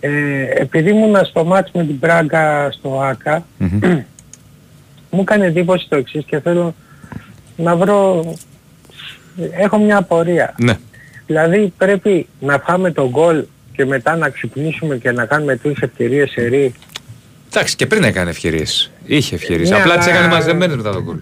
Ε, επειδή ήμουν στο μάτς με την Πράγκα στο ΆΚΑ, μου έκανε εντύπωση το εξής και θέλω να βρω... Έχω μια απορία. Ναι. Δηλαδή πρέπει να φάμε τον γκολ και μετά να ξυπνήσουμε και να κάνουμε τρεις ευκαιρίες σε ρί. Εντάξει, και πριν έκανε ευκαιρίες. Είχε ευκαιρίες. Ναι, Απλά αλλά- τι έκανε μαζεμένες μετά τον γκολ.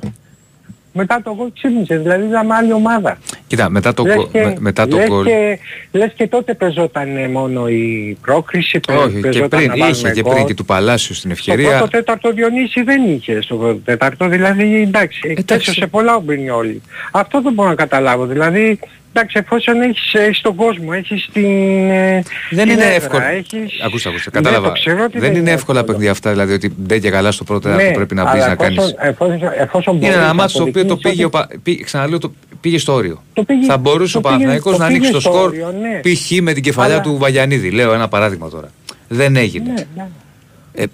Μετά το γκολ ξύπνησες, δηλαδή ήταν άλλη ομάδα. Κοίτα, μετά το, Λες γκολ- και- με- μετά το λες γκολ. Και, λες και τότε πεζόταν μόνο η πρόκριση, πε- Όχι, και πεζόταν πριν. να βάλουμε Είχε και γκολ. πριν και του Παλάσιου στην Στο ευκαιρία. πρώτο τέταρτο Διονύση δεν είχε στο πρώτο τέταρτο, δηλαδή εντάξει, έσωσε πολλά ο Μπρινιόλη. Αυτό δεν μπορώ να καταλάβω, δηλαδή εντάξει εφόσον έχεις, έχεις τον κόσμο, έχεις την ε, Δεν την είναι έδρα, εύκολο. Έχεις... Ακούστε, ακούστε. Ναι, Κατάλαβα. το ξέρω ότι δεν είναι εύκολα παιχνίδια αυτά. Δηλαδή ότι δεν και καλά στο πρώτο τέταρτο πρέπει να μπεις Ναι, αλλά να κάνεις. εφόσον- Εφόσον, εφόσον Είναι μπορείς ένα να μάτσο το οποίο το αποδεικνύεις πήγε, ο ότι- Πα- πή- ξαναλέω, το πήγε στο όριο. Το πήγε- Θα μπορούσε το ο πήγε- Παναθηναϊκός το να ανοίξει πήγε το στο σκορ όριο, ναι. π.χ. με την κεφαλιά Αλλά- του Βαγιανίδη. Λέω ένα παράδειγμα τώρα. Δεν έγινε. Ναι, ναι.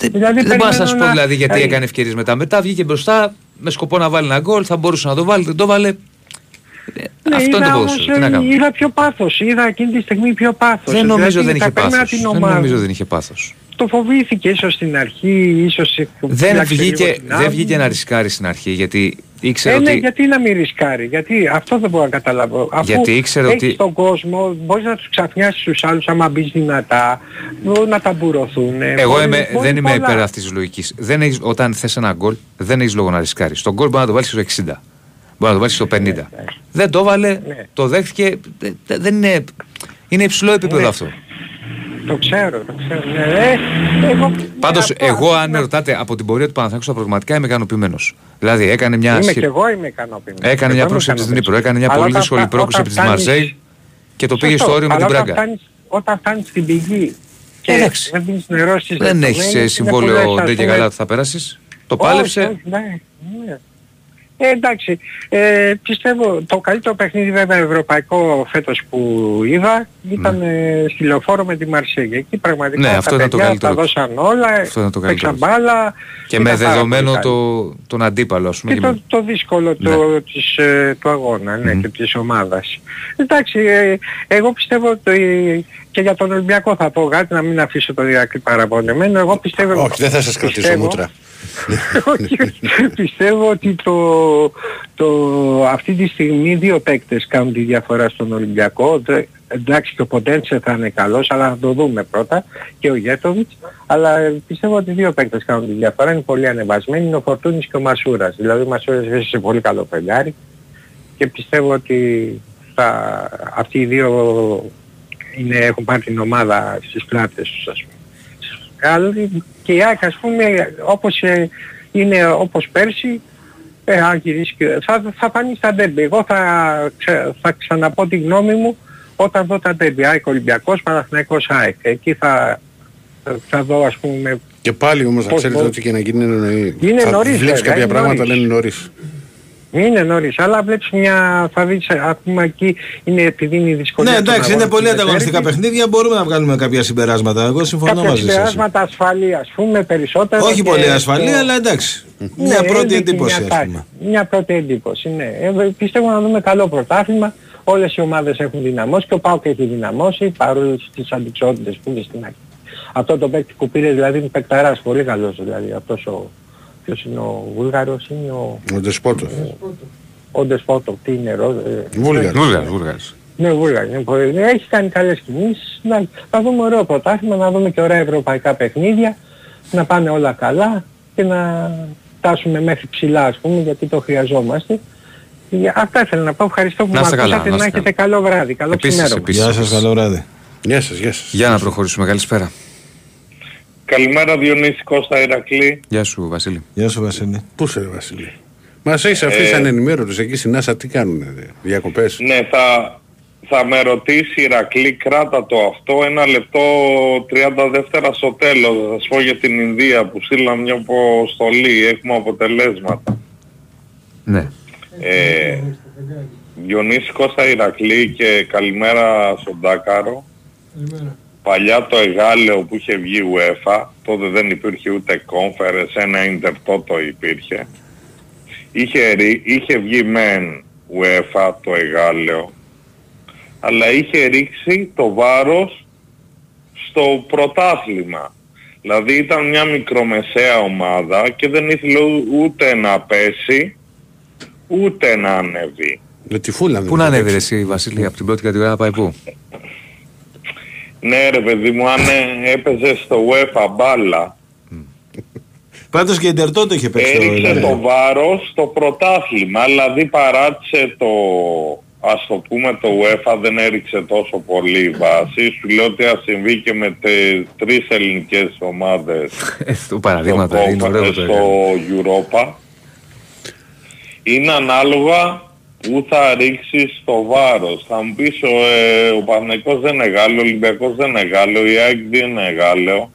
Δηλαδή, Δεν μπορώ να σας περιμένω πω δηλαδή γιατί ε, έκανε ευκαιρίες μετά. Μετά βγήκε μπροστά με σκοπό να βάλει ένα γκολ. Θα μπορούσε να το βάλει, δεν το βάλε. Ναι, Αυτό είδα είναι το όμως, ποδόσφαιρο. Τι να ε, κάνουμε. Είδα πιο πάθος, είδα εκείνη τη στιγμή πιο πάθος. Δεν νομίζω Δηλαδή, δεν είχε τα περίμενα πάθο. την Δεν ομάδα. νομίζω δεν είχε πάθος. Το φοβήθηκε ίσως στην αρχή, ίσως... Δεν φύλαξε λίγο βγήκε, την δεν άμυνα. βγήκε να ρισκάρει στην αρχή γιατί ήξερε Ε, ναι, ότι. γιατί να μην ρισκάρει, γιατί αυτό δεν μπορώ να καταλάβω. Αφού Γιατί ήξερε έχεις ότι- τον κόσμο, μπορείς να τους ξαφνιάσεις τους άλλους άμα μπεις δυνατά, μπορεί να ταμπουρωθούν. Εγώ είμαι, δεν είμαι υπέρ αυτής της λογικής. Όταν θες ένα γκολ, δεν έχεις λόγο να ρισκάρεις. Τον γκολ μπορεί να το βάλεις στο 60. Μπορεί να το βάλεις στο 50. Ναι, Δεν το έβαλε, το δέχτηκε. δε- Δεν είναι. Είναι υψηλό επίπεδο Ναι. αυτό. Το ξέρω, το ξέρω. Ναι, ε, εγώ, Πάντως, αυτό, εγώ, αν με ρωτάτε από την πορεία του Παναθηναϊκού στα προγραμματικά, είμαι ικανοποιημένος. Δηλαδή, έκανε μια. Είμαι σχε- και εγώ είμαι ικανοποιημένος. Έκανε Εγώ μια είμαι πρόκληση από την ικανοποιημένος. Νύπρο, έκανε μια Αλλά πολύ όταν δύσκολη φτα- πρόκληση όταν από τη φτάνεις- Μαρσέη και το πήγες Σωστό, στο όριο με αλλά την όταν Μπράγκα. φτάνεις- Όταν φτάνεις στην πηγή και Εντάξει. δεν δίνεις νερό στις Δεν λεπτομέρειες, έχει είναι συμβόλαιο πολλές, ας ντε και πούμε, καλά ότι θα περάσεις. Το Όχι, πάλεψε. Όχι, ναι, ναι. Ε, εντάξει, ε, πιστεύω το καλύτερο παιχνίδι βέβαια ευρωπαϊκό φέτος που είδα ήταν ε, στη λεωφόρο με τη Μαρσέγγι. Εκεί πραγματικά Ναι, τα αυτό ήταν το παιδιά καλύτερο. τα δώσαν όλα, Αυτό ήταν το παίξαν καλύτερο. μπάλα. Και με ήταν πάρα δεδομένο πολύ το, τον αντίπαλο, ας πούμε. και και το, με- το δύσκολο Ναι. το, της, ε, του αγώνα ναι, και της ομάδας. Εντάξει, ε, εγώ πιστεύω ότι και για τον Ολυμπιακό θα πω κάτι, να μην αφήσω το Ηρακλή παραπονεμένο. Εγώ πιστεύω... Όχι, δεν θα σας κρατήσω πιστεύω- μούτρα. Όχι, πιστεύω ότι το, το, αυτή τη στιγμή δύο παίκτες κάνουν τη διαφορά στον Ολυμπιακό. Δε- Εντάξει και ο Ποντένσε θα είναι καλός, αλλά θα το δούμε πρώτα και ο Γέτοβιτς. Αλλά ε, πιστεύω ότι δύο παίκτες κάνουν τη διαφορά, είναι πολύ ανεβασμένοι, είναι ο Φορτούνης και ο Μασούρας. Δηλαδή ο Μασούρας βρίσκεται σε πολύ καλό πελιάρι και πιστεύω ότι θα, αυτοί οι δύο είναι, έχουν πάρει την ομάδα στις πλάτες τους ας πούμε. Άλλοι και η ΑΕΚ ας πούμε όπως ε, είναι όπως πέρσι ε, αν γυρίσεις και- θα, θα φανείς στα ντέμπι. Εγώ θα, ξε- θα ξαναπώ τη γνώμη μου όταν δω τα ντέμπι. ΑΕΚ Ολυμπιακός, Παναθηναϊκός ΑΕΚ. Εκεί θα, θα δω ας πούμε Και πάλι όμως να Πώς ξέρετε μπορεί- ότι και να γίνει είναι νωρί. Είναι θα νωρίς, Βλέπεις βέβαια, κάποια είναι πράγματα νωρίς. λένε νωρίς. Είναι νωρίς, αλλά βλέπεις μια, θα δεις, ακόμα εκεί είναι επειδή είναι η δυσκολία Ναι, των εντάξει, είναι αγώνων πολύ του ανταγωνιστικά Δευτέρη. παιχνίδια. Μπορούμε να βγάλουμε κάποια συμπεράσματα. Εγώ συμφωνώ Κάποια μαζί σας. συμπεράσματα ασφαλή ας πούμε περισσότερο. Όχι και πολύ ασφαλή, το- αλλά εντάξει. Ναι, Μια πρώτη έδειξε εντύπωση, μια ας τάση. πούμε. Μια πρώτη εντύπωση, ναι. Ε, πιστεύω να δούμε καλό πρωτάθλημα. Όλες οι ομάδες έχουν δυναμώσει και ο ΠΑΟΚ έχει δυναμώσει παρόλο τις αντικσότητες που είναι στην αρχή. Αυτό το παίκτη που πήρες δηλαδή είναι παικταράς, πολύ καλός δηλαδή. Αυτός ο... Ποιος είναι ο Βούλγαρος, είναι ο... Ο Ντεσπότος. Ο Ντεσπότο, τι είναι, ρο... ε, Βούλγαρος. Βούλγαρος, Βούλγαρος. ναι, Βούλγαρος. είναι πολύ- ναι, Έχει κάνει καλές κινήσεις. Να, θα δούμε ωραίο πρωτάθλημα, να δούμε και ωραία ευρωπαϊκά παιχνίδια, να πάνε όλα καλά και να φτάσουμε μέχρι ψηλά ας πούμε γιατί το χρειαζόμαστε. Για- Αυτά ήθελα να πω. Ευχαριστώ που Να με είστε καλά, ακούσατε. να Να είστε έχετε καλό βράδυ. Καλό Επίσης, ξημέρωμα. επίσης. Γεια σας, καλό βράδυ. Γεια σας, γεια σας. Για να προχωρήσουμε. Καλησπέρα. Καλημέρα Διονύση Κώστα Ηρακλή. Γεια σου, Βασίλη. Γεια σου, Βασίλη. Πού είσαι, ρε Βασίλη; Μας έχεις αφήσει Ε, ανενημέρωτος εκεί στην Άσα τι κάνουνε, ρε, διακοπές; Ναι, θα, θα με ρωτήσει Ηρακλή, κράτα το αυτό, ένα λεπτό 30 δεύτερα στο τέλος. Θα σας πω για την Ινδία που στείλαμε μια αποστολή, έχουμε αποτελέσματα. Ναι. Ε, Διονύση Κώστα Ηρακλή και καλημέρα στον Τάκαρο. Παλιά το εγάλεο που είχε βγει UEFA, τότε δεν υπήρχε ούτε conference, ένα intertoto υπήρχε. Είχε, ρι- είχε βγει μεν UEFA το εγάλεο, αλλά είχε ρίξει το βάρος στο πρωτάθλημα. Δηλαδή ήταν μια μικρομεσαία ομάδα και δεν ήθελε ού- ούτε να πέσει, ούτε να ανεβεί. Με τη φούλα Πού να ανέβει ρε εσύ, Βασίλη, από την πρώτη κατηγορία να πάει πού; Ναι ρε παιδί μου, αν ε, έπαιζες στο UEFA μπάλα, Πάντως και η Ιντερτότο είχε παίξει το έριξε Ιντερτότο. το βάρος στο πρωτάθλημα, δηλαδή παράτησε το, ας το πούμε το UEFA δεν έριξε τόσο πολύ η βάση. Σου λέω ότι ας συμβεί και με τε, τρεις ελληνικές ομάδες Το παραδείγματα στο, είναι ωραίο το στο έκανε. Europa. Είναι ανάλογα που θα ρίξεις το βάρος; Θα μου πεις ο, ε, ο Παναγικός δεν είναι Γάλλος, ο Ολυμπιακός δεν είναι Γάλλος, η ΑΕΚ δεν είναι Γάλλος.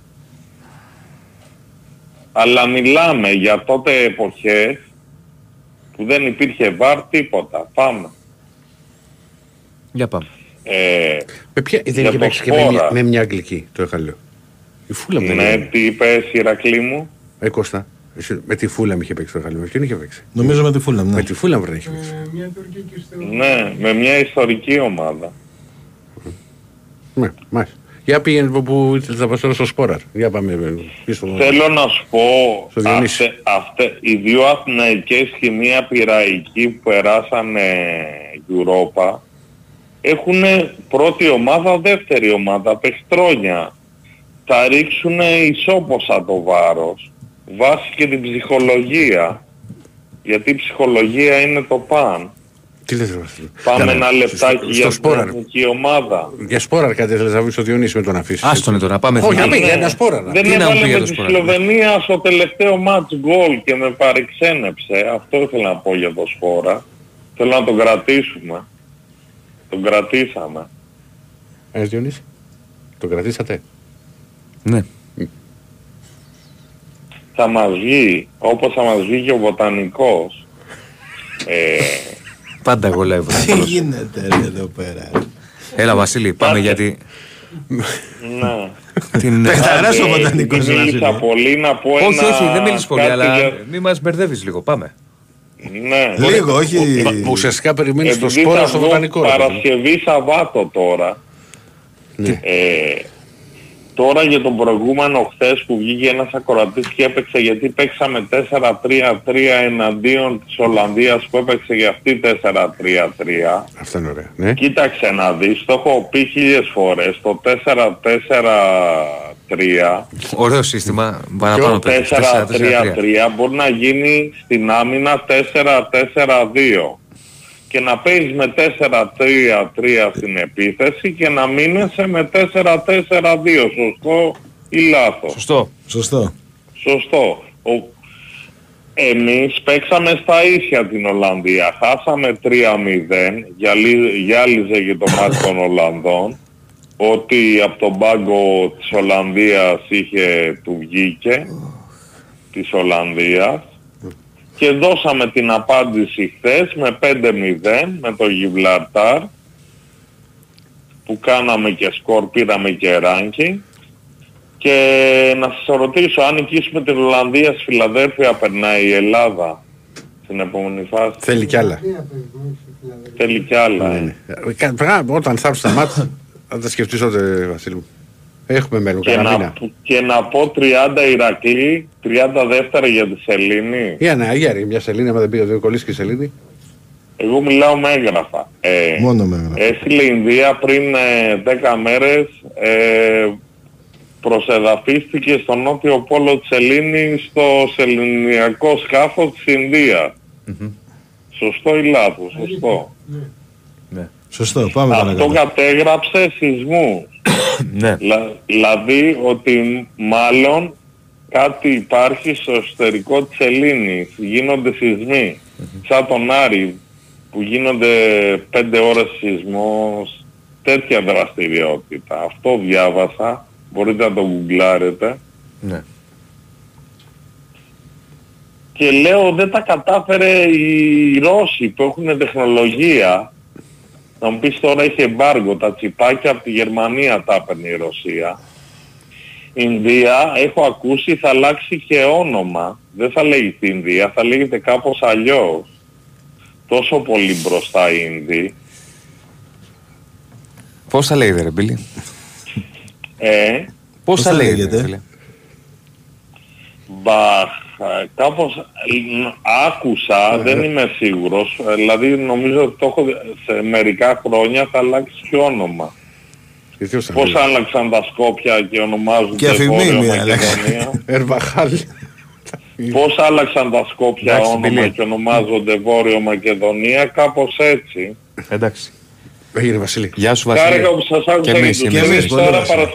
Αλλά μιλάμε για τότε εποχές που δεν υπήρχε βάρ τίποτα. Πάμε. Για πάμε. Ε, Με ποια, δεν για είχε το παίξει και με Σπόρα. μια, με μια αγγλική το εγχαλείο. Η φούλα μου δεν Ναι, είναι. τι είπες Ηρακλή μου; Ε, Κώστα, εσύ, με τη φούλα μου είχε παίξει το Γάλλο. Με ποιον είχε παίξει; Νομίζω με τη φούλα, ναι. Με τη φούλα μου δεν είχε παίξει. Ναι, με μια ιστορική ομάδα. Ναι, μάλιστα. Για πήγαινε που, που ήθελες να πας τώρα στο Σπόραρ. Για πάμε ε, πίσω. Θέλω να σου πω, Στο Διονύσης. αυτε, αυτε, οι δύο Αθηναϊκές και μία Πειραϊκή που περάσανε Europa έχουν πρώτη ομάδα, δεύτερη ομάδα, παιχτρόνια. Θα ρίξουν ισόποσα το βάρος, βάσει και την ψυχολογία. Γιατί η ψυχολογία είναι το παν. Τι λες ρε Βασίλη. Πάμε Κάνε, ένα λεπτάκι στο- για Στο την Σπόραρ. εθνική ομάδα. Για Σπόραρ κάτι ήθελες να βρεις στο Διονύσης με τον αφήσεις. Άστον τώρα, πάμε Όχι, εθνική. να πει για ένα Σπόραρ. Δεν Τι να μου έβαλε πει για με το τη Σποράρ. Σλοβενία στο τελευταίο match goal και με παρεξένεψε. Αυτό ήθελα να πω για το Σπόρα. Θέλω να τον κρατήσουμε. Τον κρατήσαμε. Ε, Διονύση. Το κρατήσατε; Ναι. Θα μας βγει, όπως θα μας βγει και ο Βοτανικός. Ε, Πάντα εγώ λέω Τι γίνεται ρε, εδώ πέρα; Έλα Βασίλη, πάμε γιατί ναι. την... Παιχταράς ο Άντε, Βοτανικός, δεν Βασίλη. μίλησα πολύ να πω Όχι, ένα... όχι, δεν μίλησε πολύ, κάτι αλλά για- μη μας μπερδεύεις λίγο, πάμε. Ναι. Λίγο, όχι. Μα- Ουσιαστικά περιμένεις το Επειδή Σπόρα θα στο βγω Βοτανικό. ρε παιδί μου. Παρασκευή Σαββάτο τώρα. Ναι. Ε, τώρα για τον προηγούμενο χθες που βγήκε ένας ακροατής και έπαιξε γιατί παίξαμε 4-3-3 εναντίον της Ολλανδίας που έπαιξε για αυτή 4-3-3. Αυτό είναι ωραία. Ναι. Κοίταξε να δεις, το έχω πει χίλιες φορές, το 4-4-3 Ωραίο σύστημα, και παραπάνω ο το 4-3-3. 4-3-3 μπορεί να γίνει στην άμυνα 4-4-2 και να παίζεις με 4-3-3 στην επίθεση και να μείνεσαι με 4-4-2. Σωστό ή λάθος; Σωστό. Σωστό. Σωστό. Ο... Εμείς παίξαμε στα ίσια την Ολλανδία. Χάσαμε 3-0. Γυαλί- Γυάλιζε και το μάτι των Ολλανδών. Ότι από τον πάγκο της Ολλανδίας είχε του βγήκε. Της Ολλανδίας. Και δώσαμε την απάντηση χθες με 5-0 με το Γιβλαρτάρ που κάναμε και σκορ, πήραμε και ranking. Και να σας ρωτήσω, αν νικήσουμε την Ολλανδία στη Φιλαδέλφια, περνάει η Ελλάδα στην επόμενη φάση; Θέλει κι άλλα. Θέλει κι άλλα. ε. Ε, κα- πράγμα, Όταν θα έρθουν στα μάτια θα τα σκεφτείς τότε Βασίλη μου. Έχουμε μέλλον, Και κανένα να, μήνα. και να πω 30 Ηρακλή, 30 δεύτερα για τη Σελήνη. Για να, για ρε, μια σελήνη, άμα δεν πήγε ο κολλήσει και η σελήνη. Εγώ μιλάω με έγγραφα. Ε, Μόνο με έγγραφα. Έστειλε η Ινδία πριν ε, 10 μέρες ε, προσεδαφίστηκε στο νότιο πόλο της Σελήνης στο σεληνιακό σκάφος της Ινδίας. Σωστό ή λάθος, σωστό. Σωστό, πάμε Αυτό παρακάτω. κατέγραψε σεισμούς. Ναι. Λα- δηλαδή ότι μάλλον κάτι υπάρχει στο εσωτερικό της Ελλήνης. Γίνονται σεισμοί. Σαν τον Άρη που γίνονται πέντε ώρες σεισμός. Τέτοια δραστηριότητα. Αυτό διάβασα. Μπορείτε να το γκουγκλάρετε. Ναι. Και λέω δεν τα κατάφερε οι Ρώσοι που έχουν τεχνολογία. Να μου πεις τώρα έχει εμπάργο, τα τσιπάκια από τη Γερμανία τα έπαιρνε η Ρωσία. Ινδία έχω ακούσει θα αλλάξει και όνομα. Δεν θα λέγεται Ινδία, θα λέγεται κάπως αλλιώς. Τόσο πολύ μπροστά η Ινδία. Πώς θα λέγεται ρε Μπίλη; Ε, Πώς θα λέγεται. φίλε; Μπαχ, ε, κάπως ε, άκουσα, δεν είμαι σίγουρος, ε, δηλαδή νομίζω ότι το έχω, δει- σε μερικά χρόνια θα αλλάξει και όνομα. Γιατί ως Πώς άλλαξαν τα Σκόπια και ονομάζονται Και αφημίμη Βόρειο άλλαξε. Μακεδονία; Ερβαχάλ. Πώς άλλαξαν τα Σκόπια Εντάξει, όνομα Μπιλί. και ονομάζονται Βόρειο Μακεδονία, κάπως έτσι. Εντάξει. Έγινε Βασίλη. Γεια σου Βασίλη. Χάρηκα που σας άκουσα Και εμείς, και και τους εμείς, τρεις πολύ τώρα Βασίλη. παρα...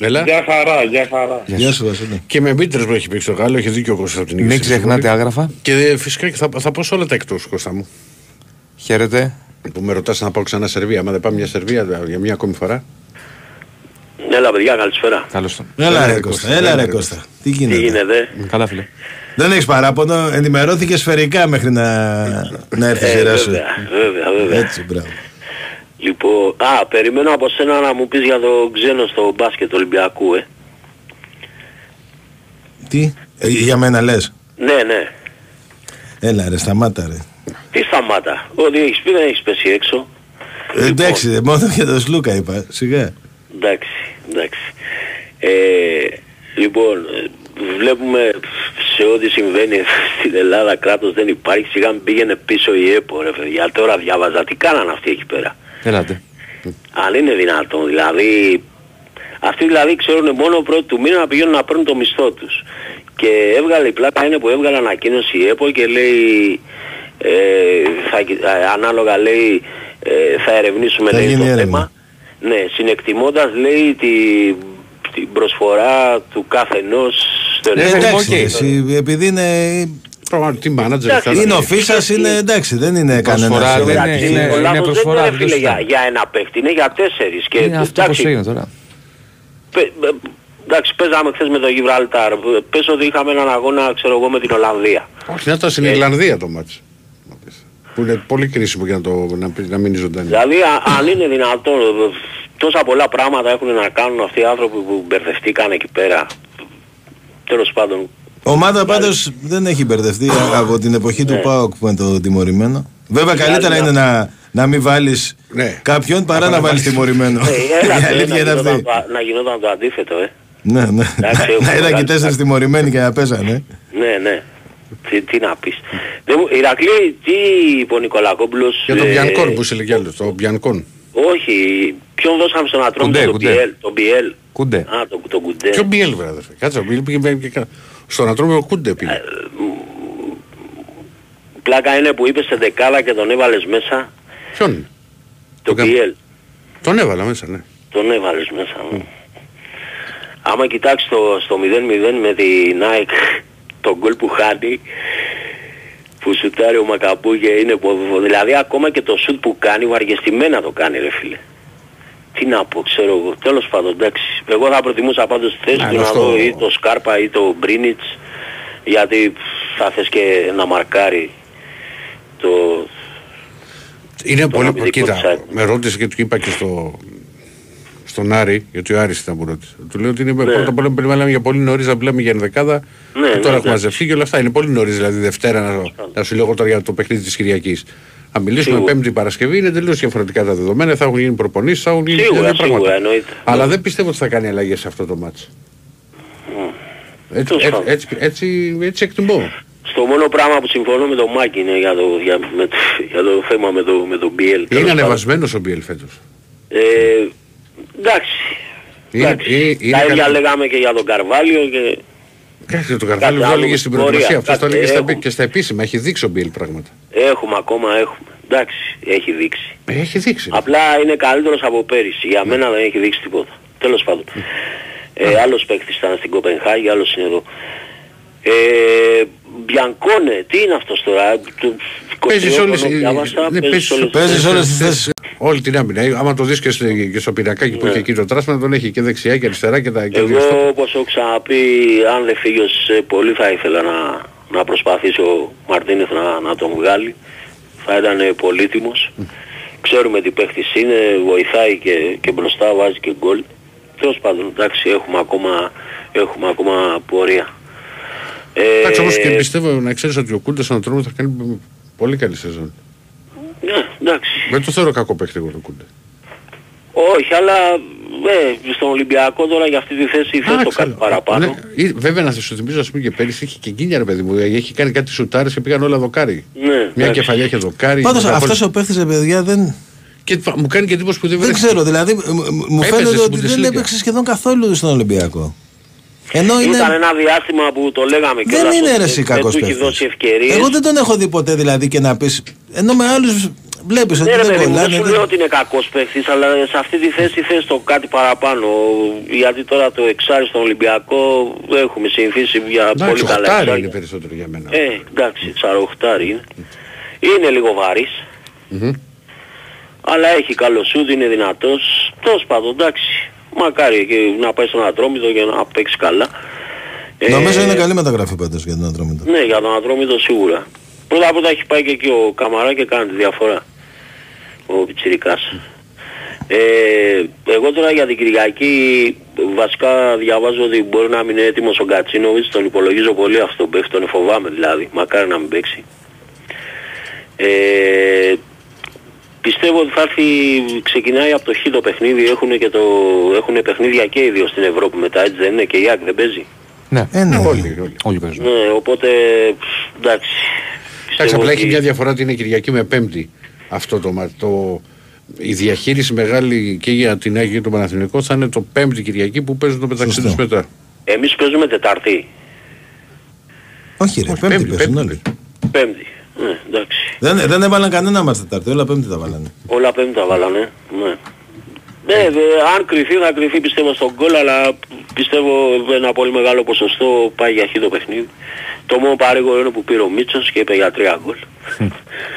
Έλα. Γεια χαρά, γεια χαρά. Γεια σου Βασίλη. Και με μπίτερς που έχει παίξει το Γάλλο, έχει δίκιο ο Κώστας από την Μην νίκη. ξεχνάτε άγραφα. Και ε, φυσικά και θα, θα πω σε όλα τα εκτός Κώστα μου. Χαίρετε. Που με ρωτάς να πάω ξανά Σερβία. Άμα δεν πάμε μια Σερβία για μια ακόμη φορά. Έλα παιδιά, καλησπέρα. Καλώς τον. Έλα Έλα, ρε ρε Κώστα, Κώστα, έλα έλα, ρε ρε Κώστα. Τι Τι γίνεται; γίνεται; Καλά φίλε. Δεν έχεις παράπονο, ενημερώθηκες σφαιρικά μέχρι να, να έρθει η Ε, σειρά σου. βέβαια, βέβαια, βέβαια. Έτσι, μπράβο. Λοιπόν, α, περιμένω από σένα να μου πεις για το ξένο στο μπάσκετ του Ολυμπιακού, ε. Τι, ε, για μένα λες; Ναι, ναι. Έλα ρε, σταμάτα ρε. Τι σταμάτα; Ό,τι έχεις πει δεν έχεις πέσει έξω. Ε, εντάξει, μόνο για τον Σλούκα είπα, σιγά. Εντάξει, εντάξει. Ε, λοιπόν, ε, βλέπουμε σε ό,τι συμβαίνει στην Ελλάδα κράτος δεν υπάρχει. Σιγά μην πήγαινε πίσω η ΕΠΟ ρε παιδιά. Τώρα διάβαζα τι κάνανε αυτοί εκεί πέρα; Ελάτε. Αν είναι δυνατόν, δηλαδή αυτοί δηλαδή ξέρουν μόνο πρώτη του μήνα να πηγαίνουν να παίρνουν το μισθό τους. Και έβγαλε η πλάκα είναι που έβγαλε ανακοίνωση η ΕΠΟ και λέει ε, θα, κοι- ε, ανάλογα λέει ε, θα ερευνήσουμε Θα λέει, γίνει το έρευνα. θέμα. Ναι, συνεκτιμώντας λέει τη, την προσφορά του κάθε ενός στο Ε, ελληνικό εντάξει, κοινό. εσύ, επειδή είναι... Τι μάνατζερ Εντάξει, θα Είναι ο ήταν. Φίσας, είναι εντάξει, δεν είναι Προσφορά, κανένας. δεν Εντάξει, είναι- ο είναι λάθος προσφορά, δεν είναι δεν φίλε το για, για ένα παίχτη, είναι για τέσσερις. Και, Είναι αυτό πώς εντάξει, έγινε τώρα. πε- πε- εντάξει, παίζαμε χθες με το Γιβραλτάρ. Πες ότι είχαμε έναν αγώνα, ξέρω εγώ, με την Ολλανδία. Όχι, να ήταν στην Ιρλανδία το μάτς. Που είναι πολύ κρίσιμο για να, το, να, να μείνει ζωντανή. Δηλαδή, α- αν είναι δυνατόν, ε, τόσα πολλά πράγματα έχουν να κάνουν αυτοί οι άνθρωποι που μπερδευτήκαν εκεί πέρα. Τέλος πάντων, Ομάδα πάντως δεν έχει μπερδευτεί α- από την εποχή του ΠΑΟΚ που είναι το τιμωρημένο. Βέβαια καλύτερα είναι να, να μην βάλεις κάποιον παρά να βάλεις τιμωρημένο. ε, έλα, Η ε, αλήθεια να, είναι γινόταν αυτή. το, να γινόταν το αντίθετο, ε. Ναι, ναι. Εντάξει, έχουμε Να ήταν και βγάλει- τέσσερις τιμωρημένοι και να παίζανε. Ναι, ναι. Τι, τι να πεις. Δεν μου- Ηρακλή, τι είπε ο Νικολακόπουλος... Για τον ε, Μπιανκόν που είσαι λέει κι άλλος, το Μπιανκόν. Όχι, ποιον δώσαμε στον Ατρόμητο, Κουντέ, τον κουντέ. Μπιέλ. Τον Μπιέλ. Κουντέ. Α, τον, τον Κουντέ. Ποιο Μπιέλ βρε αδερφέ. Κάτσε, ο Μπιέλ πήγε πήγε- πήγε- στον Ατρόμιο Κούντε πήγε. Πλάκα είναι που είπες σε δεκάδα και τον έβαλες μέσα. Ποιον; Τον Μπιέλ. Τον έβαλα μέσα, ναι. Τον έβαλες μέσα. ναι. Άμα κοιτάξεις το, στο 0-0 με την ΑΕΚ τον γκολ που χάνει που σουτάρει ο Μακαμπού και είναι που, δηλαδή ακόμα και το σουτ που κάνει βαργεστημένα το κάνει ρε φίλε. Τι να πω, ξέρω εγώ. Τέλος πάντων, εντάξει. Εγώ θα προτιμούσα πάντως τη θέση Να, του να αυτό- δω ή το Σκάρπα ή το Μπρίνιτς γιατί θα θες και να μαρκάρει το... Είναι τον πολύ. αμυντικό Κοίτα, της ΑΕΚ. με ρώτησες και του είπα και στο, στον Άρη, γιατί ο Άρης ήταν που ρώτησε. Του λέω ότι είναι Ναι. πρώτα απ' όλα πρέπει να λέμε για πολύ νωρίς να μιλάμε για ενδεκάδα. Ναι, και ναι, τώρα έχουμε εντάξει. μαζευτεί και όλα αυτά. Είναι πολύ νωρίς δηλαδή Δευτέρα να, να σου λέω εγώ τώρα για το παιχνίδι της Κυριακής. Αν μιλήσουμε Σίγουρα. Πέμπτη Παρασκευή είναι τελείως διαφορετικά τα δεδομένα. Θα έχουν γίνει προπονήσεις, θα έχουν γίνει Σίγουρα, χιλιάδες σίγουρα, πράγματα. εννοείται. Αλλά δεν πιστεύω ότι θα κάνει αλλαγές σε αυτό το μάτς. Έτσι, έτσι, έτσι, έτσι, έτσι εκτιμώ. Στο μόνο πράγμα που συμφωνώ με τον Μάκη είναι για το, για, με, το- για το θέμα με, το, με τον BL. Είναι ανεβασμένος ο Μπιέλ φέτος. Ε, εντάξει. Είναι- εντάξει. είναι- είναι Τα ίδια καλά. λέγαμε και για τον Καρβάλιο και... Κάτι το Καρβάλιο Κάτι το άλλο έλεγε με στην την πορεία. προετοιμασία. Αυτό το Κάτι έλεγε στα, έχουμε. και στα επίσημα. Έχει δείξει ο Μπιέλ πράγματα. Έχουμε ακόμα, έχουμε. Εντάξει, έχει δείξει. Έχει δείξει. Απλά είναι καλύτερος από πέρυσι. Για μένα δεν έχει δείξει τίποτα. Τέλος πάντων. Ε, άλλος παίκτης ήταν στην Κοπενχάγη, άλλος είναι εδώ. Ε, Μπιανκόνε, τι είναι αυτός τώρα; ε, το- Παίζεις 21 όλες, χρόνο διάβασα, ναι, παίζεις όλες τις παίζεις θέσεις. τις θέσεις. Όλη την άμυνα. Ε, Άμα το δεις και, στο- και στο πυρακάκι που Ναι. έχει εκεί το τράσμα, τον έχει και δεξιά και αριστερά και τα και δύο Εγώ στο- όπως έχω ξαναπεί, αν δεν φύγει ως ε, πολύ θα ήθελα να, να προσπαθήσει ο Μαρτίνεθ να, να τον βγάλει. Θα ήταν ε, πολύτιμος. Ξέρουμε τι παίχτης είναι, βοηθάει και, και μπροστά, βάζει και γκολ. Τέλος πάντων, εντάξει, έχουμε ακόμα, έχουμε ακόμα πορεία. Ε, Εντάξει όμως και πιστεύω να ξέρεις ότι ο Κούντας στον τρόμο θα κάνει πολύ καλή σεζόν. ναι, εντάξει. Δεν το θεωρώ κακό παίχτη εγώ το Κούντα. Όχι, αλλά ε, στον Ολυμπιακό τώρα για αυτή τη θέση θες το κάτι παραπάνω. Ναι, ή- βέβαια να σου θυμίζω ας πούμε και πέρυσι είχε και γκίνια ρε παιδί μου. Έχει κάνει κάτι σουτάρες και πήγαν όλα δοκάρι. Ναι, Μια εντάξει. κεφαλιά είχε δοκάρι. Πάντως μετά αυτός πολύ- ο παίχτης ρε παιδιά δεν... Και φα- μου κάνει και εντύπωση που δεν Δεν βρέθηκε. ξέρω, δηλαδή μ- μ- μου Έπαιζε φαίνεται στην ότι δεν Bundesliga. έπαιξε σχεδόν καθόλου στον Ολυμπιακό. Ενώ είναι... Ήταν ένα διάστημα που το λέγαμε και Δεν είναι ρε εσύ δεν κακός του έχει παίχτης. δώσει ευκαιρίες. Εγώ δεν τον έχω δει ποτέ δηλαδή και να πεις... Ενώ με άλλους βλέπεις ότι Ναι ρε δεν παιδί μου, δεν κολλάνε. σου δεν- λέω ότι είναι κακός παίχτης, αλλά σε αυτή τη θέση θες το κάτι παραπάνω. Γιατί τώρα το εξάρι στον Ολυμπιακό έχουμε συνηθίσει για Εντάξει, πολύ καλά οχτάρι εξάρια. είναι περισσότερο για μένα. Ε, εντάξει, τσαροχτάρι είναι. Είναι λίγο βαρύς, Μμμ. αλλά έχει καλό σούτ, είναι δυνατός. Τέλος πάντων, εντάξει. Μακάρι και να πάει στον Ατρόμητο και να παίξει καλά. Ε, Νομίζω είναι καλή μεταγραφή πάντως για τον Ατρόμητο. Ναι, για τον Ατρόμητο σίγουρα. Πρώτα απ' όλα έχει πάει και εκεί ο Καμαρά και κάνει τη διαφορά. Ο Πιτσιρικάς. Ε, εγώ τώρα για την Κυριακή βασικά διαβάζω ότι μπορεί να μην είναι έτοιμος ο Γκατσίνοβιτς, τον υπολογίζω πολύ αυτό τον παίχτη, τον φοβάμαι δηλαδή, μακάρι να μην παίξει. Ε, πιστεύω ότι θα έρθει, ξεκινάει από το χ το παιχνίδι, έχουν, και το, έχουν παιχνίδια και οι δύο στην Ευρώπη μετά, έτσι δεν είναι και η ΑΕΚ δεν παίζει. Ναι, Ε, ναι. Όλοι, όλοι. όλοι παίζουν. Ναι, οπότε εντάξει. Εντάξει, Πιστεύω απλά ότι- έχει μια διαφορά ότι είναι Κυριακή με Πέμπτη αυτό το μάτι. Το... Η διαχείριση μεγάλη και για την ΑΕΚ και τον Παναθηνικό θα είναι το Πέμπτη Κυριακή που παίζουν το μεταξύ Σωστό. τους μετά. Εμείς παίζουμε Τετάρτη, Όχι ρε, πέμπτη πέμπτη, παίζουν πέμπτη. όλοι. Πέμπτη. Ναι, εντάξει. Δεν, δεν έβαλαν κανένα μας Τετάρτη, όλα πέμπτη τα βάλανε. Όλα πέμπτη τα βάλανε. Ναι. Ναι, δε, αν κρυφεί θα κρυφεί πιστεύω στον γκολ, αλλά πιστεύω ένα πολύ μεγάλο ποσοστό πάει για χ το παιχνίδι. Το μόνο παρήγορο είναι που πήρε ο Μίτσος και είπε για τρία γκολ.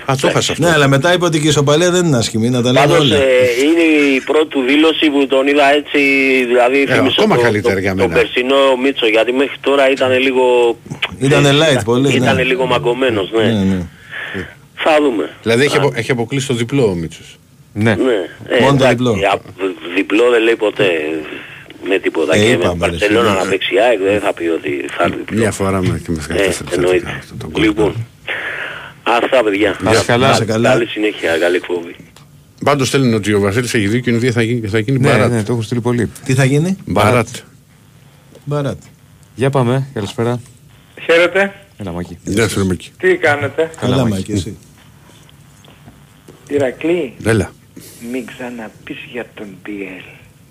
Α, το έχασα αυτό. Ναι, αλλά μετά είπε ότι και η ισοπαλία δεν είναι άσχημη, να τα λέμε Πάντως όλα. ε, είναι η πρώτη του δήλωση που τον είδα έτσι, δηλαδή θύμισε ακόμα το, καλύτερα το, για το μένα. περσινό Μίτσο, γιατί μέχρι τώρα ήταν λίγο... Ήτανε light πολύ, Ήταν ναι. λίγο μαγκωμένος, ναι. Ναι, ναι. Θα δούμε. Δηλαδή έχει, απο- έχει αποκλείσει το διπλό ο Μίτσος. Ναι. Ναι. Ε, Μόνο το εντάξει, διπλό. α, διπλό δεν λέει ποτέ με τίποτα. Ε, και με είπαμε, ρε, Μπαρσελόνα εσύ, να παίξει η ΑΕΚ δεν θα πει ότι θα έρθει διπλό. Μια φορά με και με Ε, 14 εννοείται. αυτό το γκολ. Λοιπόν, αυτά παιδιά. Να είσαι καλά. Να είσαι καλά. Καλή συνέχεια, καλή εκπομπή. Πάντως στέλνουν ότι ο Βασίλης έχει δίκιο, είναι δύο θα γίνει, θα γίνει Ναι, μπαράτ. ναι, το έχω στείλει πολύ. Τι θα γίνει, Μπαράτ. Μπαράτ. Για πάμε, καλησπέρα. Χαίρετε. Ένα μάκι. Γεια σου ρε Μίκη. Τι κάνετε; Καλά, Μάκη. Μάκη, εσύ. Ηρακλή, Έλα. Μην ξαναπείς για τον Πιέλ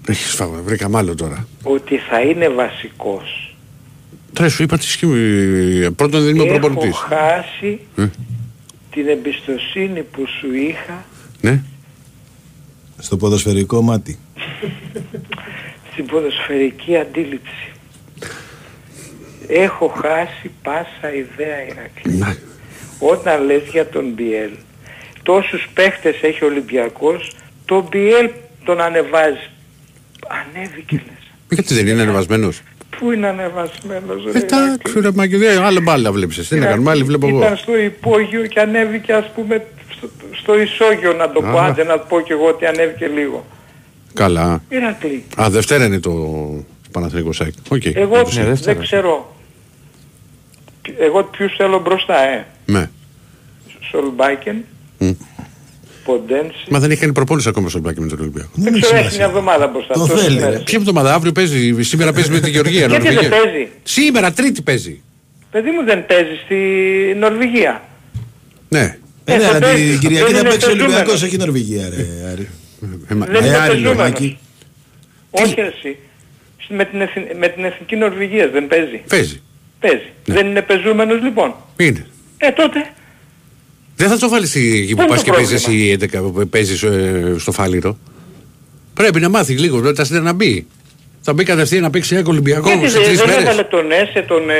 Έχεις φάγω, βρήκα μάλλον τώρα. ότι θα είναι βασικός. Τώρα σου είπα τι σκύμη. Πρώτον δεν είμαι Έχω προπονητής. χάσει Ε. την εμπιστοσύνη που σου είχα Ναι. Στο ποδοσφαιρικό μάτι. στην ποδοσφαιρική αντίληψη. Έχω χάσει πάσα ιδέα Ηρακλή. Να. Όταν λες για τον Μπιέλ, τόσους παίχτες έχει ο Ολυμπιακός, τον Μπιέλ τον ανεβάζεις. Ανέβηκε λες. Γιατί δεν είναι ανεβασμένος; Πού είναι ανεβασμένος ρε Εντάξει ρε Μάκη, δεν- άλλο μπάλα βλέπεις εσύ. Τι να κάνουμε, άλλη βλέπω Ήταν εγώ. στο υπόγειο και ανέβηκε ας πούμε στο, στο ισόγειο να το πω, Α. άντε να πω και εγώ ότι ανέβηκε λίγο. Καλά. Ηρακλή, Α, Δευτέρα είναι το Παναθηναϊκός ΑΕΚ. Οκ. εγώ όντως. ναι, Δευτέρα. δεν ξέρω. Εγώ ποιους θέλω μπροστά, ε. Ναι. Σολμπάκεν, Μμ. Ποντένση. Μα δεν έχει κάνει προπόνηση ακόμα στο μπάκι με τον Ολυμπιακό. Δεν ξέρω, έχει μια εβδομάδα μπροστά. Το τόσες θέλει, μέρες. ρε. Ποια εβδομάδα, αύριο παίζει, σήμερα παίζει με τη Γεωργία. Γιατί δεν Νορβηγία. παίζει; Σήμερα, Τρίτη παίζει. Παιδί μου δεν παίζει στη Νορβηγία. Ναι. Ε, ναι, θα αλλά παίζει. την Κυριακή Δεν θα είναι παίξει ο πεζούμενος. Ολυμπιακός, όχι η Νορβηγία, ρε Άρη. Ε, μα- Δεν Ε, είναι Άρη, πεζούμενος. Μάκη. Όχι εσύ. Με την, εθι- με την Εθνική Νορβηγία δεν παίζει. Παίζει. Παίζει. Δεν είναι πεζούμενος λοιπόν. Είναι. Ε τότε. Δεν θα το βάλεις εκεί Πού που είναι πας το και παίζεις πρόβλημα; εσύ 11 που παίζεις ε, στο φάληρο. Πρέπει να μάθεις λίγο, πρέπει τα στείλει να μπει. Θα μπει κατευθείαν να παίξει ένα Ολυμπιακό Γιατί σε δεν, τρεις δεν μέρες. έβαλε τον Έσε, τον, ε,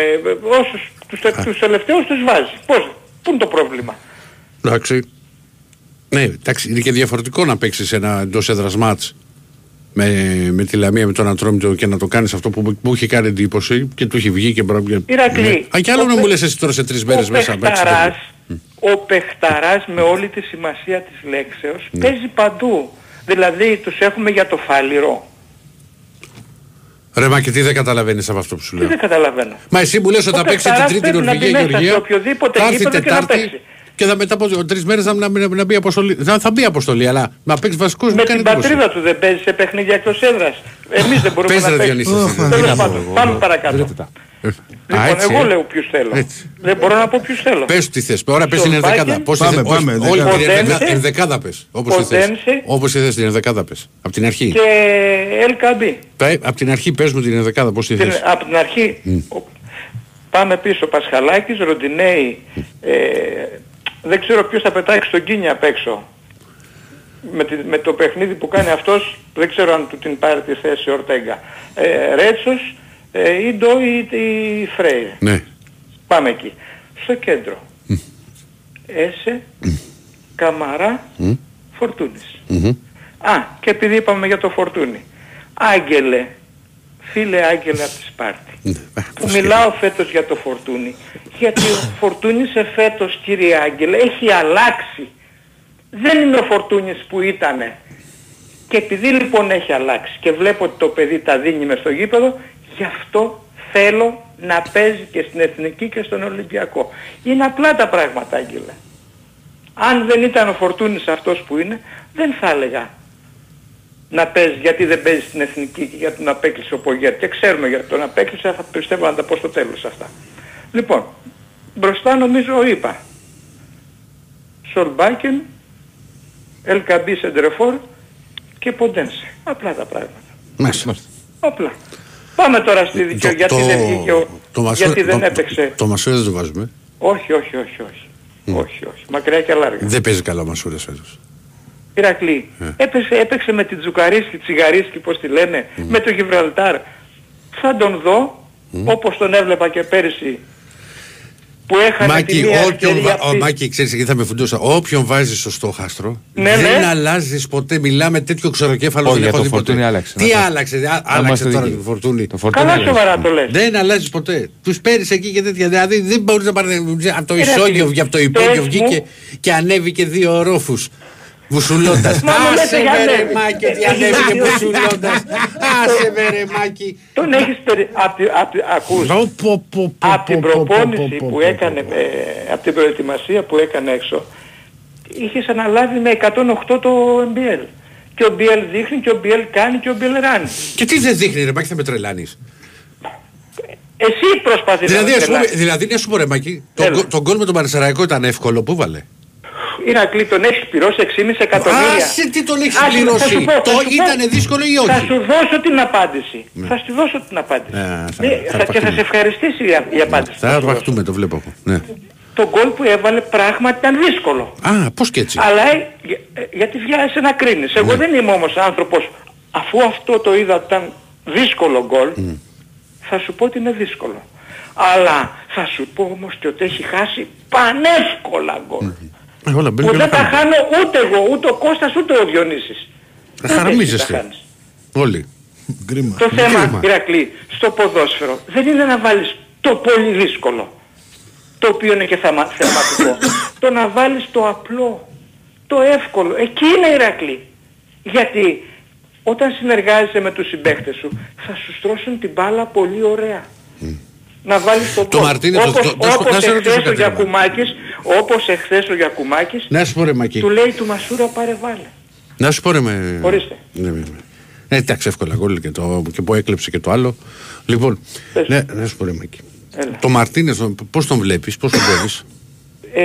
όσους τους, τε- τους τελευταίους τους βάζει. Πώς, πού είναι το πρόβλημα; Εντάξει. Ναι, εντάξει, είναι και διαφορετικό να παίξεις ένα εντός έδρας μάτς με, με τη Λαμία, με τον Ατρόμητο και να το κάνεις αυτό που μου είχε κάνει εντύπωση και του έχει βγει και μπορεί Ηρακλή, Ναι. Α, και άλλο ο να μου Πε- λες εσύ τώρα σε τρεις μέρες ο μέσα. να παίξεις παιχταράς, τέτοιο. Ο παιχταράς με όλη τη σημασία της λέξεως Ναι. παίζει παντού. Δηλαδή τους έχουμε για το φάληρο. Ρε μα και τι δεν καταλαβαίνεις από αυτό που σου Τι λέω. δεν καταλαβαίνω. Μα εσύ μου λες ότι Ο θα παίξει την παιχταράς Τρίτη πρέπει να Νορβηγία μπει μέσα Γεωργία. σε οποιοδήποτε Θα έρθει γήπεδο και να Τετάρτη παίξει. και θα μετά από τρει μέρες να, να, να, να μπει αποστολή. Θα, θα μπει αποστολή, αλλά να παίξει βασικός Με μου κάνει την εντύπωση. πατρίδα του δεν παίζει σε παιχνίδια εκτός έδρας. Εμείς δεν μπορούμε Πες, να ρε, παίξουμε. Διονύση, εσύ, Τέλος τι να πω πάντων, εγώ, πάμε εγώ. παρακάτω. Δείτε τα. Ε, Λοιπόν, α, έτσι, εγώ ε. λέω ποιους θέλω. Έτσι. Δεν μπορώ να πω ποιους θέλω. Πες τι θες. Ωραία, πες την Σολμπάκεν. ενδεκάδα. Πώς Πάμε, θες, όχι, πάμε, όχι, ενδεκάδα. την ενδεκα- Ποντένσε. ενδεκάδα πες. Όπως τη θες. Ποντένσε. Όπως τη θες την ενδεκάδα πες. Από την αρχή. Και LKB. Πέ- Από την αρχή πες μου την ενδεκάδα πώς τη Την- θες. Από την αρχή. Ο- Πάμε πίσω. Πασχαλάκης, Ροντινέη. Ε, δεν ξέρω ποιος θα πετάξει τον Κίνια απ' έξω. Με, τη- με το παιχνίδι που κάνει αυτός, δεν ξέρω αν του την πάρει τη θέση ο Ορτέγκα. Ε, Ρέτσος, ε, ή Ντό ή, ή Φρέιρε. Ναι. Πάμε εκεί. Στο κέντρο. Έσε, Καμαρά, Φορτούνης. Μμμ. Α, και επειδή είπαμε για το Φορτούνι. Άγγελε, φίλε Άγγελε από τη Σπάρτη. Ναι, Που μιλάω φέτος για το Φορτούνι. Γιατί ο Φορτούνης σε φέτος κύριε Άγγελε έχει αλλάξει. Δεν είναι ο Φορτούνης που ήτανε. Και επειδή λοιπόν έχει αλλάξει και βλέπω ότι το παιδί τα δίνει μες στο γήπεδο, γι' αυτό θέλω να παίζει και στην Εθνική και στον Ολυμπιακό. Είναι απλά τα πράγματα, Άγγελε. Αν δεν ήταν ο Φορτούνης αυτός που είναι, δεν θα έλεγα να παίζει γιατί δεν παίζει στην Εθνική και για τον απέκλεισε ο Πογέρ. Και ξέρουμε για τον απέκλεισε, θα πιστεύω να τα πω στο τέλος αυτά. Λοιπόν, μπροστά νομίζω είπα. Σολμπάκεν, Ελκαμπή Σεντρεφόρ και Ποντένσε. Απλά τα πράγματα. Μέσα. Απλά. Πάμε τώρα στη δικαιό. Γιατί δεν βγήκε ο... το Μασούρα- γιατί δεν το- έπαιξε. Το Μασούρα δεν το βάζουμε. Όχι, όχι, όχι, όχι. Όχι, όχι. Μακριά και λάργα. Δεν παίζει καλά ο Μασούρας φέτος. Ηρακλή. Ε. Έπαιξε, έπαιξε με την Τζουκαρίσκη, Τσιγαρίσκη, πώς τη λένε, με το Γιβραλτάρ. Θα τον δω, όπως τον έβλεπα και πέρυσι, που έχανε τη Μάκη, μία όποιον, ευκαιρία βα... ο, αυτή. Μάκη, ξέρεις, εκεί θα με φουντούσα. Όποιον βάζεις στο στόχαστρο, Ναι, δεν ναι. αλλάζεις ποτέ. Μιλάμε τέτοιο ξεροκέφαλο Όχι, δεν για έχω το δει ποτέ. Φορτούνι άλλαξε. Τι Να το- άλλαξε, α- Να άλλαξε είμαστε τώρα δίκαιοι. το φορτούνι. Το Φορτούνι Καλά άλλαξε. σοβαρά το λες. Δεν αλλάζει ποτέ. Τους παίρνεις εκεί και τέτοια. Δηλαδή δεν μπορείς να πάρει από το Ε, ρε, ισόγειο, φίλε, από το υπόγειο πες βγήκε μου. και ανέβηκε δύο ορόφους. Βουσουλώντας. Μα μου λέτε Άσε για με ρε ανέβη. Μάκη ότι ανέβηκε βουσουλώντας. Άσε με ρε Μάκη. Τον έχεις περι... απ' τη- απ' τη- ακούς. Πω, πω, πω, πω, Από την πω, πω, πω, προπόνηση πω, που πω, έκανε, ε, από την προετοιμασία που έκανε έξω, είχες αναλάβει με 108 το MBL. Και ο BL δείχνει και ο BL κάνει και ο BL ράνει. Και τι δεν δείχνει ρε Μάκη θα με τρελάνεις. Εσύ προσπαθείς Δηλαδή, να ας πούμε, τρελάσεις. δηλαδή, να σου πω ρε Μάκη, τον, Έλα. γκολ- τον γκολ με τον Πανεσαιραϊκό ήταν εύκολο, πού βάλε; Ηρακλή, τον έχεις πληρώσει 6,5 εκατομμύρια. Άσε τι τον έχεις Άσε, θα πληρώσει. σου πω, θα Το σου πω. ήτανε δύσκολο ή όχι; Θα σου δώσω την απάντηση. Ναι. Θα σου δώσω την απάντηση. Ε, θα- Ναι, θα θα- και θα αρπαχτούμε. σε ευχαριστήσει η, α- η απάντηση. Θα αρπαχτούμε, το βλέπω. Ναι. Το γκολ που έβαλε πράγματι ήταν δύσκολο. Α, πώς και έτσι. Αλλά ε, για- ε, γιατί βιάζεσαι να κρίνεις. Εγώ Ναι. δεν είμαι όμως άνθρωπος, αφού αυτό το είδα ότι ήταν δύσκολο γκολ, θα σου πω ότι είναι δύσκολο. Αλλά θα σου πω όμως και ότι έχει χάσει πανεύκολα γκολ. Ε, όλα μπαίνουν Που και δεν τα όλα χάνουν. χάνω ούτε εγώ, ούτε ο Κώστας, ούτε ο Διονύσης. Ε, Ούτε εσύ τα Χαραμίζεστε. χάνεις. Όλοι. Κρίμα. Το θέμα, Κρίμα. Ηρακλή, στο ποδόσφαιρο δεν είναι να βάλεις το πολύ δύσκολο, το οποίο είναι και θεμα- θεματικό. το να βάλεις το απλό, το εύκολο. Εκεί είναι Ηρακλή. Γιατί όταν συνεργάζεσαι με τους συμπαίχτες σου, θα σου στρώσουν την μπάλα πολύ ωραία. Να βάλεις το Το γκολ. Μαρτίνες, το- όπως, το- το- να όπως σε ρωτήσω εχθές ο κάτι, ρε, Γιακουμάκης, όπως εχθές ο Γιακουμάκης, Να σου πω ρε Μακή. του λέει του Μασούρα πάρε βάλε. Να σου πω ρε με... Ορίστε. Ναι, ναι, ναι. Ε, εντάξει, εύκολα γκολ και, το, και που έκλεψε και το άλλο. Λοιπόν, ναι, να σου πω ρε Μακή. Έλα. Το Μαρτίνες, τον- πώς τον βλέπεις, πώς τον βλέπεις; ε,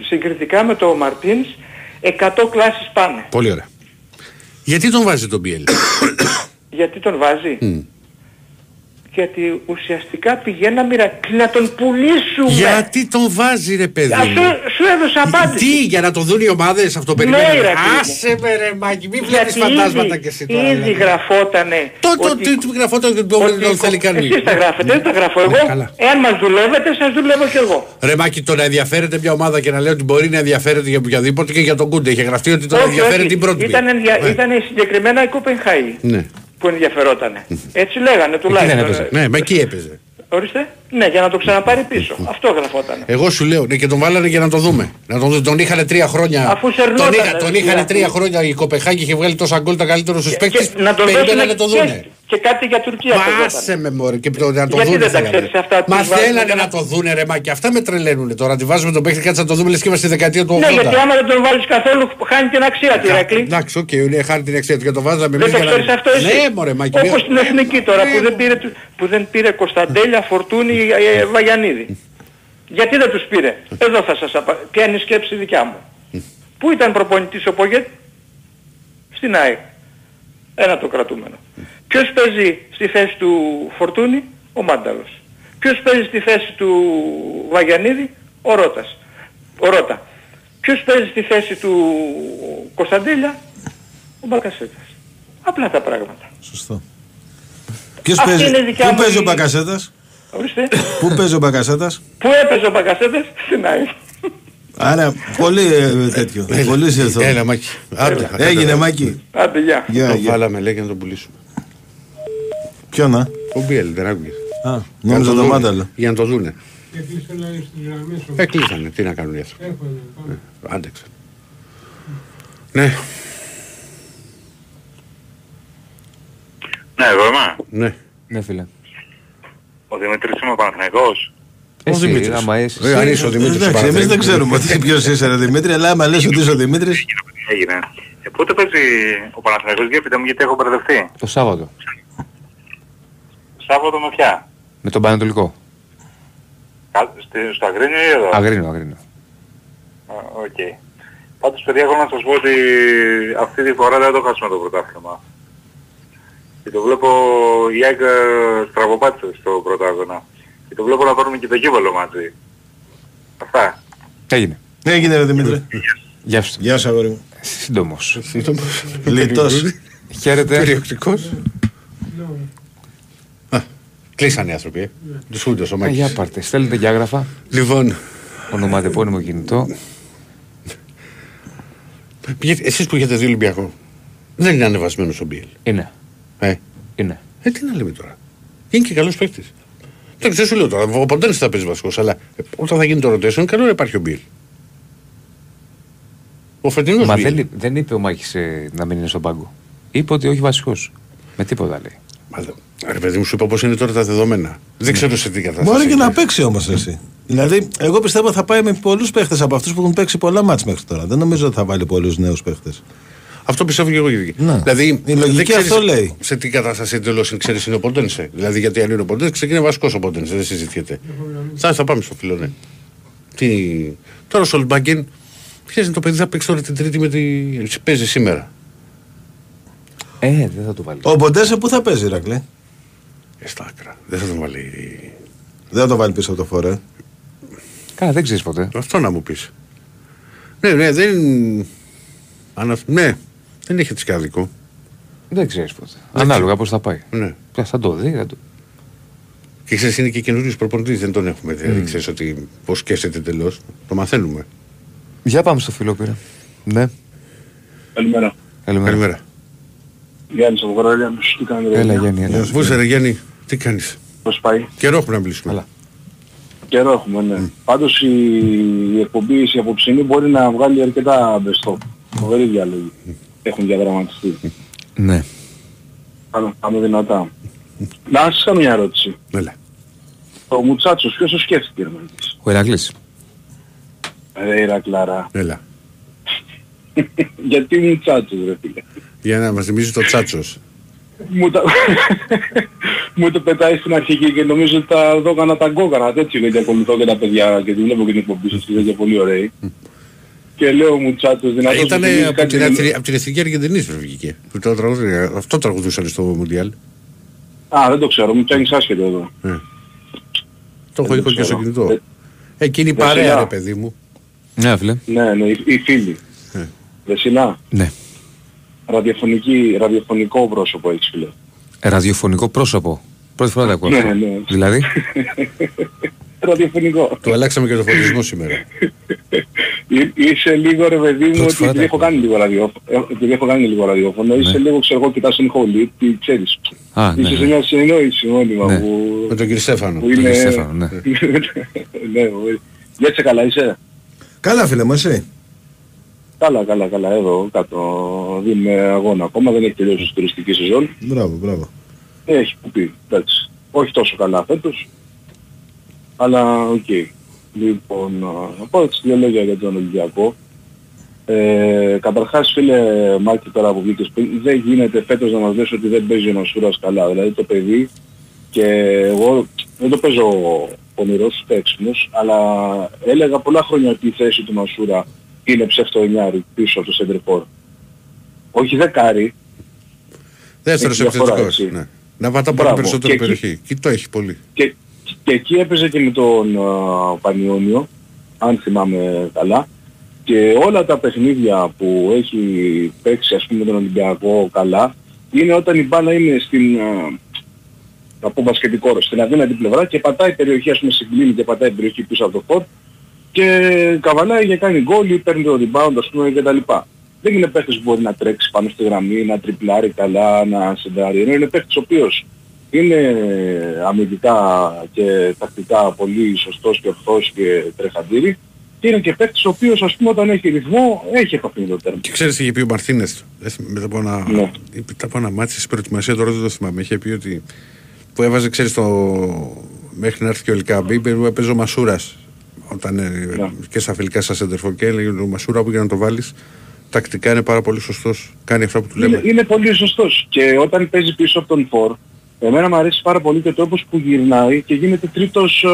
συγκριτικά με το Μαρτίνς 100 κλάσεις πάνω. Πολύ ωραία. Γιατί τον βάζει τον Μπιέλ; Γιατί τον βάζει; Γιατί ουσιαστικά πηγαίναμε Ηρακλή να τον πουλήσουμε. Γιατί τον βάζει ρε παιδί Α, μου; σου, σου έδωσα απάντηση. Τι, για να το δουν οι ομάδες αυτό Ναι, περιμένουν. Ηρακλή. Άσε με ρε Μάκη, μην Γιατί βλέπεις φαντάσματα ήδη- και εσύ τώρα. Ήδη δηλαδή. γραφότανε. Το, το, ότι- τι του γραφόταν και το ότι- δεν θέλει κανείς. Εσείς τα γράφετε, δεν τα γράφω εγώ. Ναι, καλά. Εάν μας δουλεύετε, σας δουλεύω κι εγώ. Ρε Μάκη, το να ενδιαφέρεται μια ομάδα και να λέει ότι μπορεί να ενδιαφέρεται για οποιαδήποτε και για τον Κούντε. Είχε γραφτεί ότι τον Όχι, ενδιαφέρει όχι. την πρώτη. Ήταν, ενδια... Ναι. ήταν συγκεκριμένα η Κοπενχάη Ναι. Που ενδιαφερότανε. Έτσι λέγανε Εκεί δεν τουλάχιστον. έπαιζε. Ναι, μα εκεί έπαιζε. Ορίστε. Ναι, για να το ξαναπάρει πίσω. Αυτό γραφότανε. Εγώ σου λέω, ναι, και τον βάλανε για να το δούμε. Να τον, δούμε. τον είχαν τρία χρόνια. Αφού σερνόταν, τον, είχα, ρε, τον φίλε, είχαν αυτή. τρία χρόνια η Κοπεχάγη είχε βγάλει τόσα γκολ τα καλύτερα στους παίκτες. Και να τον Περιμένανε δώσουν να το και, δούνε. Και κάτι για Τουρκία. Μα φαινόταν. άσε με μωρέ και το, να το Γιατί δούνε δεν τα θέλανε. ξέρεις αυτά που Μα βάζουν θέλανε για να να- το δούνε ρε μα και αυτά με τρελαίνουνε τώρα. Τη βάζουμε τον παίκτη κάτσε να το δούμε λες και είμαστε στη δεκαετία του 80. Ναι, γιατί άμα δεν τον βάλεις καθόλου χάνει την αξία του Ηρακλή. Εντάξει, οκ, είναι χάρη την αξία του και το βάζαμε Δεν εμείς το για να- ξέρεις αυτό εσύ. Ναι, μωρέ, Μάκη. Όπως μια- στην Εθνική τώρα που δεν πήρε, του- που δεν πήρε Κωνσταντέλια, Φορτούνη, ε, ε, Βαγιανίδη. Γιατί δεν τους πήρε; Εδώ θα σας απα... Ποια είναι η σκέψη δικιά μου. Πού ήταν προπονητής ο Πογέτ. Στην ΑΕΚ. Ένα το κρατούμενο. Ποιος παίζει στη θέση του Φορτούνη; Ο Μάνταλος. Ποιος παίζει στη θέση του Βαγιανίδη; Ο Ρώτας. Ο Ρώτα. Ποιος παίζει στη θέση του Κωνσταντέλια. Ο Μπακασέτας. Απλά τα πράγματα. Σωστό. Ποιος Αυτή παίζει, είναι η δικιά πού μου παίζει ο η- Μπακασέτας, Ορίστε. πού παίζει ο Μπακασέτας; Πού έπαιζε ο Μπακασέτας; Στην ΑΕΚ. Άρα, πολύ ε, τέτοιο. πολύ συρθό. Έλα, Μάκη. Άντε, Έγινε, άντε. Μάκη. Άντε, γεια. Γεια, Το γεια. βάλαμε λέει για να τον πουλήσουμε. Ποιο να. Ο Μπιέλ, δεν άκουγες. Α, Για νόμιζα να το δούνε. μάνταλο. Για να το δούνε. Έκλεισε να είναι στις γραμμές όμως. Έκλεισανε, τι να κάνουν οι άνθρωποι. Έρχονται. πάμε. Άντεξε. Ναι. Ναι, εγώ είμαι. Ναι. Ναι, φίλε. Ο Δημήτρης είμαι ο Παναθηναϊκός. Εσύ, Δημήτρης. άμα είσαι. Ε, αν είσαι ο Δημήτρης Εντάξει, ο εμείς δεν Παναθηναϊκός. ξέρουμε ότι ποιος είσαι ρε Δημήτρη, αλλά άμα λες ότι είσαι ο Δημήτρης... Τι έγινε. Ε, πότε παίζει ο Παναθηναϊκός, για πείτε μου γιατί έχω μπερδευτεί. Το Σάββατο. Σάββατο με ποια. Με τον Πανατολικό. Κα- στη- Στο Αγρίνιο ή εδώ; Αγρίνιο, Αγρίνιο. Α, Οκ. Πάντως παιδιά έχω να σας πω ότι αυτή τη φορά δεν το χάσουμε το πρωτάθλημα. Και το βλέπω η ΑΕΚ ε, στραβοπάτησε στο πρωτάθλημα. Και το βλέπω να πάρουμε και το κύπελο μαζί. Αυτά. Έγινε. Έγινε ρε Δημήτρη. Γεια σου. Γεια σου αγόρι μου. Σύντομος. Λιτός. Χαίρετε. Περιοκτικός. Α, Κλείσανε οι άνθρωποι. ε. Τους φούντος ο Ε, Μάκης. Για πάρτε. Στέλνετε και άγραφα. Λοιπόν, Ονοματεπώνυμο κινητό. πήγε- εσείς που έχετε δει Ολυμπιακό, δεν είναι ανεβασμένος ο Μπιέλ. Είναι. Ε, Είναι. ε, τι να λέμε τώρα. Είναι και καλός παίκτης. Δεν ξέρω, σου λέω τώρα, ο Ποντένς θα παίζει βασικός, αλλά ε, όταν θα γίνει το rotation, είναι καλό να υπάρχει ο Μπιέλ. Ο φετινός Μα Μπιέλ. δεν, εί- δεν είπε ο Μάκης ε, να μην είναι στον πάγκο. Είπε ότι όχι βασικός. Με τίποτα λέει. Μα δεν- Ρε παιδί μου, σου είπα πώς είναι τώρα τα δεδομένα. Δεν ξέρω σε τι κατάσταση. Μπορεί και είναι. να παίξει όμως εσύ. Δηλαδή, εγώ πιστεύω θα πάει με πολλούς παίχτες από αυτούς που έχουν παίξει πολλά μάτς μέχρι τώρα. Δεν νομίζω ότι θα βάλει πολλούς νέους παίχτες. Αυτό πιστεύω και εγώ ίδιο. Ναι. Δηλαδή, Η λογική δεν ξέρεις αυτό λέει. Σε τι κατάσταση εντελώς ξέρεις είναι ο Ποντένσε. Δηλαδή, γιατί αν είναι ο Ποντένσε, ξεκινάει βασικός ο Ποντένσε, δεν συζητιέται. Θα, θα πάμε στο φιλό, ναι. Τι... Τώρα ο Σολμπάγκεν, ποιο είναι το παιδί, θα παίξει τώρα την Τρίτη με τη. Παίζει σήμερα. Ε, δεν θα το βάλεις. Ο Ποντέσε πού θα παίζει, Ρακλέ. Ε, στα άκρα. Δεν θα τον βάλει. Δεν θα το βάλει πίσω από το φορέ. Καλά, δεν ξέρεις ποτέ. Αυτό να μου πεις. Ναι, ναι, δεν. Ανα... Ναι, δεν έχει έτσι άδικο. Δεν ξέρεις ποτέ. Ανάλογα πώς θα πάει. Ναι. Ποια θα το δει. Θα το... Και ξέρεις, είναι και καινούριο προπονητής, δεν τον έχουμε. Mm. Δεν ξέρεις ότι πώς σκέφτεται τελώς. Το μαθαίνουμε. Για πάμε στο φιλό πήρα. Ναι. Καλημέρα. Καλημέρα. Καλημέρα. Γιάννης από Κορολιάνος. Τι κάνετε. Έλα, παιδιά; Γιάννη. Έλα. Πού είσαι, ρε Γιάννη, τι κάνεις; Πώς πάει; Καιρό έχουμε να μιλήσουμε. Καλά. Καιρό έχουμε, ναι. Πάντως η, η εκπομπή η απόψινή μπορεί να βγάλει αρκετά μπεστό. Φοβερή διάλογη. Έχουν διαδραματιστεί. Ναι. Πάμε, πάμε δυνατά. Να σας κάνω μια ερώτηση. Έλα. Ο Μουτσάτσος ποιος το σκέφτηκε ρε μαλακής. Ο Ηρακλής. Ρε Ηρακλάρα. Έλα. Γιατί Μουτσάτσος ρε φίλε; Για να μας θυμίζει το τσάτσος. Μου, τα... μου το πετάει στην αρχική και νομίζω ότι τα δώκανα τα γκόκανα τέτοιο γιατί ακολουθώ και τα παιδιά και τη βλέπω και την εκπομπή σας και τέτοια πολύ ωραίοι. και λέω μου τσάτος δυνατός Ήταν μου θυμίζει από κάτι την, δεν- εθνική- από την εθνική Αργεντινής που βγήκε. Που το τραγουδί- Αυτό τραγουδούσαν στο Μουντιάλ. Α, δεν το ξέρω, μου πιάνεις άσχετο εδώ. Το έχω Δεν έχω το και στο ξέρω. κινητό. Ε, Εκείνη η δεν παρέα, σειρά. ρε παιδί μου. Ναι, φίλε. Ναι, ναι, οι, οι φίλοι. Ε. Δεσινά, Ναι. Ραδιοφωνική, ραδιοφωνικό πρόσωπο έχεις φίλε. Ραδιοφωνικό πρόσωπο. Πρώτη φορά το ακούω. Ναι, αυτό. ναι. Δηλαδή; ραδιοφωνικό. Του αλλάξαμε και το φωτισμό σήμερα. Εί- Είσαι λίγο ρε παιδί μου, Πρώτη ότι φορά επειδή τα έχω κάνει λίγο ραδιόφωνο, ε, επειδή έχω κάνει λίγο ραδιόφωνο, είσαι λίγο ξέρω εγώ κοιτάς τον χολή, τι ξέρεις. Α, ναι, Είσαι σε ναι. μια συνεννόηση μόνιμα Ναι. που... Με τον κύριο Στέφανο. που Τον είναι... κύριο Στέφανο, ναι. ναι, που- για είσαι καλά είσαι. Καλά, φίλε μου, εσύ. Καλά, καλά, καλά, εδώ κάτω δίνουμε αγώνα ακόμα, δεν έχει τελειώσει η τουριστική σεζόν. Μπράβο, μπράβο. Έχει που πει, εντάξει. Όχι τόσο καλά φέτος, αλλά οκ. Λοιπόν, να πω έτσι δύο λόγια για τον Ολυμπιακό. Ε, καταρχάς φίλε Μάκη τώρα που βγήκες πριν, δεν γίνεται φέτος να μας λες ότι δεν παίζει ο Μασούρας καλά. Δηλαδή το παιδί και εγώ δεν το παίζω πονηρός ούτε έξυπνος, αλλά έλεγα πολλά χρόνια ότι η θέση του Μασούρα είναι ψευτοενιάρη πίσω από το Σεντερφόρ. Όχι δεκάρι, Δεύτερος Έχει διαφορά, επιθετικός. έτσι. Ναι. Να βάτα πολύ Μπράβο. περισσότερο Και εκεί- περιοχή. Και το έχει πολύ. και, και εκεί έπαιζε και με τον α, Πανιόνιο, αν θυμάμαι καλά. Και όλα τα παιχνίδια που έχει παίξει ας πούμε τον Ολυμπιακό καλά, είναι όταν η μπάλα είναι στην, α, θα πω μπασκετικό ρος, στην αδύνατη πλευρά και πατάει περιοχή ας πούμε συγκλίνει και πατάει περιοχή πίσω από το φορτ και καβαλάει και κάνει γκολ ή παίρνει το rebound ας πούμε κτλ. Δεν είναι παίχτης που μπορεί να τρέξει πάνω στη γραμμή, να τριπλάρει καλά, να σεντάρει. Ενώ είναι παίχτης ο οποίος είναι αμυντικά και τακτικά πολύ σωστός και ορθός και τρεχαντήρι και είναι και παίκτης ο οποίος ας πούμε όταν έχει ρυθμό έχει επαφή με το τέρμα. Και ξέρεις τι είχε πει ο Μαρτίνες μετά από ένα, Ναι. μετά από ένα μάτι στην προετοιμασία τώρα δεν το θυμάμαι. Είχε πει ότι που έβαζε ξέρεις το μέχρι να έρθει και ο Ελκάμπη που έπαιζε ο Μασούρας όταν, ε, Ναι. και στα φιλικά στα σέντερφο και έλεγε ο Μασούρα που για να το βάλεις τακτικά είναι πάρα πολύ σωστός. Κάνει αυτά που του λέμε. Είναι, είναι πολύ σωστός και όταν παίζει πίσω από τον Φορ εμένα μου αρέσει πάρα πολύ και ο τρόπος που γυρνάει και γίνεται τρίτος ε,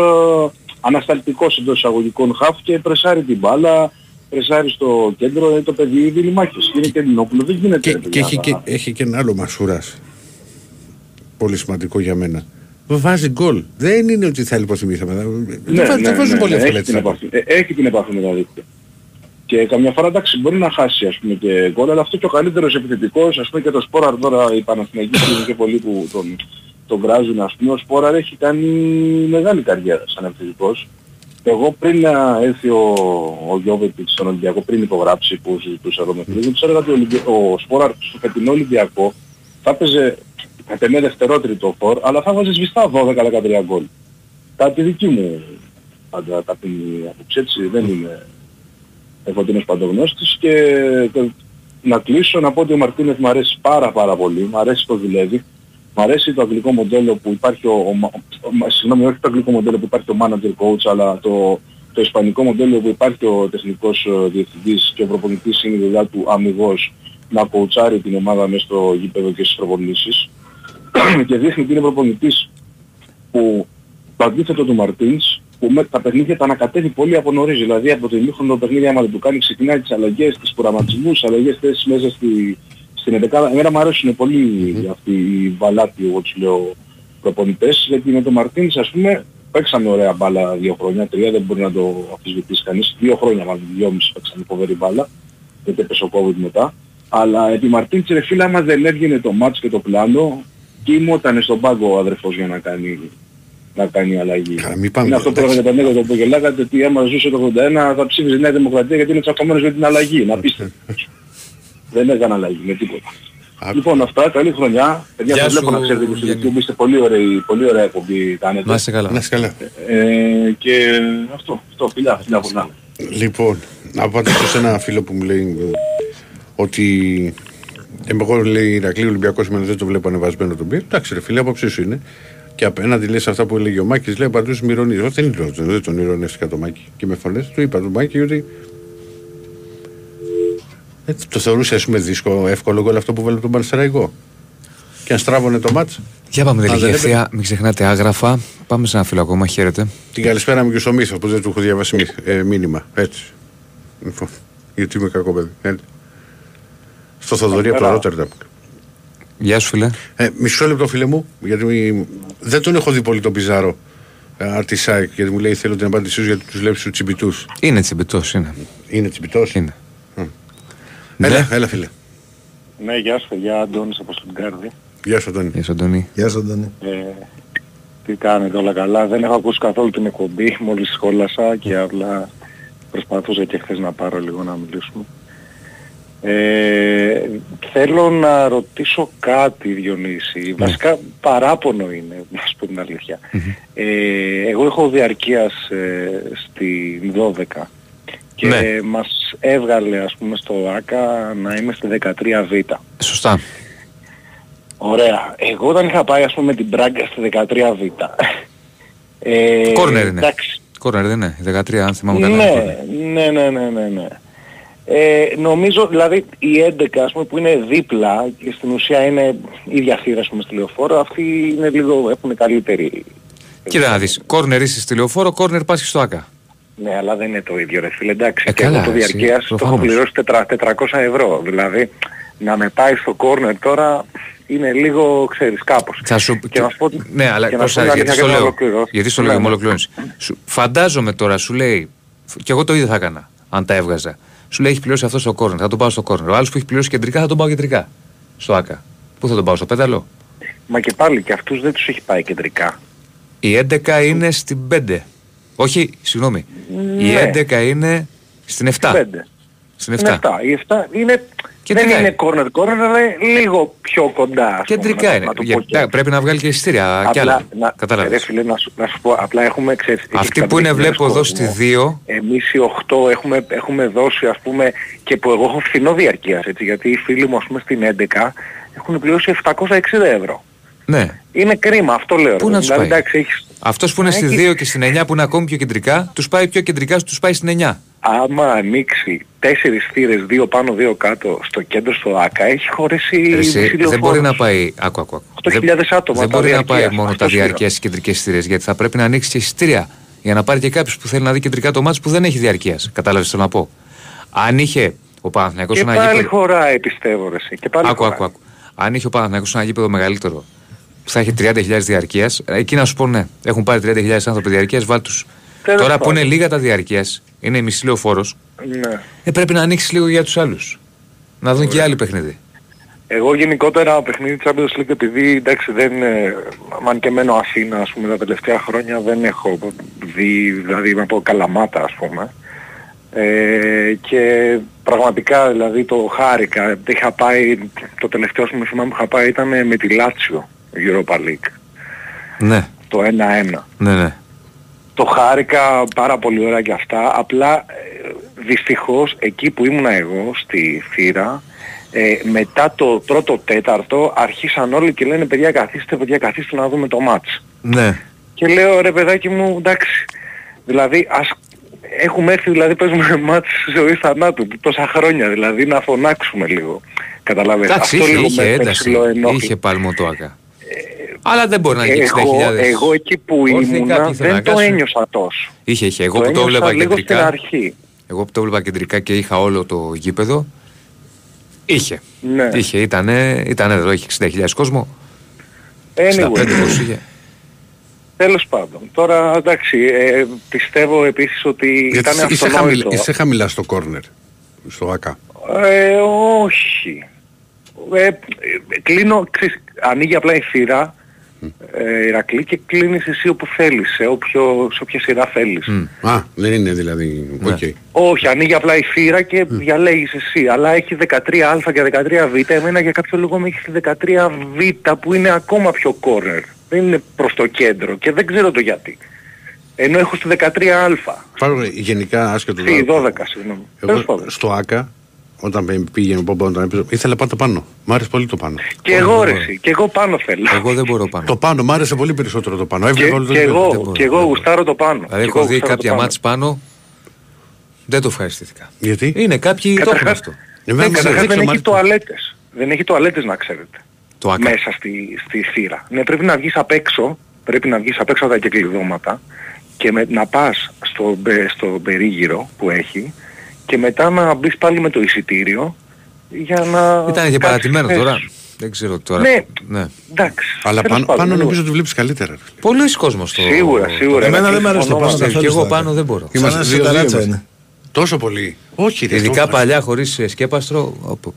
ανασταλτικός εντός εισαγωγικών χαφ και πρεσάρει την μπάλα, πρεσάρει στο κέντρο, είναι το παιδί δίνει μάχες. Είναι και Ελληνόπουλο, δεν γίνεται. ρε Και παιδιά, έχει, να- και έχει και ένα άλλο Μασούρας. Πολύ σημαντικό για μένα. Βάζει γκολ. Δεν είναι ότι θα λιποθυμήσαμε. δεν βάζ- δεν βάζουν πολύ εύκολα έχει, έτσι. την επαφή, ε, έχει την επαφή με τα δίκτυα. Και καμιά φορά εντάξει μπορεί να χάσει ας πούμε και γκολ, αλλά αυτό και ο καλύτερος επιθετικός, ας πούμε και το Σπόραρ τώρα οι Παναθηναϊκοί είναι και πολλοί που τον, τον βράζουν ας πούμε, ο Σπόραρ έχει κάνει μεγάλη καριέρα σαν επιθετικός. Εγώ πριν να έρθει ο, ο Γιώβετιτς στον Ολυμπιακό, πριν υπογράψει που συζητούσα εδώ με φίλους μου, τους έλεγα ότι ο, Ολυμπια- ο Σπόραρ στο φετινό Ολυμπιακό θα έπαιζε κατ' εμέ δευτερότριτο φορ, αλλά θα βάζεις σβηστά 12-13 γκολ. Κάτι δική μου πάντα ταπεινή άποψη έτσι, δεν είναι εφωτινός παντογνώστης και και να κλείσω να πω ότι ο Μαρτίνεθ μου αρέσει πάρα πάρα πολύ, μου αρέσει το δουλεύει, μου αρέσει το αγγλικό μοντέλο που υπάρχει ο, ο, μα- ο- συγγνώμη όχι το αγγλικό μοντέλο που υπάρχει το manager coach αλλά το, το ισπανικό μοντέλο που υπάρχει ο τεχνικός ε, διευθυντής και ο προπονητής είναι η δουλειά του αμυγός να κοουτσάρει την ομάδα μέσα στο γήπεδο και στις προπονήσεις και δείχνει ότι είναι προπονητής που το αντίθετο του Μαρτίνς που με τα παιχνίδια τα ανακατεύει πολύ από νωρίς. Δηλαδή από το ημίχρονο παιχνίδι άμα δεν του κάνει ξεκινάει τις αλλαγές, τις πουραματισμούς, τις αλλαγές θέσεις μέσα στη, στην εντεκάδα. Εμένα μου αρέσουν πολύ αυτοί οι βαλάτοι, εγώ τους λέω, προπονητές, γιατί με τον Μαρτίνς ας πούμε παίξαμε ωραία μπάλα δύο χρόνια, τρία δεν μπορεί να το αμφισβητήσει κανείς. Δύο χρόνια μάλλον, δυόμιση παίξαμε φοβερή μπάλα, γιατί έπεσε ο COVID μετά. Αλλά επί Μαρτίνς ρε φίλε άμα δεν έβγαινε το μάτς και το πλάνο, κοιμόταν στον πάγκο ο αδερφός για να κάνει να κάνει αλλαγή. πάμε, είναι αυτό που έλεγα για τον Νίκο που γελάγατε ότι άμα ζούσε το 81 θα ψήφιζε η Νέα Δημοκρατία γιατί είναι τσακωμένος για την αλλαγή. Να πείστε. Δεν έκανε αλλαγή με τίποτα. Λοιπόν αυτά, καλή χρονιά. Παιδιά Γεια σας βλέπω σου, να ξέρετε που στο Γιάννη. YouTube είστε πολύ ωραίοι, πολύ ωραία εκπομπή κάνετε. Να είσαι καλά. Να είσαι καλά. Ε, και αυτό, αυτό, φιλιά, φιλιά πολλά. Λοιπόν, να απαντήσω σε ένα φίλο που μου λέει ε, ότι εγώ λέει Ηρακλή Ολυμπιακός σημαίνει δεν το βλέπω ανεβασμένο τον πήρε. Εντάξει, ρε φίλε, άποψή σου είναι. Και απέναντι λες αυτά που έλεγε ο Μάκης, λέει απαντούσε με ηρωνία. Εγώ δεν, ηρωνίζω, δεν τον ηρωνεύτηκα το Μάκη. Και με φωνές του είπα του Μάκη ότι. Ε, το θεωρούσε ας πούμε δύσκολο, εύκολο γκολ αυτό που βάλε τον Πανσεραϊκό. Και αν στράβωνε το μάτς. Για πάμε Αν λίγη δεν ευθεία, μην ξεχνάτε άγραφα. Πάμε σε ένα φίλο ακόμα, χαίρετε. Την καλησπέρα μου και στο μύθος που δεν του έχω διαβάσει μύθ- ε, μήνυμα. Έτσι. Λοιπόν, γιατί είμαι κακό παιδί. Έτσι. Στο Θοδωρή από το Καλησπέρα. Ρότερνταμ. Γεια σου φίλε. Ε, μισό λεπτό φίλε μου, γιατί μη- δεν τον έχω δει πολύ τον Πιζάρο. ε, Αρτισάικ, γιατί μου λέει θέλω την απάντησή σου γιατί τους βλέπει του τσιμπητούς. Είναι τσιμπητός, είναι. Είναι τσιμπητός; Είναι. Έλα, έλα φίλε. Ναι, γεια σου, παιδιά, Αντώνης από Στουτγκάρδη. Γεια σου Αντώνη. Γεια σου Αντώνη. Γεια σου Αντώνη. Ε, τι κάνετε όλα καλά. Δεν έχω ακούσει καθόλου την εκπομπή, μόλις σχόλασα και απλά προσπαθούσα και χθες να πάρω λίγο να μιλήσουμε. Ε, θέλω να ρωτήσω κάτι Διονύση. Βασικά παράπονο είναι, να σου πω την αλήθεια. Ε, εγώ έχω διαρκείας ε, στην 12 και Ναι. μας έβγαλε ας πούμε στο ΆΚΑ να είμαι στη 13β. Σωστά. Ωραία. Εγώ όταν είχα πάει ας πούμε με την Μπράγκα στη 13β. Ε, Κόρνερ είναι. Εντάξει. Κόρνερ δεν είναι. 13, αν θυμάμαι καλά. Ναι, κόρνερ. ναι, ναι, ναι, ναι, ναι. Ε, νομίζω δηλαδή η 11 ας πούμε που είναι δίπλα και στην ουσία είναι ίδια θύρα ας πούμε στη λεωφόρο αυτοί είναι λίγο, έχουν καλύτερη Κοίτα να δεις, κόρνερ είσαι στη λεωφόρο, κόρνερ πας και στο ΆΚΑ. Ναι, αλλά δεν είναι το ίδιο ρε φίλε, εντάξει. Ε, και καλά, εγώ το εσύ, διαρκείας το έχω προφανώς. πληρώσει τετρα- 400 ευρώ. Δηλαδή, να με πάει στο κόρνερ τώρα είναι λίγο, ξέρεις, κάπως. Θα σου... Και να σου πω, ναι, αλλά και να σου πώς, πω την γιατί αλήθεια στο και να λέω. ολοκληρώσω. Γιατί στο Ναι, λέω, μου ναι. ολοκληρώνεις. Σου- Φαντάζομαι τώρα, σου λέει, και εγώ το ίδιο θα έκανα, αν τα έβγαζα. Σου λέει, έχεις πληρώσει αυτό στο κόρνερ, θα τον πάω στο κόρνερ. Ο άλλος που έχει πληρώσει κεντρικά θα τον πάω κεντρικά. Στο ΆΚΑ. Πού θα τον πάω, στο πέταλο; Μα και πάλι και αυτούς δεν τους έχει πάει κεντρικά. Η 11 είναι στην 5. Όχι, συγγνώμη. Η Ναι. 11 είναι στην 7. Πέντε. Στην 7. Είναι 7. Η 7 είναι, δεν είναι corner corner, αλλά είναι λίγο πιο κοντά. ας πούμε, Κεντρικά να- είναι. να το πω Για- και έτσι. Πρέπει να βγάλει και εισιτήρια κι Απλά, άλλα. να, Κατάλαβες. ρε φίλε, να, σου, να σου πω, απλά έχουμε, ξέρεις, έχει Αυτοί που είναι 65.000 βλέπω εδώ κόσμος. στη 2, Εμείς οι 8 έχουμε, έχουμε δώσει ας πούμε και που εγώ έχω φθηνό διαρκείας έτσι γιατί οι φίλοι μου ας πούμε στην 11 έχουν πληρώσει 760 ευρώ. Ναι. Είναι κρίμα, αυτό λέω. Πού ρε. να τους δηλαδή, πάει; εντάξει, έχεις, Αυτός που είναι στη Έχει- 2 και στην 9 που είναι ακόμη πιο κεντρικά, τους πάει πιο κεντρικά, τους πάει στην 9. άμα ανοίξει τέσσερις θύρες, δύο πάνω, δύο κάτω στο κέντρο στο ΆΚΑ έχει χωρέσει Ρε, εσύ, μισή δεν μπορεί λεωφόρος. να πάει. Άκου, άκου, άκου. 8.000 άτομα. Δεν τα μπορεί να διαρκείας, πάει μόνο τα αυτό σου λέω. διαρκεία στις κεντρικές εισιτήρε. Γιατί θα πρέπει να ανοίξει και εισιτήρια για να πάρει και κάποιος που θέλει να δει κεντρικά το μάτι που δεν έχει διαρκείας. Κατάλαβες το να πω; Αν είχε ο Παναθηναϊκός Και ένα πάλι γήπεδο. χωράει πιστεύω ρε εσύ. Και πάλι Άκου, χωράει. άκου, άκου. Αν είχε ο Παναθηναϊκός ένα γήπεδο μεγαλύτερο που θα έχει 30.000 διαρκείας, εκεί να σου πω ναι. Έχουν πάρει 30.000 άνθρωποι διαρκείας, βάλ τους. Τέλος Τώρα που πάντων. είναι λίγα τα διαρκείας, είναι μισή λεωφόρος, Ναι. ε, πρέπει να ανοίξεις λίγο για τους άλλους. Να δουν και οι άλλοι παιχνίδι. Εγώ γενικότερα παιχνίδι Champions League επειδή εντάξει δεν, ε, αν και μένω Αθήνα ας πούμε τα τελευταία χρόνια δεν έχω δει, δηλαδή είμαι από Καλαμάτα ας πούμε ε, και πραγματικά δηλαδή το χάρηκα, είχα πάει, το τελευταίο ας πούμε θυμάμαι που είχα πάει ήταν με τη Λάτσιο Europa League, Ναι, το 1-1. ναι, ναι. Το χάρηκα πάρα πολύ ωραία και αυτά, απλά ε, δυστυχώς εκεί που ήμουνα εγώ στη θύρα, ε, μετά το πρώτο τέταρτο αρχίσαν όλοι και λένε παιδιά καθίστε, παιδιά καθίστε να δούμε το μάτς. ναι. Και λέω ρε παιδάκι μου εντάξει, δηλαδή ας έχουμε έρθει δηλαδή παίζουμε μάτς ζωής θανάτου τόσα χρόνια δηλαδή να φωνάξουμε λίγο. Καταλαβαίνετε. Εντάξει, Αυτό είχε, λίγο είχε με ένταση. ψιλοενόχλησε. Είχε παλμό το ΑΚΑ. Αλλά δεν μπορεί να έχει 60.000. Εγώ, εγώ εκεί που Όρθιοι ήμουνα κάποιοι θέλουν να δεν το κάτσουν. ένιωσα τόσο. Είχε, είχε. Εγώ Το που το ένιωσα έβλεπα λίγο στην κεντρικά. αρχή. Εγώ που το έβλεπα κεντρικά και είχα όλο το γήπεδο. Είχε. Ναι. Είχε, ήτανε, ήτανε εδώ, είχε 60.000 κόσμο. Anyway. 65 πώς είχε. Τέλος πάντων. Τώρα εντάξει, ε, πιστεύω επίσης ότι Γιατί ήταν είσαι, είσαι, αυτονόητο. χαμηλά, είσαι χαμηλά στο κόρνερ, στο ΟΑΚΑ. Ε, όχι. Ε, ε, κλείνω, ξέρεις, ανοίγει απλά η θύρα, ε, Ηρακλή, και κλείνεις εσύ όπου θέλεις, σε, όποιο, σε όποια σειρά θέλεις. Α, δεν είναι δηλαδή. Ναι. οκ. Όχι, ανοίγει απλά η θύρα και διαλέγεις εσύ. Αλλά έχει 13α και 13β. Εμένα για κάποιο λόγο με έχει 13β που είναι ακόμα πιο κόρνερ. Δεν είναι προς το κέντρο και δεν ξέρω το γιατί. Ενώ έχω στη 13α. Πάρω γενικά άσχετο. Στη τώρα. 12, συγγνώμη. Τέλος Εγώ πάντων. στο ΑΚΑ, όταν πήγαινε ο Πομπό, όταν έπαιζε, ήθελα πάντα πάνω. Μ' άρεσε πολύ το πάνω. Και εγώ ρε εσύ, και εγώ πάνω θέλω. Εγώ δεν μπορώ πάνω. Το πάνω, μ' άρεσε πολύ περισσότερο το πάνω. Και, Έβλεπα όλο το και γήπεδο. εγώ, δεν μπορώ, και εγώ γουστάρω το πάνω. Δηλαδή Και έχω εγώ δει γουστάρω το κάποια πάνω. μάτς πάνω. Δεν το ευχαριστήθηκα. Γιατί; Είναι κάποιοι το έχουν Καταρχάς- αυτό. Εμένα Ναι, μου καταρχάς αρέσει, δεν μ' έχει αρέσει. τουαλέτες. Δεν έχει τουαλέτες να ξέρετε. Το ΑΚΑ. Μέσα στη, στη θύρα. Ναι, πρέπει να βγεις απ' έξω, πρέπει να βγεις απ' έξω από τα κεκλειδώματα και με, να πας στο, μπε- στο περίγυρο που έχει και μετά να μπεις πάλι με το εισιτήριο για να... Ήταν και κάτσεις παρατημένο θέση τώρα. σου. Δεν ξέρω τώρα. Ναι. ναι. Εντάξει. Αλλά τέλος πάνω, πάντων, πάνω ναι. νομίζω ότι βλέπεις καλύτερα. Πολλοί κόσμος το. Σίγουρα, σίγουρα. Εμένα Να δεν μ' αρέσει το συμφωνώ πάνω μαζί Και καθόλου εγώ στο πάνω ΑΚΑ. δεν μπορώ. Σαν να δύο-δύο σε είμαστε. είναι. Τόσο πολύ. Όχι, ρε, Ειδικά τόσο. παλιά χωρίς σκέπαστρο. οπ, οπ.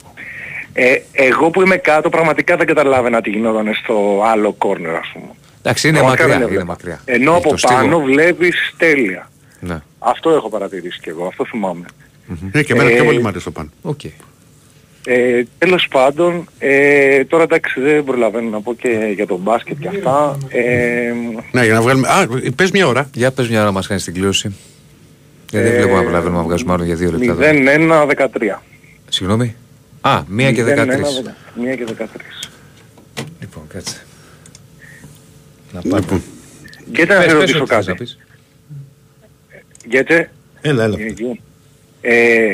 Ε, εγώ που είμαι κάτω πραγματικά δεν καταλάβαινα τι γινόταν στο άλλο κόρνερ ας πούμε. Εντάξει, είναι Πραγματικά μακριά. δεν Είναι έβλεπα. μακριά. Ενώ Έχει από το στίβο. πάνω βλέπεις τέλεια. Ναι. Αυτό έχω παρατηρήσει και εγώ, αυτό θυμάμαι. Ναι, και εμένα Ε, πιο πολύ μ' άρεσε το πάνω. Οκ. Ε, τέλος πάντων, ε, τώρα εντάξει δεν προλαβαίνω να πω και για τον μπάσκετ και αυτά. Ε, Ναι, για να βγάλουμε. Α, πες μια ώρα. Για πες μια ώρα μας κάνεις την κλήρωση. Γιατί δεν Ε, βλέπω να προλαβαίνουμε να βγάζουμε άλλο για δύο λεπτά. εδώ. 0-1-13. Συγγνώμη. Α, μία και 13. 1 και 13. Λοιπόν, κάτσε. Να πάμε. Λοιπόν, Και να Πες, σε πες ρωτήσω ό,τι θες να κάτι. πεις. Γκέτσε, Έλα, έλα. Ε,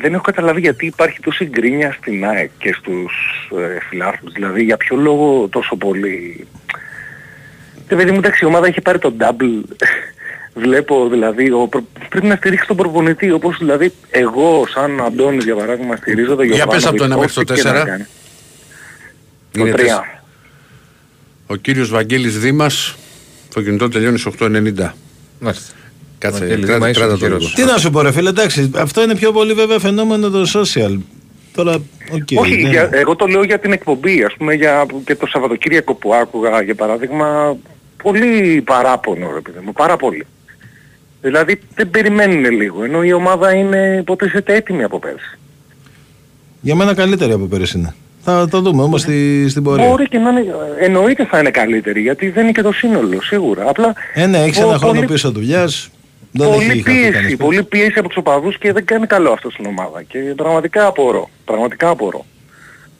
δεν έχω καταλάβει γιατί υπάρχει τόση γκρίνια στην ΑΕΚ και στους ε, φιλάθλους. Δηλαδή για ποιο λόγο τόσο πολύ... Ε, παιδί μου, εντάξει, η ομάδα έχει πάρει το double. Βλέπω δηλαδή, ο, προ- πρέπει να στηρίξει τον προπονητή. Όπως δηλαδή εγώ σαν Αντώνης για παράδειγμα στηρίζω τον Για πες από το ένα μέχρι το ό,τι και να τέσσερα. κάνει. Είναι Το 3. τέσσερα. ο κύριος Βαγγέλης Δήμας, το κινητό τελειώνει στις 8.90. Μάλιστα. Κάτσε, Βαγγέλη κράτα, Δήμα, είσαι κράτα ο το χειρός. λίγο. Τι να σου πω ρε φίλε, εντάξει, αυτό είναι πιο πολύ βέβαια φαινόμενο το social. Τώρα, οκ. Όχι, ναι. για, εγώ το λέω για την εκπομπή, ας πούμε, για, και το Σαββατοκύριακο που άκουγα, για παράδειγμα, πολύ παράπονο, ρε παιδί μου, πάρα πολύ. Δηλαδή δεν περιμένουν λίγο, ενώ η ομάδα είναι υποτίθεται έτοιμη από πέρσι. Για μένα καλύτερη από πέρυσι είναι. Θα το δούμε όμως στη, στην πορεία. Μπορεί και να είναι, εννοείται θα είναι καλύτερη γιατί δεν είναι και το σύνολο σίγουρα. Απλά Ε, ναι, έχεις πο- ένα χρόνο πολύ- πίσω δουλειάς. Δεν Πολύ έχει χαθεί πίεση, κανείς. πολύ πίεση από τους οπαδούς και δεν κάνει καλό αυτό στην ομάδα. Και πραγματικά απορώ. Πραγματικά απορώ.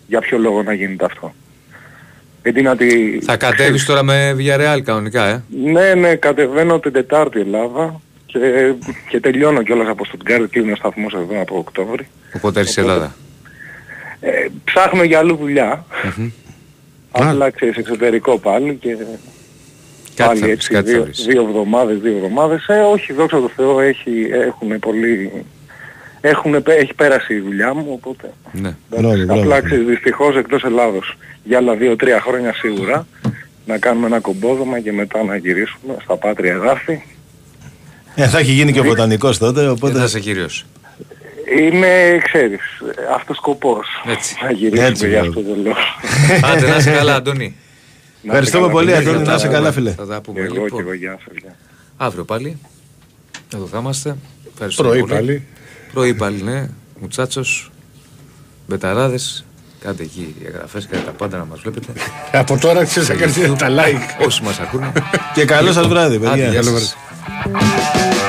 Για ποιο λόγο να γίνεται αυτό. Γιατί να τη... Θα κατέβεις τώρα με Villarreal κανονικά, ε; Ναι, ναι, κατεβαίνω την Τετάρτη Ελλάδα και, και τελειώνω κιόλας από Στουτγκάρδη, κλείνει ο σταθμός εδώ από Οκτώβρη. Οπότε έρθεις Ελλάδα. Ε, ψάχνω για αλλού δουλειά. Απλά ξέρεις εξωτερικό πάλι και Κάτι πάλι θα πεις, έτσι κάτι θα δύο, βρεις. δύο εβδομάδες, δύο εβδομάδες. Ε, όχι, δόξα τω Θεώ, έχει, έχουν πολύ... Έχουν, έχει πέρασει η δουλειά μου, οπότε... Ναι. Μπράβο, μπράβο. Απλά ξέρεις, δυστυχώς εκτός Ελλάδος για άλλα δύο-τρία χρόνια σίγουρα να κάνουμε ένα κομπόδομα και μετά να γυρίσουμε στα πάτρια εδάφη. Ε, θα έχει γίνει και ο βοτανικός τότε, οπότε... Δεν θα σε κύριος. Είναι, ξέρεις, αυτός σκοπός. Έτσι. Να γυρίσουμε Έτσι, για μπράβο. αυτό το λόγο. Άντε να είσαι καλά, Αντώνη. Ευχαριστούμε πολύ, Αντώνη, να είσαι καλά, φίλε. Θα τα πούμε. Εγώ λοιπόν. και εγώ, γεια σας. γεια. Αύριο πάλι. Εδώ θα είμαστε. Ευχαριστούμε Πρωί πολύ. πάλι. Πρωί πάλι, ναι. Μουτσάτσος, μπεταράδες. Κάντε εκεί εγγραφές, κάντε τα πάντα να μας βλέπετε. Από τώρα ξέρεις να κάνεις τα like. Όσοι μας ακούνε. Και καλό σας βράδυ, παιδιά. Άντε, γεια Καλό σας. βράδυ.